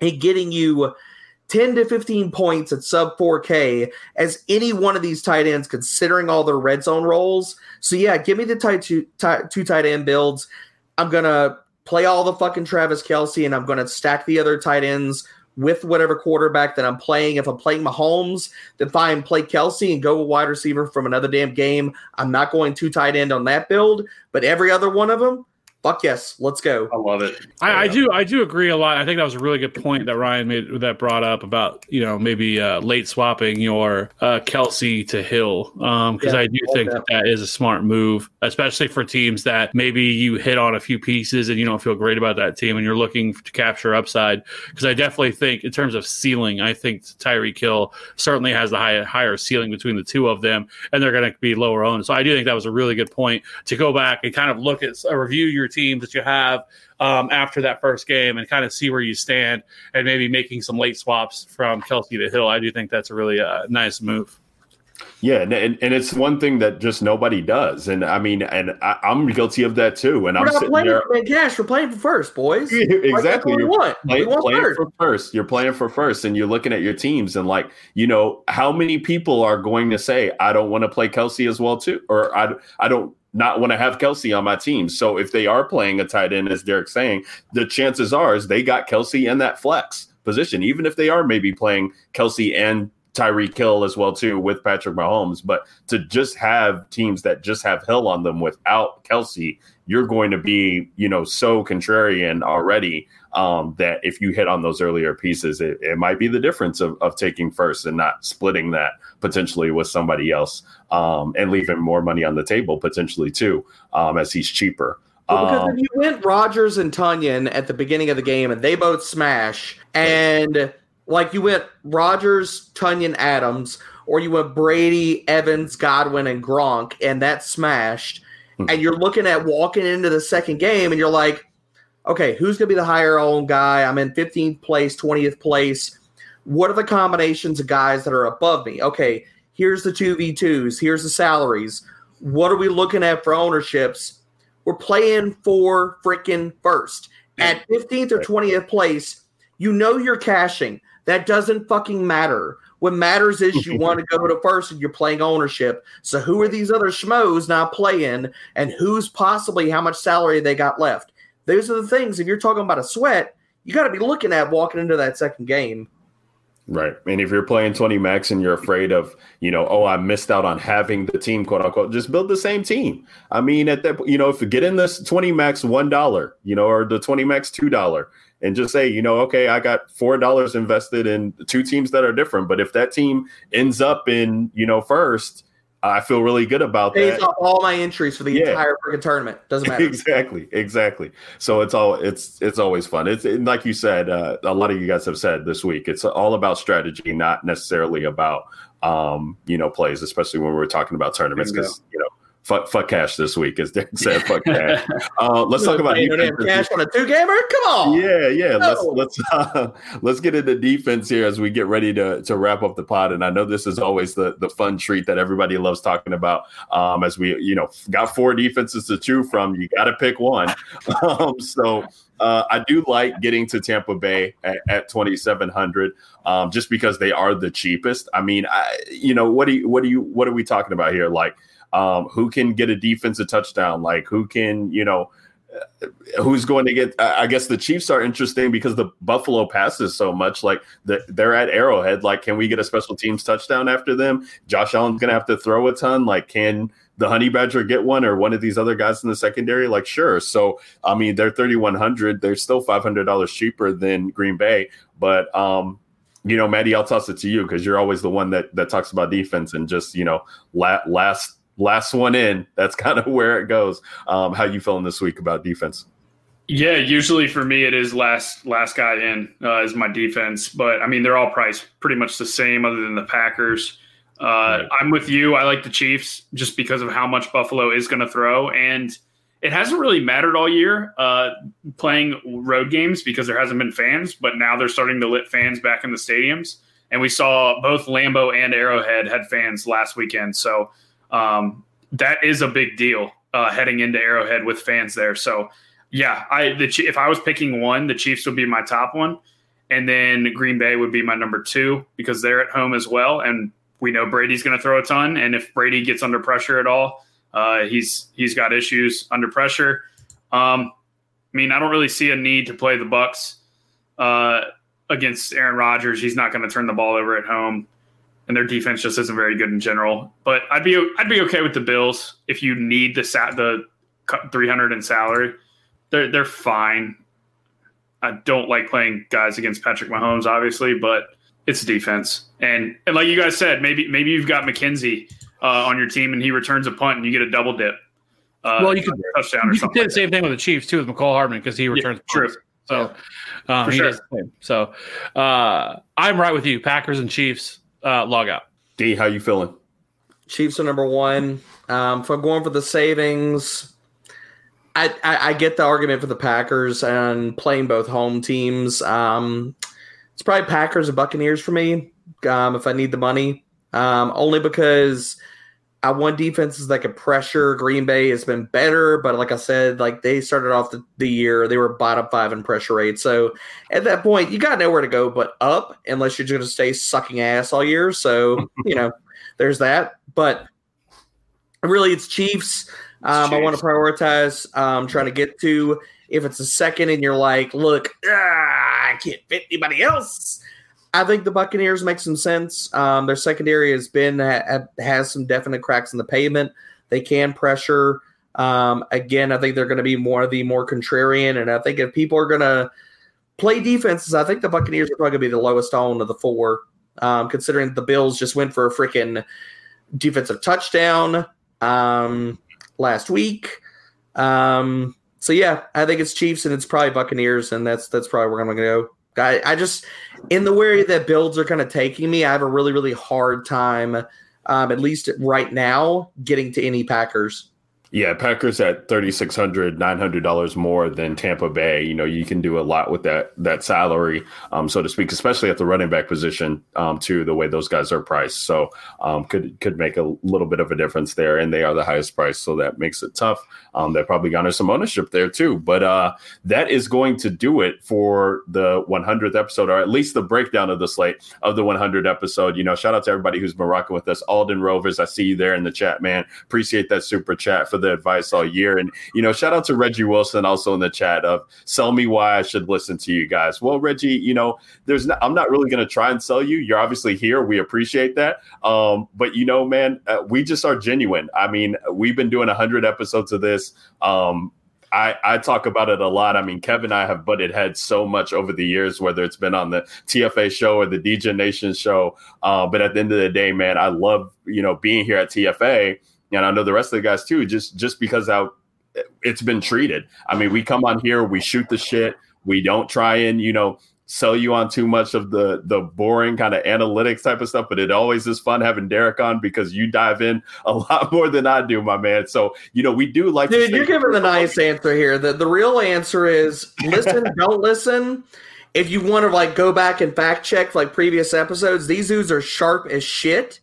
and getting you 10 to 15 points at sub 4K as any one of these tight ends, considering all their red zone roles. So, yeah, give me the tight two, tight, two tight end builds. I'm going to play all the fucking Travis Kelce and I'm going to stack the other tight ends with whatever quarterback that I'm playing. If I'm playing Mahomes, then fine, play Kelce and go a wide receiver from another damn game. I'm not going too tight end on that build, but every other one of them, fuck yes, let's go. I love it. I, I do I do agree a lot. I think that was a really good point that Ryan made that brought up about you know maybe uh, late swapping your uh, Kelce to Hill because Yeah, I do I think that. that. that is a smart move, especially for teams that maybe you hit on a few pieces and you don't feel great about that team and you're looking to capture upside. Because I definitely think in terms of ceiling, I think Tyreek Hill certainly has the high, higher ceiling between the two of them, and they're going to be lower owned. So I do think that was a really good point to go back and kind of look at uh, review your teams that you have um, after that first game and kind of see where you stand and maybe making some late swaps from Kelce to Hill. I do think that's a really uh, nice move. Yeah, and, and and it's one thing that just nobody does, and I mean, and I, I'm guilty of that too. And We're I'm not sitting playing there for cash. We're playing for first, boys. exactly. Like, what You're want. play- we want playing third. for first. You're playing for first, and you're looking at your teams, and like you know, how many people are going to say, "I don't want to play Kelce as well too," or "I I don't." Not want to have Kelce on my team. So if they are playing a tight end, as Derek's saying, the chances are is they got Kelce in that flex position, even if they are maybe playing Kelce and Tyreek Hill as well too with Patrick Mahomes. But to just have teams that just have Hill on them without Kelce, you're going to be, you know, so contrarian already um, that if you hit on those earlier pieces, it, it might be the difference of, of taking first and not splitting that potentially with somebody else um, and leaving more money on the table potentially too, um, as he's cheaper. Well, because Um, if you went Rodgers and Tonyan at the beginning of the game and they both smash, and like you went Rodgers, Tonyan, Adams, or you went Brady, Evans, Godwin, and Gronk, and that smashed, Hmm. and you're looking at walking into the second game, and you're like, okay, who's going to be the higher owned guy? I'm in 15th place, 20th place. What are the combinations of guys that are above me? Okay, here's the 2v2s, here's the salaries. What are we looking at for ownerships? We're playing for freaking first. At 15th or 20th place, you know you're cashing. That doesn't fucking matter. What matters is you want to go to first and you're playing ownership. So who are these other schmoes not playing and who's possibly how much salary they got left? Those are the things. If you're talking about a sweat, you got to be looking at walking into that second game. Right. And if you're playing 20 max and you're afraid of, you know, oh, I missed out on having the team, quote unquote, just build the same team. I mean, at that, you know, if you get in this 20 max $1, you know, or the 20 max $2 and just say, you know, okay, I got $4 invested in two teams that are different. But if that team ends up in, you know, first, I feel really good about Pays that. off all my entries for the Yeah. entire freaking tournament. Doesn't matter. exactly exactly so it's all it's it's always fun it's and like you said uh, a lot of you guys have said this week it's all about strategy not necessarily about um you know plays especially when we're talking about tournaments because you know fuck, fuck cash this week as Derek said fuck cash uh, let's talk about no defense. cash on a two gamer. Come on. Yeah, yeah. Let's let's uh, let's get into defense here as we get ready to to wrap up the pod. And I know this is always the the fun treat that everybody loves talking about. Um, as we you know got four defenses to choose from, you got to pick one. Um, so uh, I do like getting to Tampa Bay at, at twenty seven hundred, um, just because they are the cheapest. I mean, I you know what do you what do you what are we talking about here? Like, um, who can get a defensive touchdown? Like, who can you know? who's going to get i guess the chiefs are interesting because the buffalo passes so much like the, they're at arrowhead. Like can we get a special teams touchdown after them? Josh allen's going to have to throw a ton. Like can the honey badger get one or one of these other guys in the secondary? Like sure. So i mean they're 3100 they're still $500 cheaper than green bay. But um you know maddie i'll toss it to you because you're always the one that that talks about defense and just you know la- last last one in that's kind of where it goes um how you feeling this week about defense Yeah, usually for me it is last last guy in uh, is my defense, but I mean they're all priced pretty much the same, other than the Packers. Uh, Right. I'm with you. I like the Chiefs just because of how much Buffalo is going to throw, and it hasn't really mattered all year uh, playing road games because there hasn't been fans, but now they're starting to let fans back in the stadiums, and we saw both Lambeau and Arrowhead had fans last weekend, so um, that is a big deal uh, heading into Arrowhead with fans there. So. Yeah, I the if I was picking one, the Chiefs would be my top one, and then Green Bay would be my number two because they're at home as well, and we know Brady's going to throw a ton, and if Brady gets under pressure at all, uh, he's he's got issues under pressure. Um, I mean, I don't really see a need to play the Bucs uh, against Aaron Rodgers. He's not going to turn the ball over at home, and their defense just isn't very good in general. But I'd be I'd be okay with the Bills if you need the sa- the three hundred in salary they're they're fine. I don't like playing guys against Patrick Mahomes, obviously, but it's defense. And and like you guys said, maybe maybe you've got McKenzie uh, on your team and he returns a punt and you get a double dip. Uh, Well, you could- touchdown or You something. say the same thing with the Chiefs too with Mecole Hardman because he returns. true. punts. So um, For he sure. does the same. So uh, I'm right with you. Packers and Chiefs uh, log out. d how you feeling Chiefs are number one. Um, if I'm going for the savings, I, I, I get the argument for the Packers and playing both home teams. Um, it's probably Packers and Buccaneers for me um, if I need the money. um, only because I want defenses that could pressure. Green Bay has been better, but like I said, like they started off the, the year, they were bottom five in pressure rate. So at that point, you got nowhere to go but up, unless you're just going to stay sucking ass all year. So you know, there's that. But really, it's Chiefs. Um, I want to prioritize um, trying to get to. If it's a second and you're like, look, ah, I can't fit anybody else. I think the Buccaneers make some sense. Um, their secondary has been ha, has some definite cracks in the pavement. They can pressure. Um, again, I think they're going to be more of the more contrarian, and I think if people are going to play defenses, I think the Buccaneers are probably going to be the lowest on of the four, um, considering the Bills just went for a freaking defensive touchdown um, last week. Um, so yeah, I think it's Chiefs and it's probably Buccaneers, and that's that's probably where I'm going to go. I, I just in the way that builds are kind of taking me, I have a really really hard time, um, at least right now, getting to any Packers. Yeah, Packers at thirty six hundred, nine hundred dollars more than Tampa Bay. You know, you can do a lot with that that salary, um, so to speak, especially at the running back position, um, too. The way those guys are priced, so um, could could make a little bit of a difference there, and they are the highest price, so that makes it tough. Um, they probably garner some ownership there too, but uh, that is going to do it for the 100th episode, or at least the breakdown of the slate of the 100 episode. You know, shout out to everybody who's been rocking with us. Alden Rovers, I see you there in the chat, man. Appreciate that super chat for the advice all year. And, you know, shout out to Reggie Wilson also in the chat of sell me why I should listen to you guys. Well, Reggie, you know, there's not, I'm not really going to try and sell you. You're obviously here. We appreciate that. Um, but, you know, man, uh, we just are genuine. I mean, we've been doing 100 episodes of this. Um, I, I talk about it a lot. I mean, Kevin and I have butted heads so much over the years, whether it's been on the TFA show or the DJ Nation show. Uh, but at the end of the day, man, I love you know being here at TFA and I know the rest of the guys too, just just because how it's been treated. I mean, we come on here, we shoot the shit, we don't try and you know sell you on too much of the the boring kind of analytics type of stuff, but it always is fun having Derek on because you dive in a lot more than I do, my man. So you know we do like. Dude, you're giving the nice answer here. The the real answer is listen, don't listen. If you want to like go back and fact check like previous episodes, these dudes are sharp as shit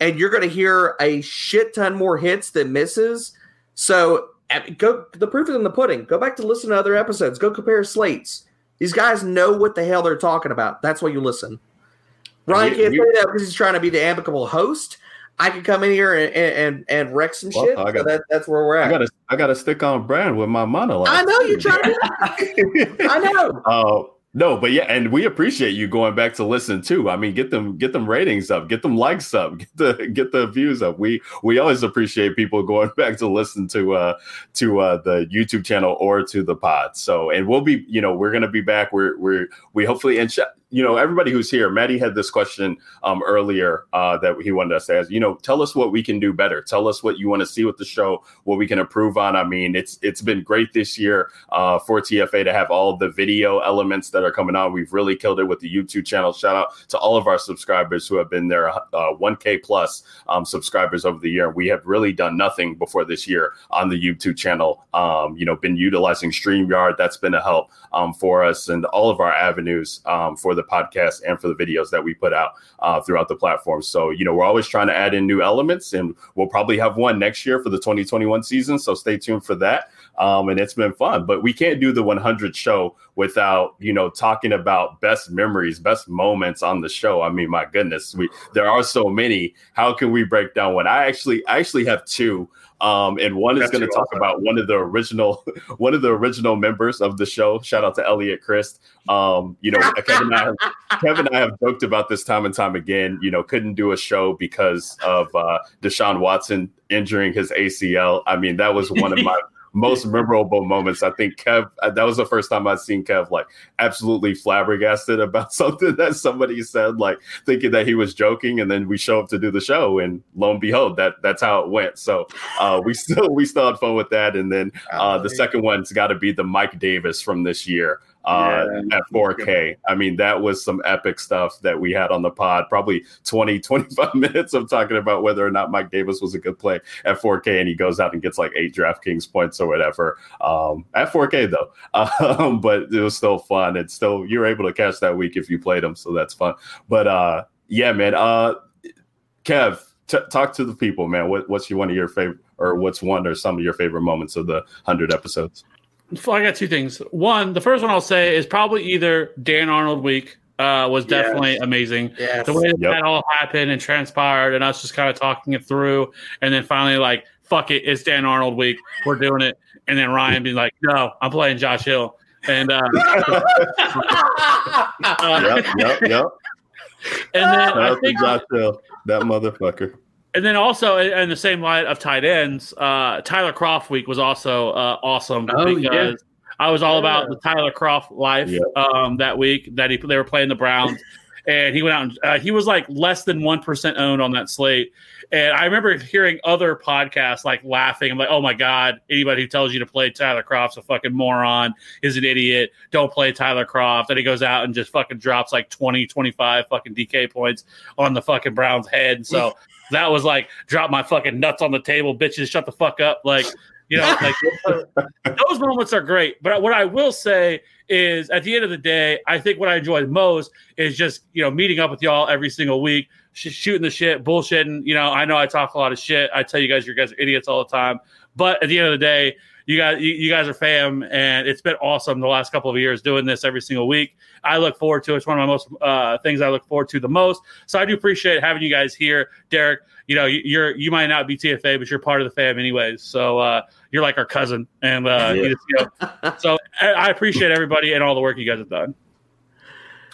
and you're going to hear a shit ton more hits than misses. So go. The proof is in the pudding. Go back to listen to other episodes. Go compare slates. These guys know what the hell they're talking about. That's why you listen. Ryan we, can't we, say that because he's trying to be the amicable host. I can come in here and and, and wreck some well, shit. Got, so that, that's where we're at. I got to I got to stick on brand with my monologue. I know you're trying to. I know. Uh, no, but yeah, and we appreciate you going back to listen too. I mean, get them get them ratings up, get them likes up, get the get the views up. We we always appreciate people going back to listen to uh to uh the YouTube channel or to the pod. So and we'll be, you know, we're gonna be back. We're we're we hopefully and sh- you know, everybody who's here, Maddie had this question um, earlier uh, that he wanted us to ask. You know, tell us what we can do better. Tell us what you want to see with the show, what we can improve on. I mean, it's it's been great this year uh, for TFA to have all the video elements that are coming on. We've really killed it with the YouTube channel. Shout out to all of our subscribers who have been there, uh, 1K plus um, subscribers over the year. We have really done nothing before this year on the YouTube channel. Um, you know, been utilizing StreamYard. That's been a help um, for us and all of our avenues um, for the podcast and for the videos that we put out uh, throughout the platform. So, you know, we're always trying to add in new elements, and we'll probably have one next year for the 2021 season. So stay tuned for that. Um, and it's been fun, but we can't do the 100 show without you know talking about best memories, best moments on the show. I mean, my goodness, we there are so many. How can we break down one? I actually I actually have two. Um, and one is going to talk awesome. about one of the original one of the original members of the show. Shout out to Elliot Christ. Um, you know, Kevin and I have, Kevin and I have joked about this time and time again. You know, couldn't do a show because of uh, Deshaun Watson injuring his ACL. I mean, that was one of my most memorable moments. I think Kev, uh, that was the first time I'd seen Kev like absolutely flabbergasted about something that somebody said, like thinking that he was joking. And then we show up to do the show, and lo and behold, that that's how it went. So uh, we still we still had fun with that. And then uh, the second one's got to be the Mike Davis from this year uh, yeah. at 4K. I mean, that was some epic stuff that we had on the pod. Probably 20, 25 minutes of talking about whether or not Mike Davis was a good play at 4K, and he goes out and gets like eight DraftKings points or whatever um, at 4K though. Um, but it was still fun. It's still, you were able to catch that week if you played them, so that's fun. But uh, yeah, man. Uh, Kev, t- talk to the people, man. What, what's your one of your favorite, or what's one or some of your favorite moments of the hundred episodes? I got two things. One, the first one I'll say is probably either Dan Arnold week uh, was definitely Yes. amazing. Yes. The way that, Yep. that all happened and transpired, and us just kind of talking it through, and then finally like, fuck it, it's Dan Arnold week, we're doing it, and then Ryan being like, no, I'm playing Josh Hill, and uh, uh, Yep, yep, yep. and then Shout I think Josh Hill, that motherfucker. And then also in the same light of tight ends, uh, Tyler Kroft week was also uh, awesome Oh, because yeah. I was all about the Tyler Kroft life Yeah. um, that week that he they were playing the Browns, and he went out and uh, he was like less than one percent owned on that slate. And I remember hearing other podcasts like laughing. I'm like, oh my god, anybody who tells you to play Tyler Kroft's a fucking moron, is an idiot. Don't play Tyler Kroft. And he goes out and just fucking drops like 20, 25 fucking DK points on the fucking Browns head. So that was like drop my fucking nuts on the table, bitches, shut the fuck up. Like, you know, like those moments are great. But what I will say is at the end of the day, I think what I enjoy most is just, you know, meeting up with y'all every single week, sh- shooting the shit, bullshitting. You know, I know I talk a lot of shit. I tell you guys, you guys are idiots all the time. But at the end of the day, you guys, you, you guys are fam, and it's been awesome the last couple of years doing this every single week. I look forward to it. It's one of my most uh, things I look forward to the most. So I do appreciate having you guys here, Derek. You know, you- you're you might not be TFA, but you're part of the fam anyways. So uh, you're like our cousin, and uh, you just, you know, so I, I appreciate everybody and all the work you guys have done.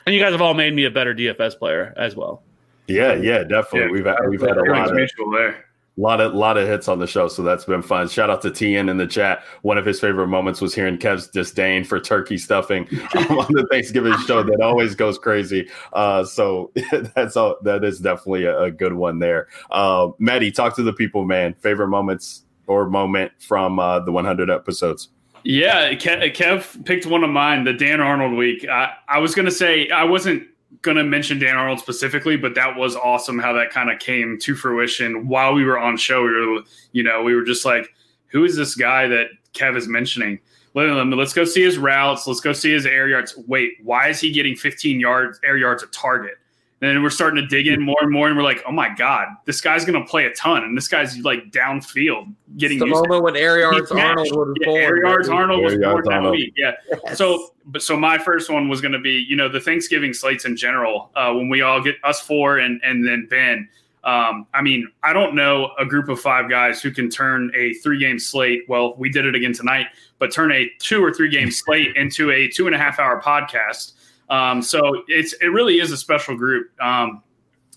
And you guys have all made me a better DFS player as well. Yeah, yeah, definitely. Yeah, we've had, we've had a Feelings lot of mutual there. Lot of lot of hits on the show, so that's been fun. Shout out to TN in the chat. One of his favorite moments was hearing Kev's disdain for turkey stuffing um, on the Thanksgiving show. That always goes crazy. Uh, so that's all. That is definitely a, a good one there. Uh, Maddie, talk to the people, man. Favorite moments or moment from uh, the 100 episodes. Yeah, Kev, Kev picked one of mine, the Dan Arnold week. I, I was going to say, I wasn't to mention Dan Arnold specifically, but that was awesome how that kind of came to fruition while we were on show. We were, you know, we were just like, who is this guy that Kev is mentioning? Let- let- Let's go see his routes. Let's go see his air yards. Wait, why is he getting 15 yards, air yards a target? And then we're starting to dig in more and more, and we're like, "Oh my god, this guy's going to play a ton!" And this guy's like downfield, getting the used to moment when Air Yards Yeah, Arnold was yeah, born. Air Arnold was born that week. Yeah. Yes. So, but so my first one was going to be, you know, the Thanksgiving slates in general. Uh, when we all get us four and and then Ben. Um, I mean, I don't know a group of five guys who can turn a three game slate. Well, we did it again tonight, but turn a two or three game slate into a two and a half hour podcast. Um, so it's it really is a special group. Um,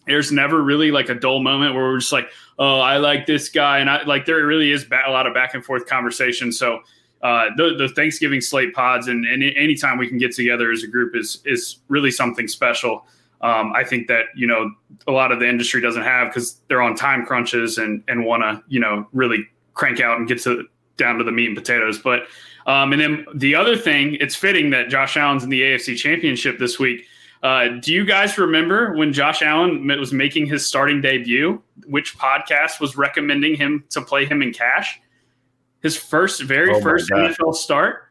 there's never really like a dull moment where we're just like, oh, I like this guy, and I like there really is a lot of back and forth conversation. So uh, the, the Thanksgiving slate pods and, and anytime we can get together as a group is is really something special. Um, I think that you know a lot of the industry doesn't have because they're on time crunches and and want to you know really crank out and get to down to the meat and potatoes. But um, and then the other thing, it's fitting that Josh Allen's in the AFC Championship this week. Uh, do you guys remember when Josh Allen was making his starting debut? Which podcast was recommending him to play him in cash? His first, very Oh first God. NFL start.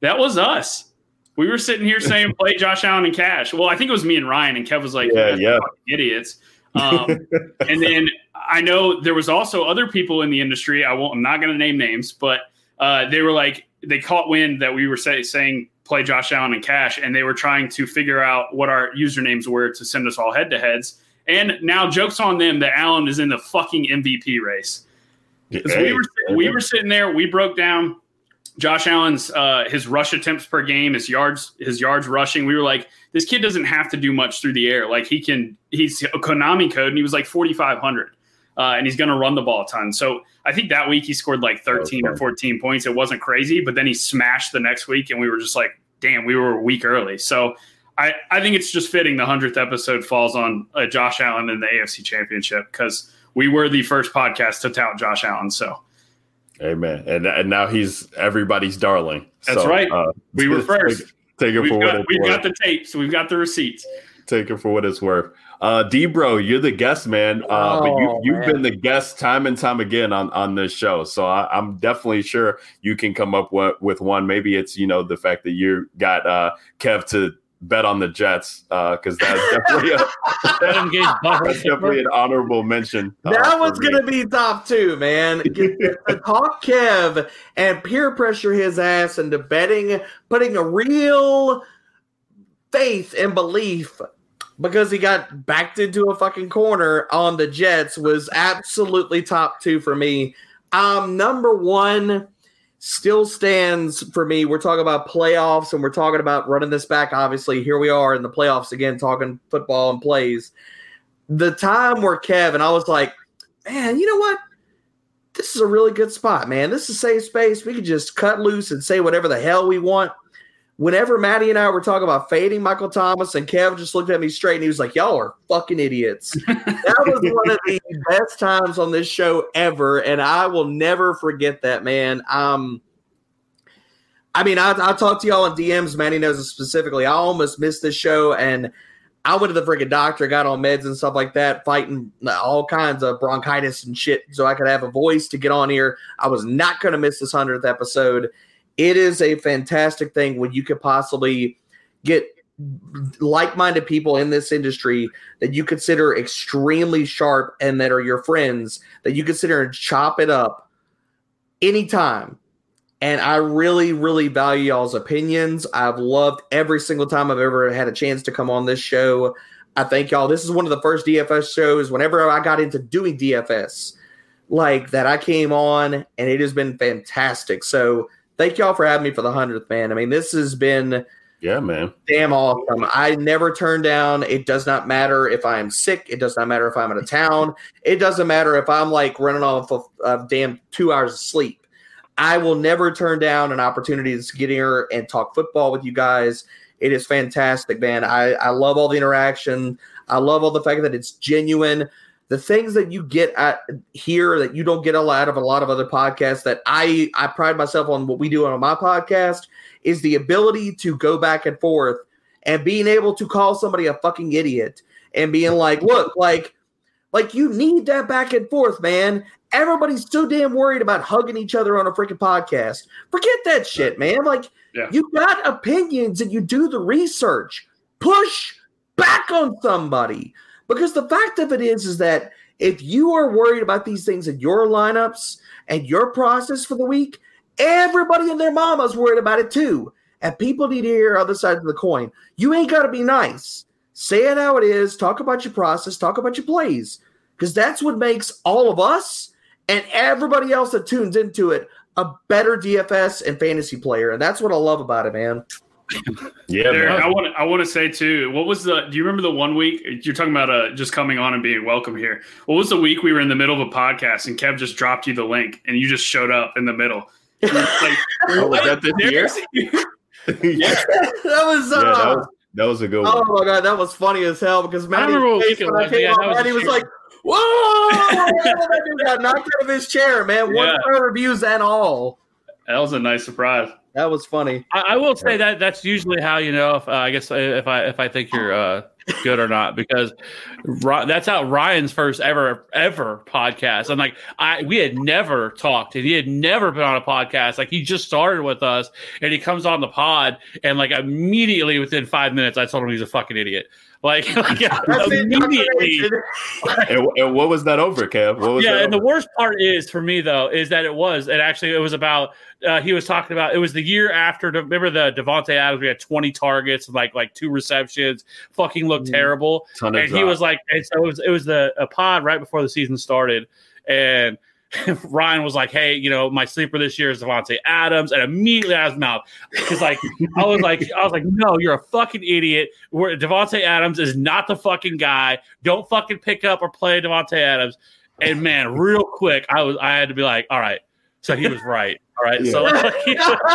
That was us. We were sitting here saying play Josh Allen in cash. Well, I think it was me and Ryan, and Kev was like, Yeah, "You guys yeah. idiots." Um, and then I know there was also other people in the industry. I won't. I'm not going to name names, but uh, they were like they caught wind that we were say, saying play Josh Allen and cash, and they were trying to figure out what our usernames were to send us all head to heads. And now jokes on them that Allen is in the fucking MVP race. 'Cause we were we were sitting there. We broke down Josh Allen's uh, his rush attempts per game, his yards his yards rushing. We were like, this kid doesn't have to do much through the air. Like he can, he's a Konami code, and he was like forty five hundred, uh, and he's going to run the ball a ton. So I think that week he scored like thirteen or fourteen points. It wasn't crazy, but then he smashed the next week, and we were just like, damn, we were a week early. So. I, I think it's just fitting the 100th episode falls on uh, Josh Allen in the AFC Championship because we were the first podcast to tout Josh Allen. So Amen. And and now he's everybody's darling. That's So, right. uh, we were first. Take it We've, for what it's we've worth. got the tapes. We've got the receipts. Take it for what it's worth. Uh, D bro, you're the guest, man. Uh, but you, Oh, you've man. been the guest time and time again on, on this show. So I, I'm definitely sure you can come up with, with one. Maybe it's, you know, the fact that you got uh, Kev to bet on the Jets because that's definitely a, Adam Gase butthole that's definitely an honorable mention. uh, That for was going to be top two, man. To talk Kev and peer pressure his ass into betting, putting a real faith and belief because he got backed into a fucking corner on the Jets was absolutely top two for me. Um, number one still stands for me. We're talking about playoffs and we're talking about running this back. Obviously, here we are in the playoffs again, talking football and plays. The time where Kevin, I was like, man, you know what? This is a really good spot, man. This is safe space. We could just cut loose and say whatever the hell we want. Whenever Maddie and I were talking about fading Michael Thomas, and Kev just looked at me straight and he was like, Y'all are fucking idiots. that was one of the best times on this show ever, and I will never forget that, man. Um, I mean, I, I talked to y'all in DMs. Maddie knows it specifically. I almost missed this show, and I went to the freaking doctor, got on meds and stuff like that, fighting all kinds of bronchitis and shit so I could have a voice to get on here. I was not going to miss this 100th episode. It is a fantastic thing when you could possibly get like minded people in this industry that you consider extremely sharp and that are your friends that you consider and chop it up anytime. And I really, really value y'all's opinions. I've loved every single time I've ever had a chance to come on this show. I thank y'all. This is one of the first DFS shows whenever I got into doing DFS, like that I came on, and it has been fantastic. So thank y'all for having me for the 100th, man. I mean, this has been Yeah, man. damn awesome. I never turn down. It does not matter if I'm sick. It does not matter if I'm out of town. It doesn't matter if I'm like running off of uh, damn two hours of sleep. I will never turn down an opportunity to get here and talk football with you guys. It is fantastic, man. I, I love all the interaction. I love all the fact that it's genuine. The things that you get at here that you don't get a lot of a lot of other podcasts that I I pride myself on what we do on my podcast is the ability to go back and forth and being able to call somebody a fucking idiot and being like, look, like, like you need that back and forth, man. Everybody's so damn worried about hugging each other on a freaking podcast. Forget that shit, man. Like, Yeah. you got opinions and you do the research. Push back on somebody. Because the fact of it is, is that if you are worried about these things in your lineups and your process for the week, everybody and their mama's worried about it too. And people need to hear other side of the coin. You ain't got to be nice. Say it how it is. Talk about your process. Talk about your plays. Because that's what makes all of us and everybody else that tunes into it a better DFS and fantasy player. And that's what I love about it, man. Yeah, Derek. I want I want to say too. What was the? Do you remember the one week you're talking about? Uh, just coming on and being welcome here. What was the week we were in the middle of a podcast and Kev just dropped you the link and you just showed up in the middle. Like, Oh, was that this year? Yeah, that was, uh, that was that was a good oh one. my god, that was funny as hell because Maddie, remember what face when I was. came Yeah, on, that was was like, "Whoa!" that dude got knocked out of his chair, man. One Yeah. star reviews and all. that was a nice surprise. That was funny. I, I will say that that's usually how you know if uh, I guess if I if I think you're uh, good or not because that's how Ryan's first ever ever podcast. I'm like I we had never talked and he had never been on a podcast. Like he just started with us and he comes on the pod and like immediately within five minutes I told him he's a fucking idiot. Like, like immediately. And, and what was that over, Kev? What was yeah, that and the worst part is for me though is that it was and actually it was about uh, he was talking about it was the year after remember the Davante Adams we had 20 targets and like like two receptions fucking looked Mhm. terrible Ton of and he was like and so it was it was the a pod right before the season started and Ryan was like, "Hey, you know, my sleeper this year is Davante Adams," and immediately out of his mouth, because like I was like, I was like, "No, you're a fucking idiot. Where Davante Adams is not the fucking guy. Don't fucking pick up or play Davante Adams." And man, real quick, I was I had to be like, "All right." So he was right. All right. So like,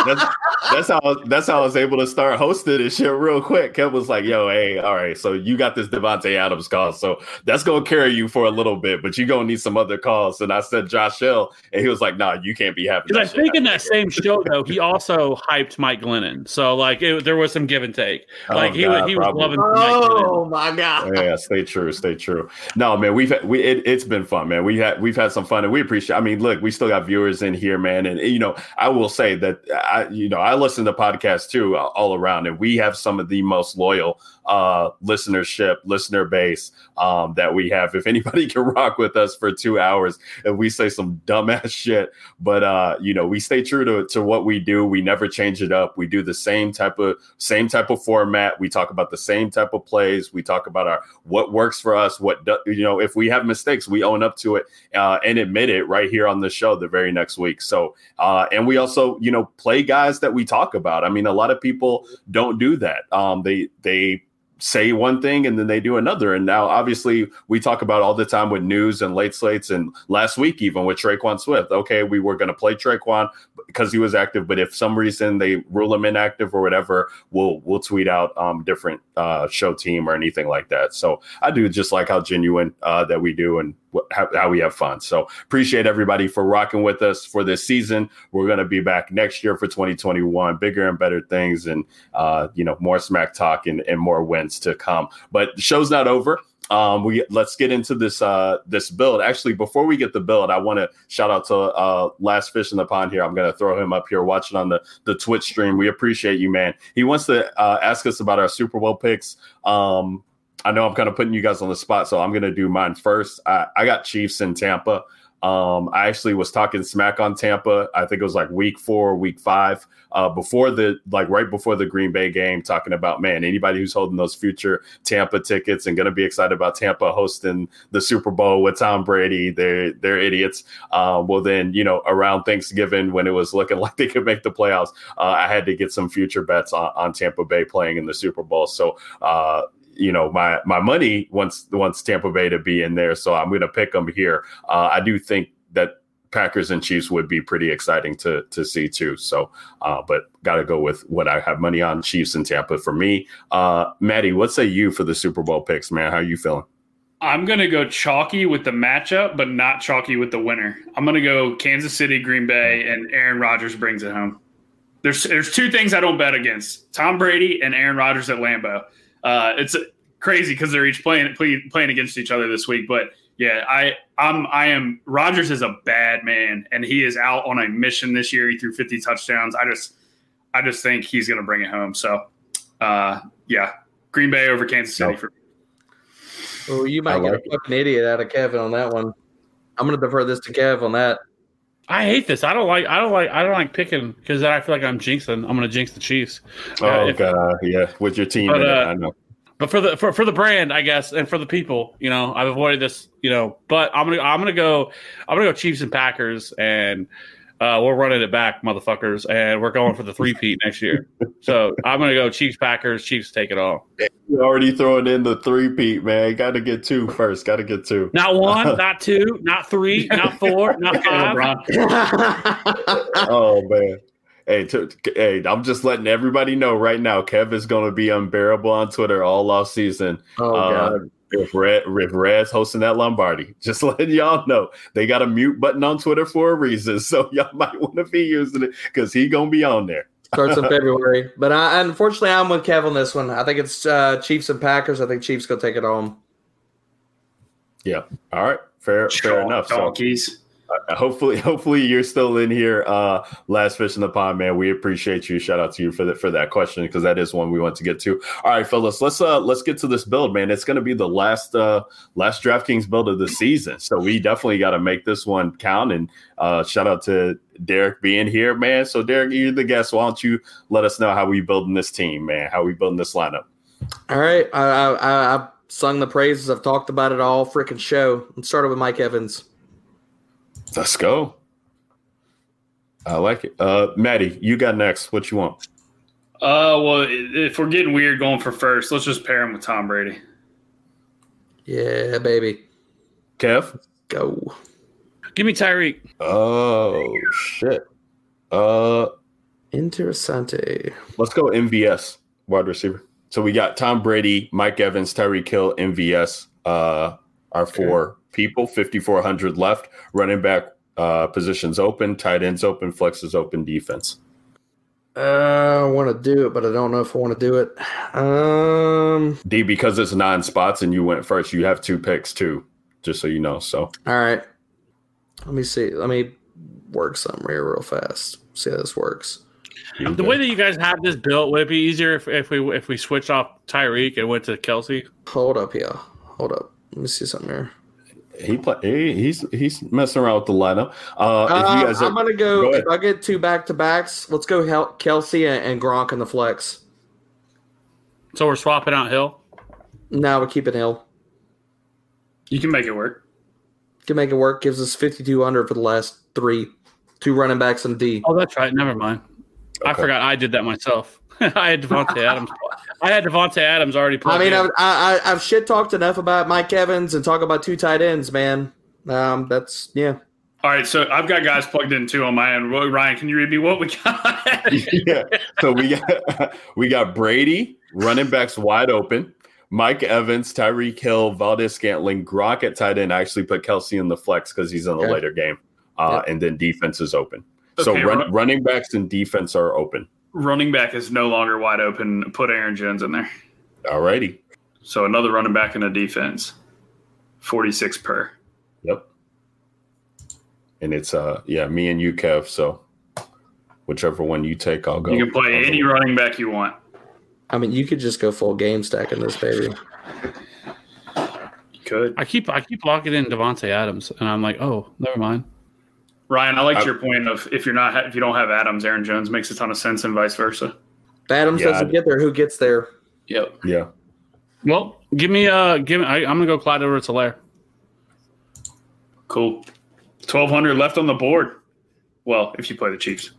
that's, that's how that's how I was able to start hosting this shit real quick. Kev was like, "Yo, hey, all right, so you got this Davante Adams call, so that's gonna carry you for a little bit, but you gonna need some other calls." And I said Josh Hill, and he was like, "Nah, you can't be having." Because I think in that same show though, he also hyped Mike Glennon. So like it, there was some give and take. Oh, Like he God, was he was probably. loving Mike Glennon. Oh my god. yeah, stay true, stay true. No, man, we've had, we it, it's been fun, man. We had we've had some fun, and we appreciate. I mean, look, we still got viewers in here, man, and you know I will say that I, you know, I listen to podcasts too uh, all around, and we have some of the most loyal uh, listenership, listener base um, that we have. If anybody can rock with us for two hours and we say some dumbass shit, but uh, you know, we stay true to, to what we do. We never change it up. We do the same type of same type of format. We talk about the same type of plays. We talk about our what works for us. What do, you know, if we have mistakes, we own up to it uh, and admit it right here on the show the very next week. So, uh, and we also you know play guys that we talk about. I mean, a lot of people don't do that. Um, they they say one thing and then they do another. And now, obviously, we talk about all the time with news and late slates, and last week even with Tre'Quan Smith. Okay, we were going to play Tre'Quan because he was active, but if some reason they rule him inactive or whatever, we'll we'll tweet out um, different uh, show team or anything like that. So I do just like how genuine uh, that we do and how, how we have fun. So appreciate everybody for rocking with us for this season. We're going to be back next year for 2021, bigger and better things, and uh, you know more smack talk and, and more wins to come. But the show's not over um we let's get into this uh this build actually before we get the build i want to shout out to uh last fish in the pond here i'm gonna throw him up here watching on the the twitch stream we appreciate you man he wants to uh ask us about our super bowl picks um I know I'm kind of putting you guys on the spot, so I'm going to do mine first. I, I got Chiefs in Tampa. Um, I actually was talking smack on Tampa. I think it was like week four, week five, uh, before the like right before the Green Bay game, talking about man, anybody who's holding those future Tampa tickets and going to be excited about Tampa hosting the Super Bowl with Tom Brady, they're they're idiots. Uh, well, then you know around Thanksgiving when it was looking like they could make the playoffs, uh, I had to get some future bets on, on Tampa Bay playing in the Super Bowl. So uh, you know my my money wants wants Tampa Bay to be in there, so I'm going to pick them here. Uh, I do think that Packers and Chiefs would be pretty exciting to to see too. So, uh, but got to go with what I have money on Chiefs and Tampa for me. Uh, Maddie, what say you for the Super Bowl picks, man? How you feeling? I'm going to go chalky with the matchup, but not chalky with the winner. I'm going to go Kansas City, Green Bay, and Aaron Rodgers brings it home. There's there's two things I don't bet against: Tom Brady and Aaron Rodgers at Lambeau. Uh, it's crazy because they're each playing playing against each other this week. But yeah, I I'm I am Rodgers is a bad man, and he is out on a mission this year. He threw 50 touchdowns. I just I just think he's going to bring it home. So uh, yeah, Green Bay over Kansas City for. Oh, you might get a fucking idiot out of Kevin on that one. I'm going to defer this to Kev on that. I hate this. I don't like. I don't like. I don't like picking because then I feel like I'm jinxing. I'm going to jinx the Chiefs. Oh uh, if, god, yeah, with your team. But, uh, I know but for the for, for the brand, I guess, and for the people, you know, I've avoided this, you know. But I'm gonna I'm gonna go I'm gonna go Chiefs and Packers, and uh, we're running it back, motherfuckers, and we're going for the three peat next year. So I'm gonna go Chiefs Packers. Chiefs take it all. You're already throwing in the three peat, man. Got to get two first. Got to get two. Not one, not two, not three, not four, not five. oh man. Hey, to, hey, I'm just letting everybody know right now. Kev is going to be unbearable on Twitter all off season. Oh uh, god. If Red, if Red's hosting that Lombardi, just letting y'all know they got a mute button on Twitter for a reason, so y'all might want to be using it because he gonna be on there. Starts in February, but I, unfortunately, I'm with Kev on this one. I think it's uh, Chiefs and Packers. I think Chiefs gonna take it home. Yeah. All right. Fair. fair enough. Donkeys. So, hopefully, hopefully you're still in here. Uh, last fish in the pond, man. We appreciate you. Shout out to you for that for that question because that is one we want to get to. All right, fellas, let's uh let's get to this build, man. It's going to be the last uh last DraftKings build of the season, so we definitely got to make this one count. And uh, shout out to Derek being here, man. So Derek, you're the guest. Why don't you let us know how we building this team, man? How we building this lineup? All right, I I, I sung the praises. I've talked about it all freaking show. Let's start with Mike Evans. Let's go. I like it. Uh, Maddie, you got next. What you want? Uh, well, if we're getting weird going for first, let's just pair him with Tom Brady. Yeah, baby. Kev, go. Give me Tyreek. Oh shit. Uh, interessante. Let's go MVS wide receiver. So we got Tom Brady, Mike Evans, Tyreek Hill, MVS. Uh, our four people, 5,400 left. Running back uh, positions open, tight ends open, flexes open, defense. Uh, I want to do it, but I don't know if I want to do it. Um, D, because it's nine spots and you went first, you have two picks too, just so you know. So, all right. Let me see. Let me work something here real fast. see how this works. The way that you guys have this built, would it be easier if, if we if we switch off Tyreek and went to Kelce? Hold up here. Hold up. Let me see something here. He play. He, he's he's messing around with the lineup. Uh, if Uh, you guys are, I'm gonna go. go if I get two back to backs, let's go Hel- Kelce and, and Gronk in the flex. So we're swapping out Hill. Now we keep it Hill. You can make it work. Can make it work. Gives us 5,200 for the last three, two running backs and D. Oh, that's right. Never mind. I forgot I did that myself. I had Davante Adams. I had Davante Adams already. I mean. I've, I, I- I've shit talked enough about Mike Evans and talk about two tight ends, man. Um, that's yeah. All right, so I've got guys plugged in too on my end. Well, Ryan, can you read me what we got? yeah. So we got we got Brady running backs wide open. Mike Evans, Tyreek Hill, Valdes-Scantling, Gronk at tight end. I actually put Kelce in the flex because he's in the Okay. later game. Uh, And then defense is open. So Okay, run, run- running backs and defense are open. Running back is no longer wide open. Put Aaron Jones in there. Alrighty. So another running back in a defense. 46 per. Yep. And it's uh yeah, me and you, Kev. So whichever one you take, I'll go. You can play I'll go. any running back you want. I mean, you could just go full game stack in this baby. You could. I keep I keep locking in Davante Adams, and I'm like, oh, never mind. Ryan, I liked I- your point of if you're not if you don't have Adams, Aaron Jones makes a ton of sense and vice versa. If Adams Yeah, doesn't I'd- get there, who gets there? Yep. Yeah. Well, give me uh, give me. I, I'm gonna go Clyde Edwards-Helaire. Cool. 1200 left on the board. Well, if you play the Chiefs.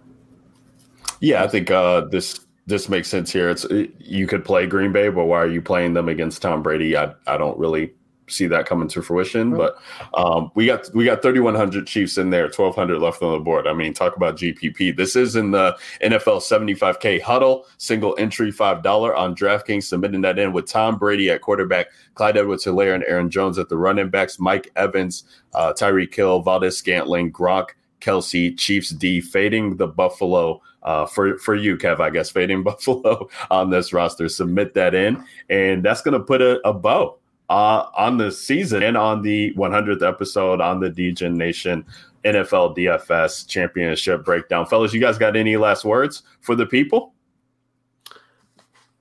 Yeah, I think uh, this this makes sense here. It's you could play Green Bay, but why are you playing them against Tom Brady? I I don't really see that coming to fruition. But um, we got we got 3100 Chiefs in there, 1200 left on the board. I mean, talk about GPP. This is in the NFL 75k huddle, single entry five dollar on DraftKings. Submitting that in with Tom Brady at quarterback, Clyde Edwards-Helaire and Aaron Jones at the running backs, Mike Evans, uh, Tyreek Hill, Valdes-Scantling, Gronk. Kelce, Chiefs D, fading the Buffalo uh, for for you, Kev. I guess fading Buffalo on this roster. Submit that in, and that's going to put a, a bow uh, on the season and on the 100th episode on the DGen Nation NFL DFS Championship breakdown. Fellas, you guys got any last words for the people?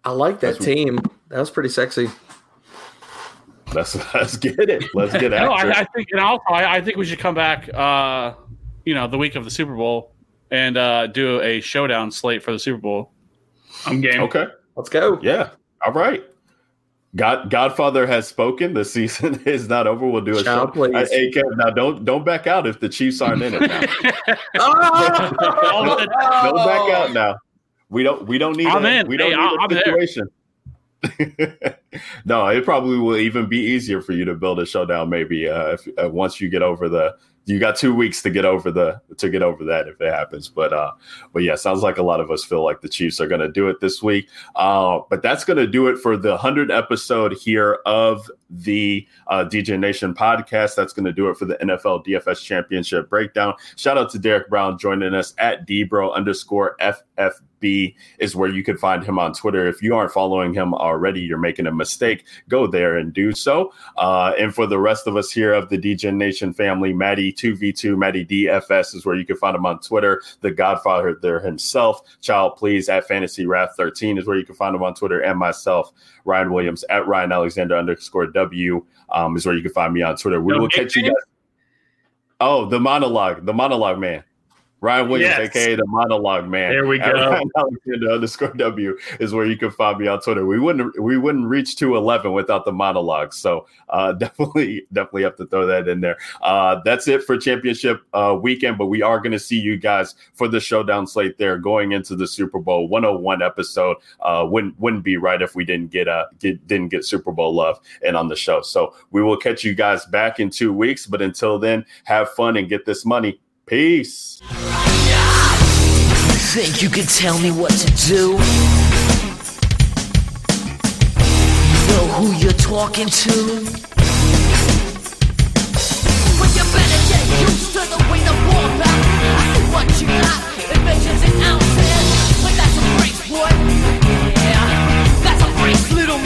I like that That's- team. That was pretty sexy. Let's let's get it. Let's get it. No, I, I think, and also I, I think we should come back. Uh, you know, the week of the Super Bowl and uh, do a showdown slate for the Super Bowl. I'm game. Okay. Let's go. Yeah. All right. God, Godfather has spoken. The season is not over. We'll do a Child, show. please. Uh, Hey, Kev, now don't don't back out if the Chiefs aren't in it. Now. All of the- don't back out now. We don't we don't need I'm a, in. we don't Hey, need a I'm there. situation. no, it probably will even be easier for you to build a showdown. Maybe uh, if uh, once you get over the, you got two weeks to get over the to get over that if it happens. But uh, but yeah, sounds like a lot of us feel like the Chiefs are going to do it this week. Uh, but that's going to do it for the hundred episode here of the uh, DJ Nation podcast. That's going to do it for the NFL DFS Championship breakdown. Shout out to Derek Brown joining us at Dbro underscore FFB is where you can find him on Twitter. If you aren't following him already, you're making a mistake. Go there and do so. Uh, and for the rest of us here of the DJ Nation family, Maddie 2v2, Maddie DFS is where you can find him on Twitter. The Godfather there himself, Child Please at Fantasy Wrath 13 is where you can find him on Twitter, and myself, Ryan Williams at Ryan Alexander underscore W um, is where you can find me on Twitter. We will catch you guys. Oh, the monologue, the monologue man. Ryan Williams, Yes. aka the monologue man. There we go. Ryan Alexander underscore W is where you can find me on Twitter. We wouldn't we wouldn't reach to eleven without the monologue. So uh, definitely definitely have to throw that in there. Uh, that's it for championship uh, weekend, but we are going to see you guys for the showdown slate there going into the Super Bowl 101 episode. Uh, wouldn't wouldn't be right if we didn't get uh get didn't get Super Bowl love and on the show. So we will catch you guys back in two weeks. But until then, have fun and get this money. Peace. Think you tell me what to do? Know who you're talking to? Used to the way the war. I see what you got, and ounces. But that's a boy. Yeah, that's a little